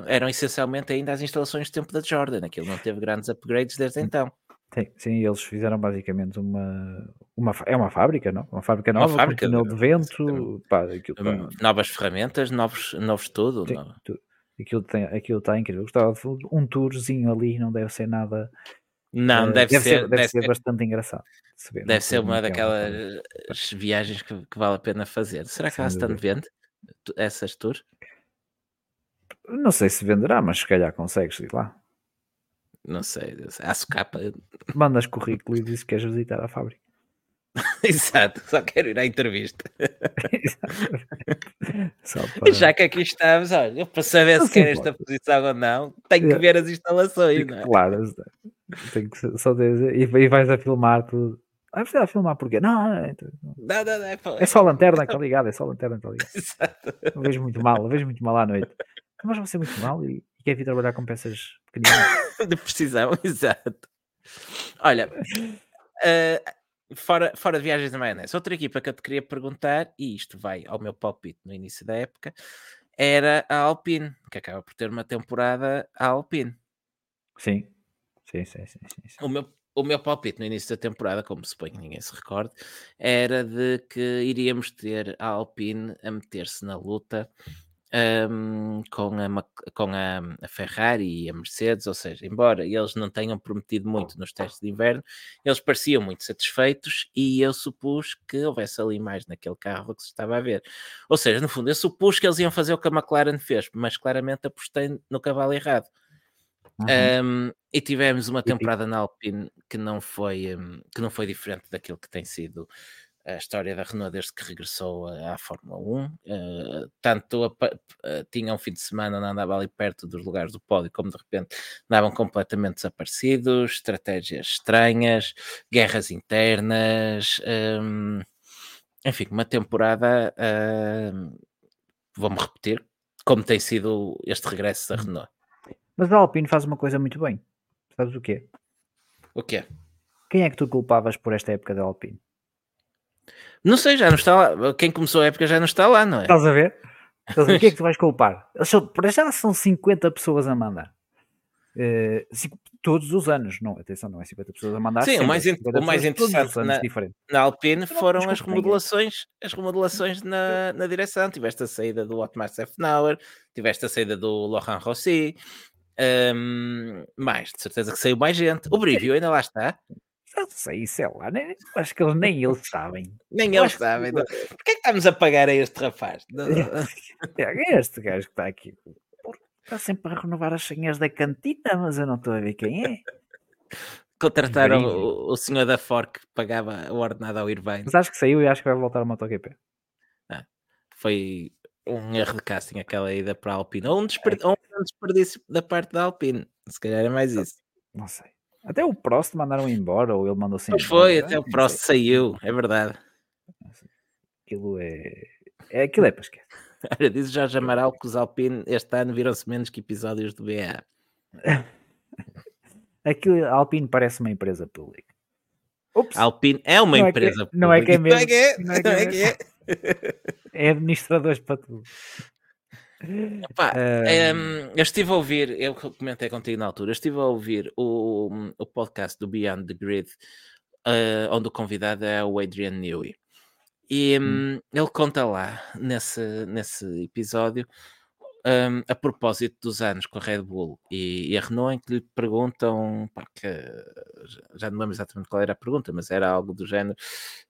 eram essencialmente ainda as instalações do tempo da Jordan, aquilo não teve grandes upgrades desde então. Sim, sim, eles fizeram basicamente uma, uma. É uma fábrica, não? Uma fábrica Uma nova, fábrica, com túnel de vento. Pá, aquilo tá- Hum, Novas ferramentas, novos, novos tudo. Sim, no- tu- aquilo está aquilo tá incrível. Gostava de um tourzinho ali, não deve ser nada. Não, eh, deve, ser, deve, deve ser ser, bastante engraçado. se deve ser uma é é uma daquelas fábrica. viagens que, que vale a pena fazer. Será que a Aston vende essas tours? Não sei se venderá, mas se calhar consegues ir lá. Não sei. A socapa. Mandas currículo e dizes que queres visitar a fábrica. Exato, só quero ir à entrevista. Para. Já que aqui estamos, olha, para saber Não se quer esta posição ou não, tenho que É. ver as instalações, não é? Claro, tem que ser- só dizer, e, vais a filmar tudo. Ah, vai filmar porquê? Não, não, é- Não, não, não, é, é só a lanterna que está ligada, é só a lanterna que está ligada. Exato. Eu vejo muito mal, eu vejo muito mal à noite. Mas você muito mal e, e quer vir trabalhar com peças pequeninas. De precisão, exato. Olha, eh, fora, fora de viagens da maionese, outra equipa que eu te queria perguntar, e isto vai ao meu palpite no início da época, era a Alpine, que acaba por ter uma temporada a Alpine. Sim, sim, sim, sim. sim, sim. O meu, o meu palpite no início da temporada, como suponho que ninguém se recorde, era de que iríamos ter a Alpine a meter-se na luta um, com, a, com a, a, Ferrari e a Mercedes, ou seja, embora eles não tenham prometido muito nos testes de inverno, eles pareciam muito satisfeitos e eu supus que houvesse ali mais naquele carro que se estava a ver. Ou seja, no fundo, eu supus que eles iam fazer o que a McLaren fez, mas claramente apostei no cavalo errado. Uhum. Um, e tivemos uma temporada na Alpine que não foi um, que não foi diferente daquilo que tem sido a história da Renault desde que regressou à Fórmula 1. Uh, eh, tanto a, uh, tinha um fim de semana onde andava ali perto dos lugares do pódio, como de repente andavam completamente desaparecidos, estratégias estranhas, guerras internas. Um, enfim, uma temporada, uh, vou-me repetir, como tem sido este regresso da uhum. Renault. Mas a Alpine faz uma coisa muito bem. Sabes o quê? O quê? Quem é que tu culpavas por esta época da Alpine? Não sei, já não está lá. Quem começou a época já não está lá, não é? Estás a ver? Estás a ver? o que é que tu vais culpar? Para já são 50 pessoas a mandar. Uh, todos os anos, não, atenção, não é 50 pessoas a mandar. Sim, sempre, o mais, o mais interessante na, na, Alpine foram as remodelações, as remodelações na, na direção. Tiveste a saída do Otmar Seffnauer, tiveste a saída do Laurent Rossi, um, mais, de certeza que saiu mais gente. O Brivio ainda lá está. Não sei, sei lá, nem, acho que eles nem eles sabem. Nem eles sabem. Que... Porquê é que estamos a pagar a este rapaz? É este gajo que está aqui. Está sempre a renovar as senhas da cantina, mas eu não estou a ver quem é. Contrataram o, o, senhor da Fork que pagava o ordenado ao Irvine. Mas acho que saiu e acho que vai voltar ao MotoGP. Ah, foi um erro de casting aquela ida para a Alpine. Ou um, é. ou um desperdício da parte da Alpine. Se calhar é mais isso. Não sei. Até o Prost mandaram embora, ou ele mandou sem Pois foi, até o Prost saiu, é verdade. Aquilo é. é aquilo é para esquecer. Olha, diz Jorge Amaral que os Alpine este ano viram-se menos que episódios do BA. Aquilo, a Alpine parece uma empresa pública. Ups. Alpine é uma não empresa é que, Não é que é mesmo. Não é que é. Não é, que é. é, é administradores para tudo. Pá, um, eu estive a ouvir, eu comentei contigo na altura, eu estive a ouvir o, o podcast do Beyond the Grid, uh, onde o convidado é o Adrian Newey. E um, hum. ele conta lá, nesse, nesse episódio, um, a propósito dos anos com a Red Bull e, e a Renault, em que lhe perguntam, porque já não lembro exatamente qual era a pergunta, mas era algo do género.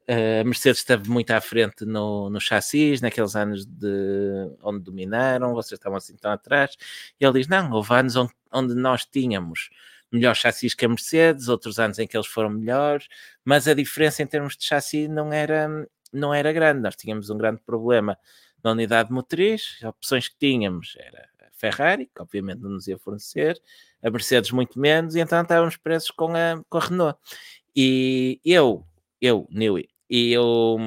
Uh, a Mercedes esteve muito à frente no, no chassis, naqueles anos de onde dominaram, vocês estavam assim tão atrás. E ele diz: Não, houve anos onde, onde nós tínhamos melhores chassis que a Mercedes, outros anos em que eles foram melhores, mas a diferença em termos de chassi não era, não era grande. Nós tínhamos um grande problema na unidade motriz, as opções que tínhamos era a Ferrari, que obviamente não nos ia fornecer, a Mercedes muito menos, e então estávamos presos com a, com a Renault. E eu, eu, Newey, e eu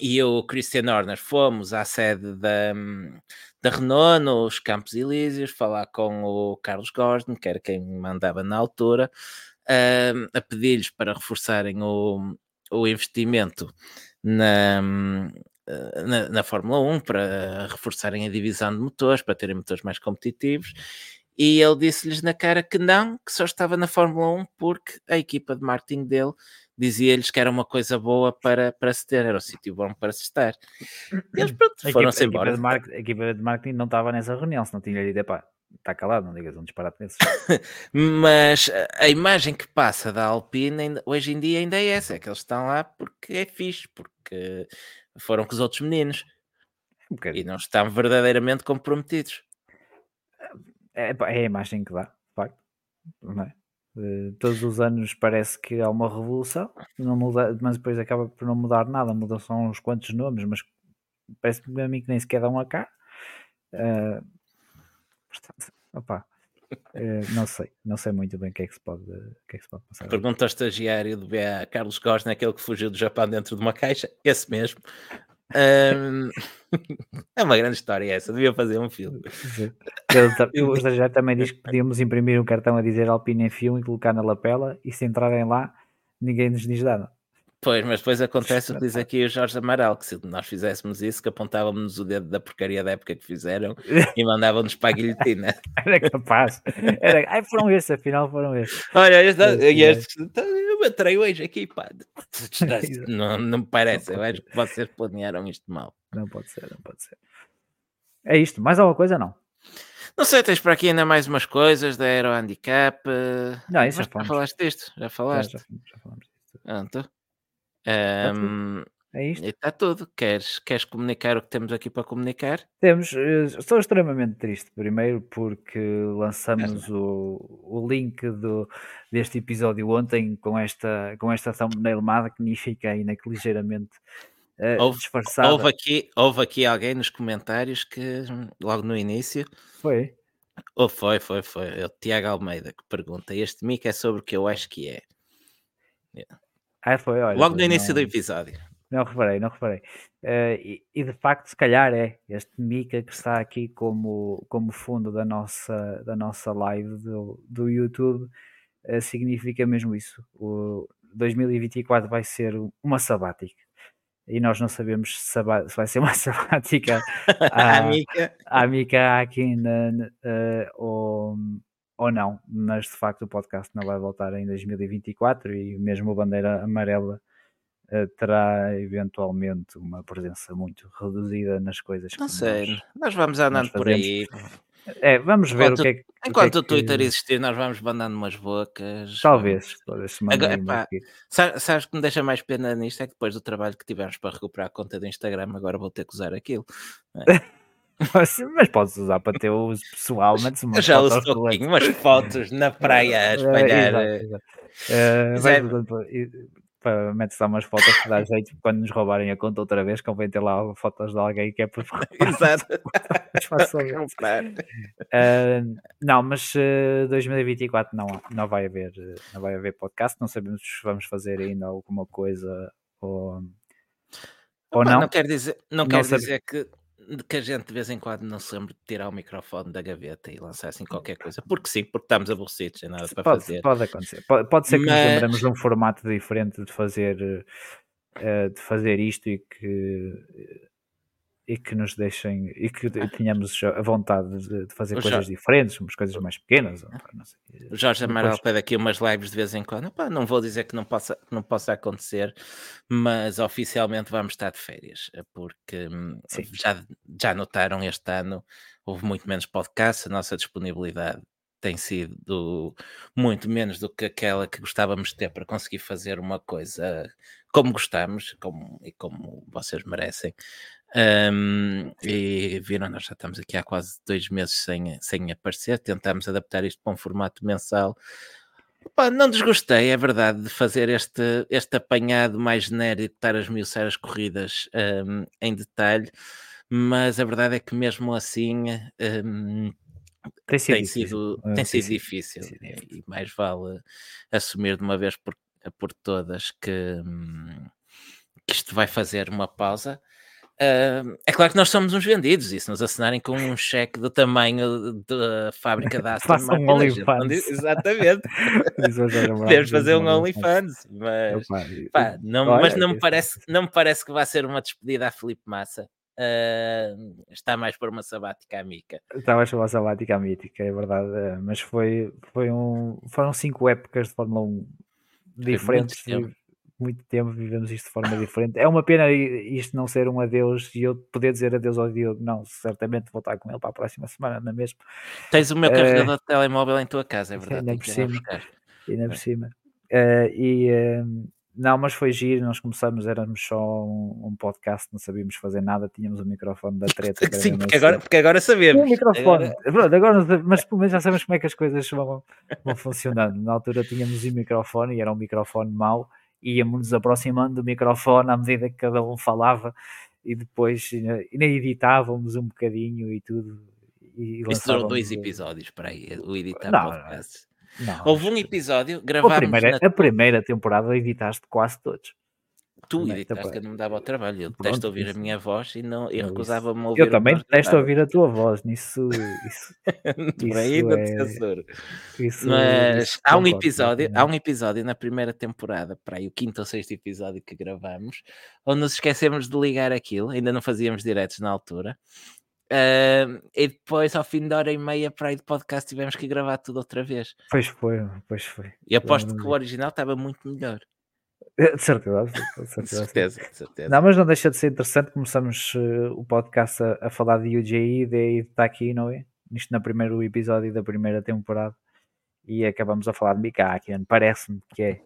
e o Christian Horner fomos à sede da, da Renault nos Campos Elíseos falar com o Carlos Gosden, que era quem mandava na altura, uh, a pedir-lhes para reforçarem o, o investimento na, na, na, Fórmula 1 para reforçarem a divisão de motores, para terem motores mais competitivos. E ele disse-lhes na cara que não, que só estava na Fórmula 1 porque a equipa de marketing dele dizia-lhes que era uma coisa boa para, para se ter, era um sítio bom para se estar. E eles pronto, foram-se embora. A equipa de marketing não estava nessa reunião, se não tinha dito, pá, está calado, não digas um disparate desses. Mas a imagem que passa da Alpine hoje em dia ainda é essa, é que eles estão lá porque é fixe, porque foram com os outros meninos um e não estão verdadeiramente comprometidos. É, é a imagem que dá, facto. É? todos os anos parece que há uma revolução, não muda, mas depois acaba por não mudar nada, mudam só uns quantos nomes, mas parece-me a mim que nem sequer dão a cá. Uh, portanto, opa, uh, não sei, não sei muito bem o que é que se pode, o que é que se pode passar. Pergunta ao estagiário do BA, Carlos Costa, aquele que fugiu do Japão dentro de uma caixa, esse mesmo. Um, é uma grande história essa, devia fazer um filme. O estagiário também diz que podíamos imprimir um cartão a dizer Alpine em filme e colocar na lapela e se entrarem lá, ninguém nos diz nada. Pois, mas depois acontece o que diz aqui o Jorge Amaral, que se nós fizéssemos isso, que apontávamos o dedo da porcaria da época que fizeram e mandavam-nos para a guilhotina. Era capaz. Era... Ai, foram esses, afinal foram esses. Olha, este, este, então, eu entrei hoje aqui, pá. Não, não me parece, eu acho que vocês planearam isto mal. Não pode ser, não pode ser. É isto, mais alguma coisa não. Não sei, tens para aqui ainda mais umas coisas da Aero Handicap. eh, Não, isso já falamos. falaste disto, já Já, falaste. já, já falamos disso. Pronto. Ehm, É isto. está tudo. Queres, queres comunicar o que temos aqui para comunicar? Temos, eh, estou extremamente triste, primeiro porque lançamos o, o link do, deste episódio ontem com esta, com esta thumbnail magnífica e naque ligeiramente eh, Houve- disfarçada. Houve aqui, houve aqui alguém nos comentários que, logo no início, Foi? ou foi, foi, foi, é o Tiago Almeida que pergunta: Este mic é sobre o que eu acho que é. Ah, foi, olha. Logo no início não, do episódio. Não reparei, não reparei. Eh, e, e de facto, se calhar é este Mica que está aqui como, como fundo da nossa, da nossa live do, do YouTube, eh, significa mesmo isso. O 2024 vai ser uma sabática. E nós não sabemos se, sabá- se vai ser uma sabática à Mica aqui na, na- eh, ou, ou não, mas de facto o podcast não vai voltar em 2024 e mesmo a bandeira amarela eh, terá eventualmente uma presença muito reduzida nas coisas não que sei, nós, nós vamos andando por fazemos. aí. É, vamos ver Enquanto- o que é que. o que é Enquanto o Twitter existir, nós vamos mandando umas bocas. Talvez, talvez se Agora, epá, Sabes o que me deixa mais pena nisto? É que depois do trabalho que tivemos para recuperar a conta do Instagram, agora vou ter que usar aquilo. Mas, mas podes usar para ter uso pessoal, metes Eu umas já uso fotos pouquinho, umas fotos na praia a É, espalhar. Mas é- usando para- Metes lá umas fotos que dá jeito quando nos roubarem a conta outra vez, convém ter lá fotos de alguém que é para Exato. Eh, não, mas eh, 2024 não, não vai haver não vai haver podcast, não sabemos se vamos fazer ainda alguma coisa ou, ou Opa, não. não quer dizer, não Não sabe- dizer que, que a gente de vez em quando não se lembre de tirar o microfone da gaveta e lançar assim qualquer coisa. Porque sim, porque estamos aborrecidos, sem nada para Pode, fazer. pode acontecer. Pode, pode ser que nos Mas- lembremos de um formato diferente de fazer, eh, de fazer isto e que, e que nos deixem e que tenhamos a vontade de, de fazer O coisas Jo- diferentes, umas coisas mais pequenas. ou, pá, não sei. O Jorge Depois- Amaral pede aqui umas lives de vez em quando. Epá, não vou dizer que não possa, que não possa acontecer, mas oficialmente vamos estar de férias, porque hum, Sim. já, já notaram este ano houve muito menos podcasts, a nossa disponibilidade tem sido muito menos do que aquela que gostávamos de ter para conseguir fazer uma coisa como gostamos como, e como vocês merecem. Hum, e viram, nós já estamos aqui há quase dois meses sem, sem aparecer, tentamos adaptar isto para um formato mensal. Pá, não desgostei, é verdade, de fazer este, este apanhado mais genérico, estar a esmiuçar as corridas hum, em detalhe, mas a verdade é que mesmo assim hum, Tem sido tem difícil. sido, Eh, tem sido difícil sido e- difícil. e mais vale assumir de uma vez por, por todas que, hum, que isto vai fazer uma pausa. Ah, é claro que nós somos uns vendidos e se nos assinarem com um cheque do tamanho da fábrica da Aston um Martin, não OnlyFans. Exatamente, podemos fazer um OnlyFans. Mas pá, não, mas não me, parece, não me parece que vai ser uma despedida a Felipe Massa. Ah, está mais para uma sabática à Mica. Estava a chamar sabática mítica, é verdade, eh, mas foi, foi um, foram cinco épocas de Fórmula 1 diferentes, tempo. Muito tempo vivemos isto de forma diferente. É uma pena isto não ser um adeus e eu poder dizer adeus ao Diogo, não, certamente vou estar com ele para a próxima semana, não é mesmo? Tens o meu Eh, carregador de telemóvel em tua casa, é verdade. ainda por cima. ainda por É. cima. Eh, e eh, não, mas foi giro, nós começamos, éramos só um, um podcast, não sabíamos fazer nada, tínhamos o microfone da treta. Sim, porque assim. agora, porque agora sabemos. Um microfone. Agora- Pronto, agora, mas pelo menos já sabemos como é que as coisas vão, vão funcionando. Na altura tínhamos um microfone e era um microfone mau, íamos-nos aproximando do microfone à medida que cada um falava e depois ainda ainda editávamos um bocadinho e tudo. E Isso durou dois episódios para aí, o editar Não, podcasts. Não, Houve um episódio, a gravámos primeira, na... a primeira temporada editaste quase todos. Tu Não, que eu não me dava ao trabalho. Eu detesto ouvir a isso- minha voz e, não, e eu recusava-me a ouvir Eu também detesto ouvir a tua voz, nisso, isso, isso não é- censuro. isso, Mas isso há um episódio, há completamente. um episódio na primeira temporada, para aí o quinto ou sexto episódio que gravamos, onde nos esquecemos de ligar aquilo, ainda não fazíamos diretos na altura. Ahm, e depois, ao fim de hora e meia para aí de podcast, tivemos que gravar tudo outra vez. Pois foi, pois foi. E aposto que o original estava muito melhor. De certeza, de certeza. De sim. certeza, de certeza. Não, mas não deixa de ser interessante. Começamos eh, o podcast a, a falar de UJI, de está aqui, não é? Isto no primeiro episódio da primeira temporada. E acabamos a falar de Mika Hakkinen. Parece-me que é.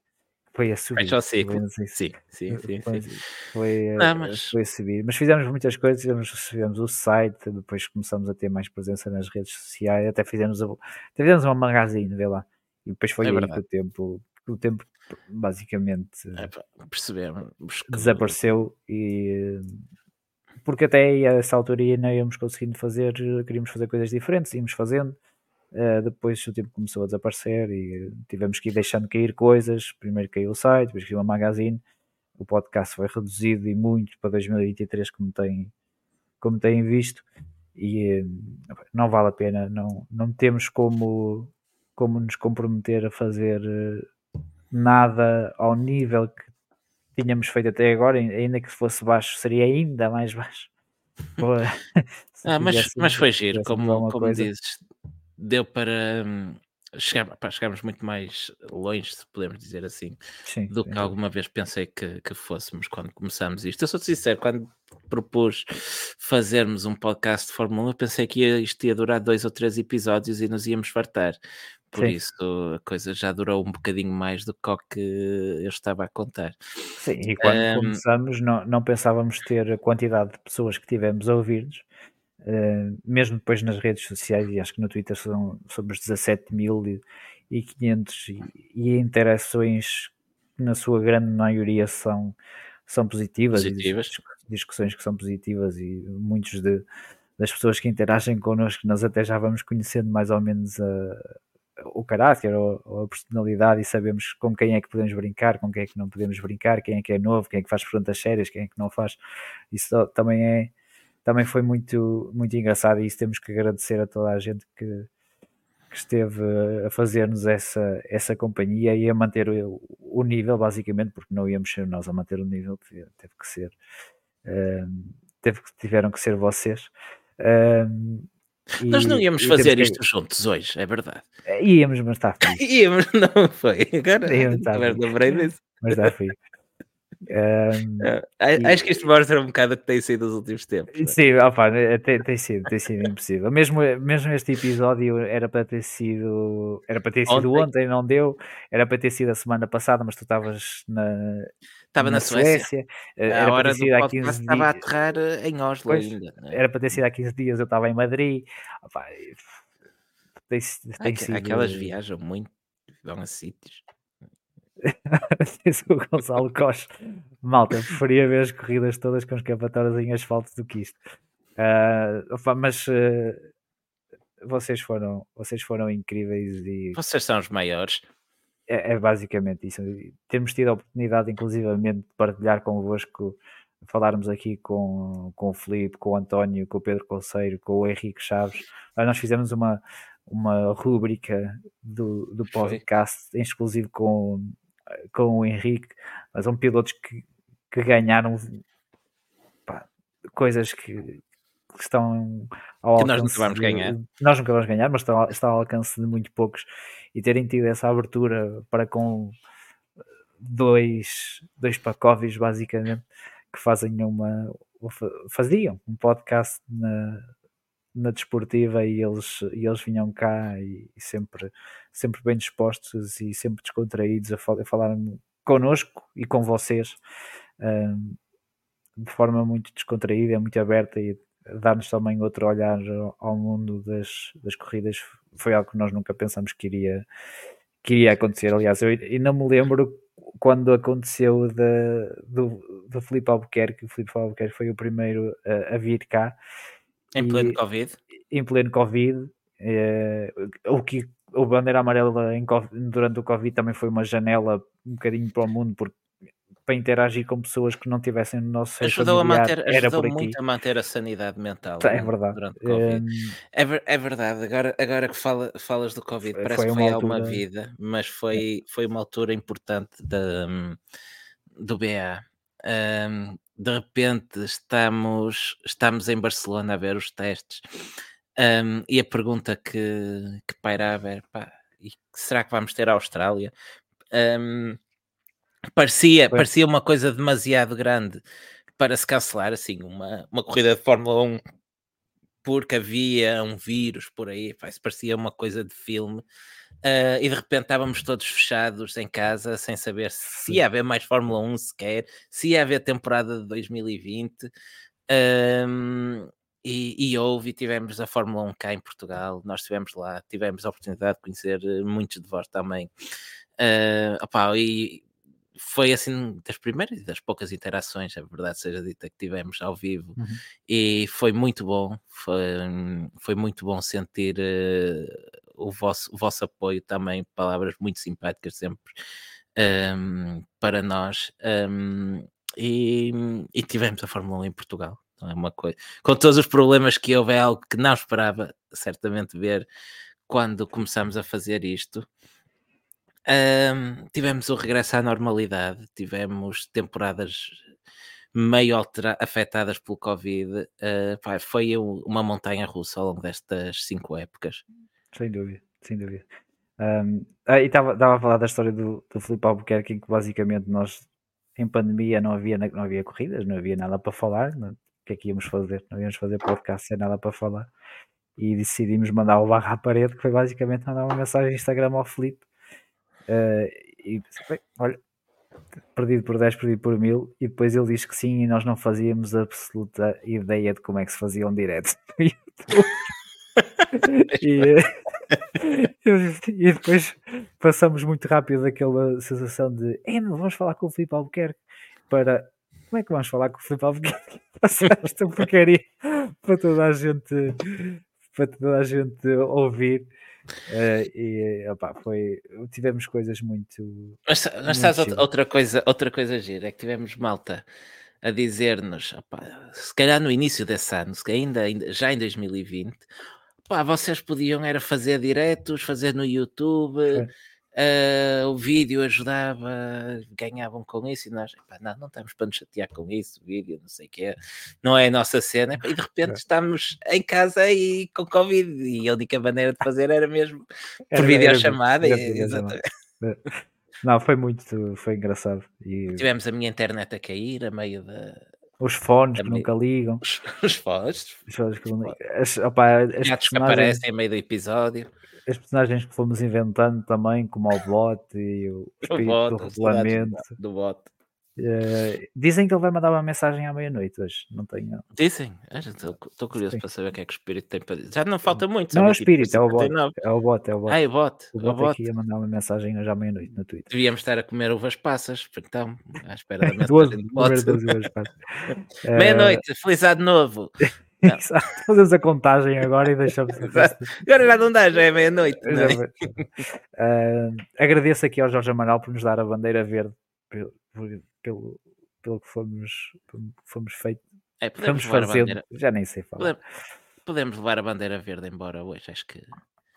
Foi a subir. O ciclo. foi, se- Sim, sim, sim, foi, sim. foi, eh, Não, mas- foi a subir. Mas fizemos muitas coisas. Fizemos, fizemos o site, depois começamos a ter mais presença nas redes sociais. Até fizemos, a- até fizemos uma magazine, vê lá. E depois foi É aí que o tempo, o tempo basicamente É, percebemos que- desapareceu e porque até aí, a essa altura não íamos conseguindo fazer, queríamos fazer coisas diferentes, íamos fazendo. eh, depois o tempo começou a desaparecer e tivemos que ir deixando cair coisas. Primeiro caiu o site, depois caiu a magazine. O podcast foi reduzido e muito para 2023, como tem, como têm visto. E eh, não vale a pena, não, não temos como, como nos comprometer a fazer eh, nada ao nível que tínhamos feito até agora, ain- ainda que fosse baixo, seria ainda mais baixo. Ah, mas, mas foi giro, como, como coisa. dizes, deu para hum, chegar, pá, chegarmos muito mais longe, se podemos dizer assim, Sim, do sim, que alguma vez pensei que, que fôssemos quando começámos isto. Eu sou sincero, quando propus fazermos um podcast de Fórmula 1, eu pensei que isto ia durar dois ou três episódios e nos íamos fartar. Por Sim. isso a coisa já durou um bocadinho mais do que o que eu estava a contar. Sim, e quando Ahm, começamos não, não pensávamos ter a quantidade de pessoas que tivemos a ouvir-nos, eh, mesmo depois nas redes sociais, e acho que no Twitter são, somos 17.500 e, 500 e, e interações que na sua grande maioria são, são positivas, e Positivas. dis- discussões que são positivas e muitos de, das pessoas que interagem connosco nós até já vamos conhecendo mais ou menos a, o caráter ou, ou a personalidade e sabemos com quem é que podemos brincar, com quem é que não podemos brincar, quem é que é novo, quem é que faz perguntas sérias, quem é que não faz. Isso também é também foi muito, muito engraçado e isso temos que agradecer a toda a gente que, que esteve a fazer-nos essa, essa companhia e a manter o, o nível, basicamente, porque não íamos ser nós a manter o nível, teve, que ser ehm, teve tiveram que ser vocês. Ehm, Nós não íamos fazer que- isto juntos hoje, é verdade. Íamos, mas está fixe. Íamos, não foi. Agora, Íamos, tá lembrei disso. Mas está. Ehm, Ah, E- Acho que isto mostra um bocado o que tem sido os últimos tempos. não é? Sim, opa, né, tem, tem sido, tem sido impossível. Mesmo, mesmo este episódio era para ter sido era para ter sido Ontem. ontem, não deu, era para ter sido a semana passada, mas tu estavas na, Estava na, Suécia. eh, A era para hora do sido há podcast 15 estava a dias, aterrar eh, em Oslo Pois, ainda. não é? era para ter sido há 15 dias, eu estava em Madrid. Opa, tem, Ah, tem que- sido, Aquelas viajam muito, vão a sítios. Diz o Gonçalo Costa. Malta, preferia ver as corridas todas com escapatórias em asfalto do que isto. Ah, opa, mas eh, vocês foram, vocês foram incríveis e Vocês são os maiores. É, é basicamente isso. Temos tido a oportunidade, inclusivamente, de partilhar convosco, falarmos aqui com, com o Filipe, com o António, com o Pedro Conceiro, com o Henrique Chaves. Nós fizemos uma, uma rúbrica do, do Foi. podcast em exclusivo com, com o Henrique, mas são pilotos que, que ganharam pá, coisas que, que estão ao Que nós alcance nunca vamos de- ganhar. nós nunca vamos ganhar, mas estão, estão ao alcance de muito poucos e terem tido essa abertura para com dois, dois pacovis basicamente que fazem uma faziam um podcast na, na desportiva e eles, e eles vinham cá e, e sempre, sempre bem dispostos e sempre descontraídos a, fal- a falar connosco e com vocês ahm, de forma muito descontraída, muito aberta e dar-nos também outro olhar ao- mundo das, das corridas foi algo que nós nunca pensámos que iria, que iria acontecer. Aliás, eu ainda me lembro quando aconteceu da, do, do Filipe Albuquerque. O Filipe Albuquerque foi o primeiro a, a vir cá Em E- pleno Covid. em pleno Covid. eh, o que o bandeira amarela em durante o Covid também foi uma janela um bocadinho para o mundo porque para interagir com pessoas que não tivessem no nosso seio Ajudou, a familiar, manter, era ajudou muito a manter a sanidade mental. É né, verdade. Durante o Covid. Hum, É, é verdade, agora, agora que fala- falas do Covid, parece foi que foi há uma altura- vida, mas foi, foi uma altura importante da, hum, do BA. Hum, de repente estamos, estamos em Barcelona a ver os testes hum, e a pergunta que, que pairava era pá, será que vamos ter a Austrália? Hum, Parecia, Foi. parecia uma coisa demasiado grande para se cancelar assim uma, uma corrida de Fórmula 1 porque havia um vírus por aí, pá, isso parecia uma coisa de filme. Uh, e de repente estávamos todos fechados em casa sem saber se ia haver mais Fórmula 1 sequer, se ia haver temporada de 2020. Um, e, e houve, e tivemos a Fórmula 1 cá em Portugal, nós estivemos lá, tivemos a oportunidade de conhecer eh, muitos de vós também. Uh, opá, e foi assim das primeiras e das poucas interações, a verdade seja dita, que tivemos ao vivo Uhum. e foi muito bom, foi, foi muito bom sentir uh, o, vosso, o vosso apoio também, palavras muito simpáticas sempre um, para nós um, e, e tivemos a Fórmula 1 em Portugal. Não é uma coisa. Com todos os problemas que houve, é algo que não esperava certamente ver quando começamos a fazer isto. Um, tivemos o regresso à normalidade, tivemos temporadas meio afetadas pelo Covid. Uh, pá, foi um- uma montanha russa ao longo destas cinco épocas. Sem dúvida, sem dúvida. Um, ah, e estava a falar da história do, do Filipe Albuquerque, em que basicamente nós, em pandemia, não havia, não havia corridas, não havia nada para falar. o que é que íamos fazer? Não íamos fazer podcast sem nada para falar. E decidimos mandar o barra à parede, que foi basicamente mandar uma mensagem Instagram ao Filipe. Uh, e pensei, olha, perdido por 10, perdido por 1000. E depois ele diz que sim, e nós não fazíamos absoluta ideia de como é que se fazia um direto no YouTube. e, e depois passamos muito rápido daquela sensação de "Ei, meu, vamos falar com o Filipe Albuquerque para como é que vamos falar com o Filipe Albuquerque esta porcaria para toda a gente para toda a gente ouvir Eh, e opá, foi tivemos coisas muito Mas, mas Muito sabes outra, coisa, outra coisa gira, é que tivemos malta a dizer-nos, se calhar no início desse ano, se ainda, ainda já em 2020, pá, vocês podiam era fazer diretos, fazer no YouTube, Foi. Eh, o vídeo ajudava, ganhavam com isso, e nós, epá, não, não estamos para nos chatear com isso, o vídeo, não sei o que não é a nossa cena, epá, e de repente É. estamos em casa e com Covid, e a única maneira de fazer era mesmo por Era- era videochamada, era videochamada. exatamente. não foi muito foi engraçado e Tivemos a minha internet a cair a meio da, os fones que Também- nunca ligam os, os fones, os fones que não- as, opá, as gatos que aparecem a meio do episódio. as personagens que fomos inventando também, como o bot e o espírito bot, do regulamento. do bot. Eh, dizem que ele vai mandar uma mensagem à meia-noite hoje. Não tenho. Dizem, estou curioso Sim. para saber o que é que o espírito tem para dizer. Já não falta muito, Não é o espírito, é o bot. 23h59. É o bot, é o bot. Ah, é o bot. o bot, bot. é que ia mandar uma mensagem hoje à meia-noite no Twitter. Devíamos estar a comer uvas passas, então, à espera da mensagem do bot. Meia-noite, feliz ano novo. Fazemos a contagem agora e deixamos. Agora já não dá, já é meia-noite. é? Eh, agradeço aqui ao Jorge Amaral por nos dar a bandeira verde pelo, pelo, pelo que fomos, fomos feitos. É, podemos levar a fazendo. bandeira. Já nem sei falar. Podemos, levar a bandeira verde embora hoje, acho que,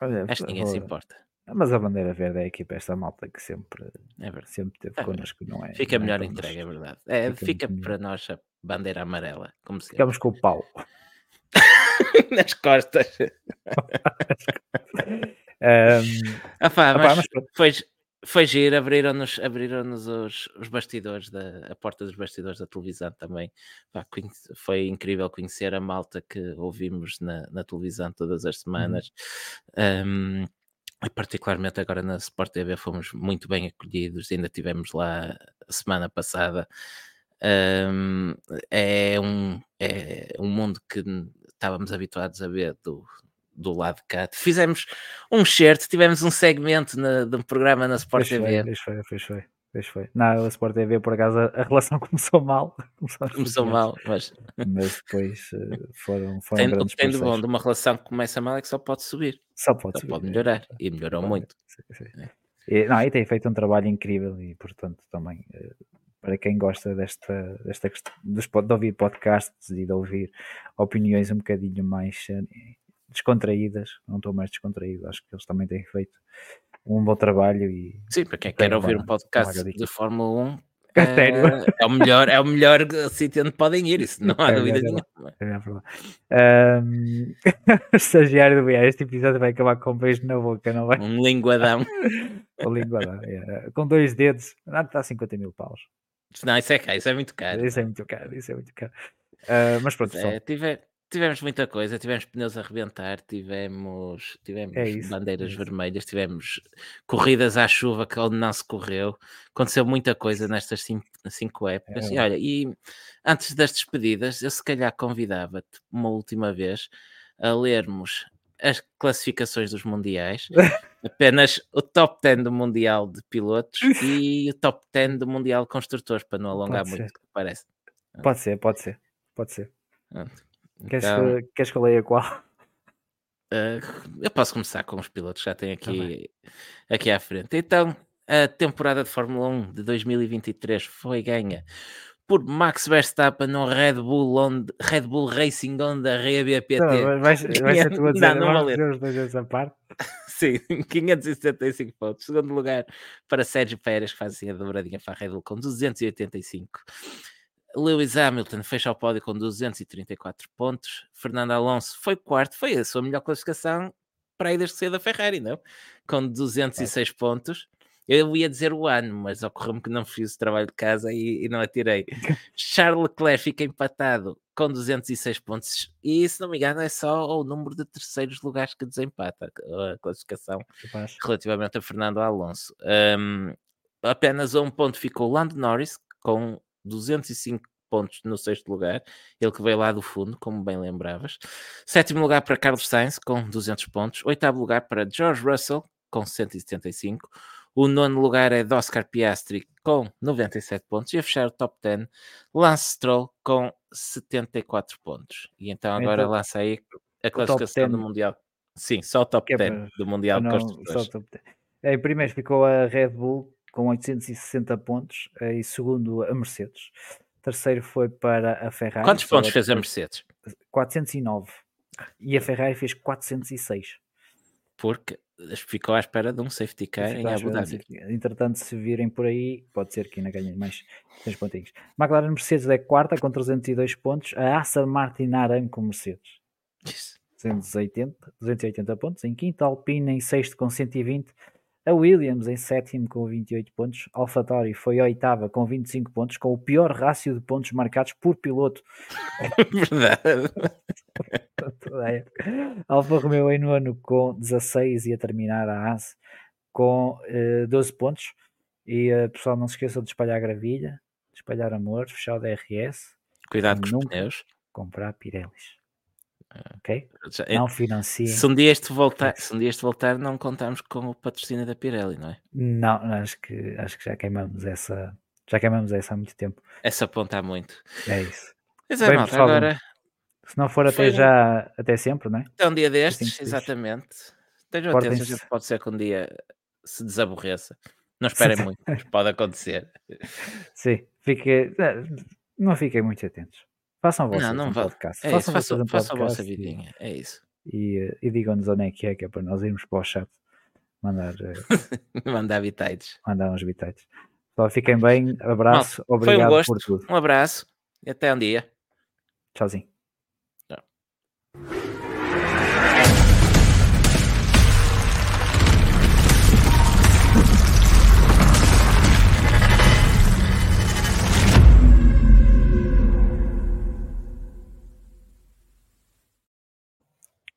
Olha, acho que ninguém se importa. Mas a bandeira verde é a equipa, esta malta que sempre, É sempre teve É connosco, não é? Fica não é melhor para entregue, é verdade. É, Fica fica para nós a bandeira amarela, como sempre. Ficamos com o pau. Nas costas. Pá, opá, mas mas pronto, foi, giro, abriram-nos abriram os, os bastidores, da, a porta dos bastidores da televisão também. Pá, foi incrível conhecer a malta que ouvimos na, na televisão todas as semanas. Um, e particularmente agora na Sport TV fomos muito bem acolhidos, ainda tivemos lá a semana passada. Um, é, um, é um mundo que estávamos habituados a ver do, do lado de cá. Fizemos um shirt, tivemos um segmento na, de um programa na Sport Pois foi, TV. pois foi, pois foi, pois foi. Não, a Sport TV, por acaso, a, relação começou mal. Começou, Começou mal, mas Mas depois eh, foram, foram tem, grandes tem de bom de uma relação que começa mal é que só pode subir, Só pode só subir, pode é. melhorar. E melhorou Pode, muito. sim, sim. É. E, não, e tem feito um trabalho incrível e, portanto, também eh, para quem gosta desta, desta questão de ouvir podcasts e de ouvir opiniões um bocadinho mais eh, descontraídas, não estou mais descontraído, acho que eles também têm feito um bom trabalho e Sim, para quem quer ouvir um podcast de Fórmula 1, A sério? Eh, é o melhor, é o melhor sítio onde podem ir, isso não há É dúvida nenhuma. É verdade. Ahm, o estagiário do BA, este episódio vai acabar com um beijo na boca, não vai? Um linguadão. Língua lá, é. Com dois dedos, não está a 50 mil paus. Não, isso é caro, isso é muito caro. Isso é muito caro, isso é muito caro. Ah, mas pronto, É, tive- tivemos muita coisa, tivemos pneus a rebentar, tivemos, tivemos É isso, bandeiras é vermelhas, tivemos corridas à chuva que onde não se correu. Aconteceu muita coisa nestas cinco, cinco épocas. e É. olha, e antes das despedidas, eu se calhar convidava-te uma última vez a lermos as classificações dos mundiais, apenas o top 10 do Mundial de Pilotos e o top 10 do Mundial de Construtores, para não alongar Pode muito, ser. parece. pode ser, pode ser, pode ser. Queres, Então, que, queres que eu leia qual? Uh, eu posso começar com os pilotos, já tenho aqui, aqui à frente. Então, a temporada de Fórmula 1 de 2023 foi ganha por Max Verstappen no Red Bull, Honda, Red Bull Racing Honda RBPT. Não, vais ser tu a dizer, Não, não essa parte. Sim, 575 pontos. Segundo lugar para Sérgio Pérez, que faz assim a dobradinha para a Red Bull com 285. Lewis Hamilton fecha o pódio com 234 pontos. Fernando Alonso foi quarto, foi a sua melhor classificação para ir desde saiu da Ferrari, não? Com 206 pontos. Eu ia dizer o ano, mas ocorreu-me que não fiz o trabalho de casa e, e não atirei. Charles Leclerc fica empatado com 206 pontos. E se não me engano, é só o número de terceiros lugares que desempata a classificação relativamente a Fernando Alonso. Um, apenas a um ponto ficou Lando Norris, com 205 pontos no sexto lugar, ele que veio lá do fundo, como bem lembravas. Sétimo lugar para Carlos Sainz, com 200 pontos. Oitavo lugar para George Russell, com 175. O nono lugar é de Oscar Piastri, com 97 pontos. E a fechar o top 10, Lance Stroll, com 74 pontos. E então agora Então, lança aí a classificação do 10. Mundial. Sim, só o top é 10 para- do Mundial de Construtores. só o top 10. Em primeiro ficou a Red Bull com 860 pontos eh, e segundo a Mercedes. Terceiro foi para a Ferrari. Quantos pontos fez a Mercedes? 409. E a Ferrari fez 406. Porque ficou à espera de um safety car em Abu Dhabi. Entretanto, se virem por aí, pode ser que ainda ganhem mais 3 pontinhos. McLaren Mercedes é quarta com 302 pontos. A Aston Martin Aram com Mercedes. Isso. 280, 280 pontos. Em quinto, Alpine em sexto com 120. A Williams em sétimo com 28 pontos. AlphaTauri foi oitava com 25 pontos, com o pior rácio de pontos marcados por piloto. Verdade. Alfa Romeo em nono com 16 e a terminar a AS com eh, 12 pontos. E eh, pessoal, não se esqueçam de espalhar gravilha, de espalhar amor, fechar o DRS, Cuidado com os pneus. comprar Pirellis. Ok? Já- Não financiem. Se um dia este voltar, se um dia este voltar, não contamos com o patrocínio da Pirelli, não é? Não, acho que, acho que já queimamos essa. Já queimamos essa há muito tempo. Essa aponta muito. É isso. Mas é, Bem, malta, pessoal, agora Se não for até já, até sempre, não é? é um dia destes, Assim que diz. exatamente. Estejam atentos, pode ser que um dia se desaborreça. Não esperem muito, mas pode acontecer. Sim, fique, não fiquem muito atentos. Façam vocês Não, não um vá. podcast. É isso, façam vocês façam, um façam a vossa podcast e- vidinha. É isso. e, eh, e digam-nos onde é que é, que é para nós irmos para o chat mandar, eh, Mandar bitites. mandar uns bitites. Só fiquem bem, abraço, obrigado gosto. por tudo. Um abraço e até um dia. Tchauzinho.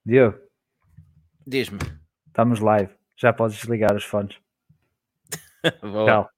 Diogo, Diz-me. estamos live. Já podes desligar os fones. Tchau.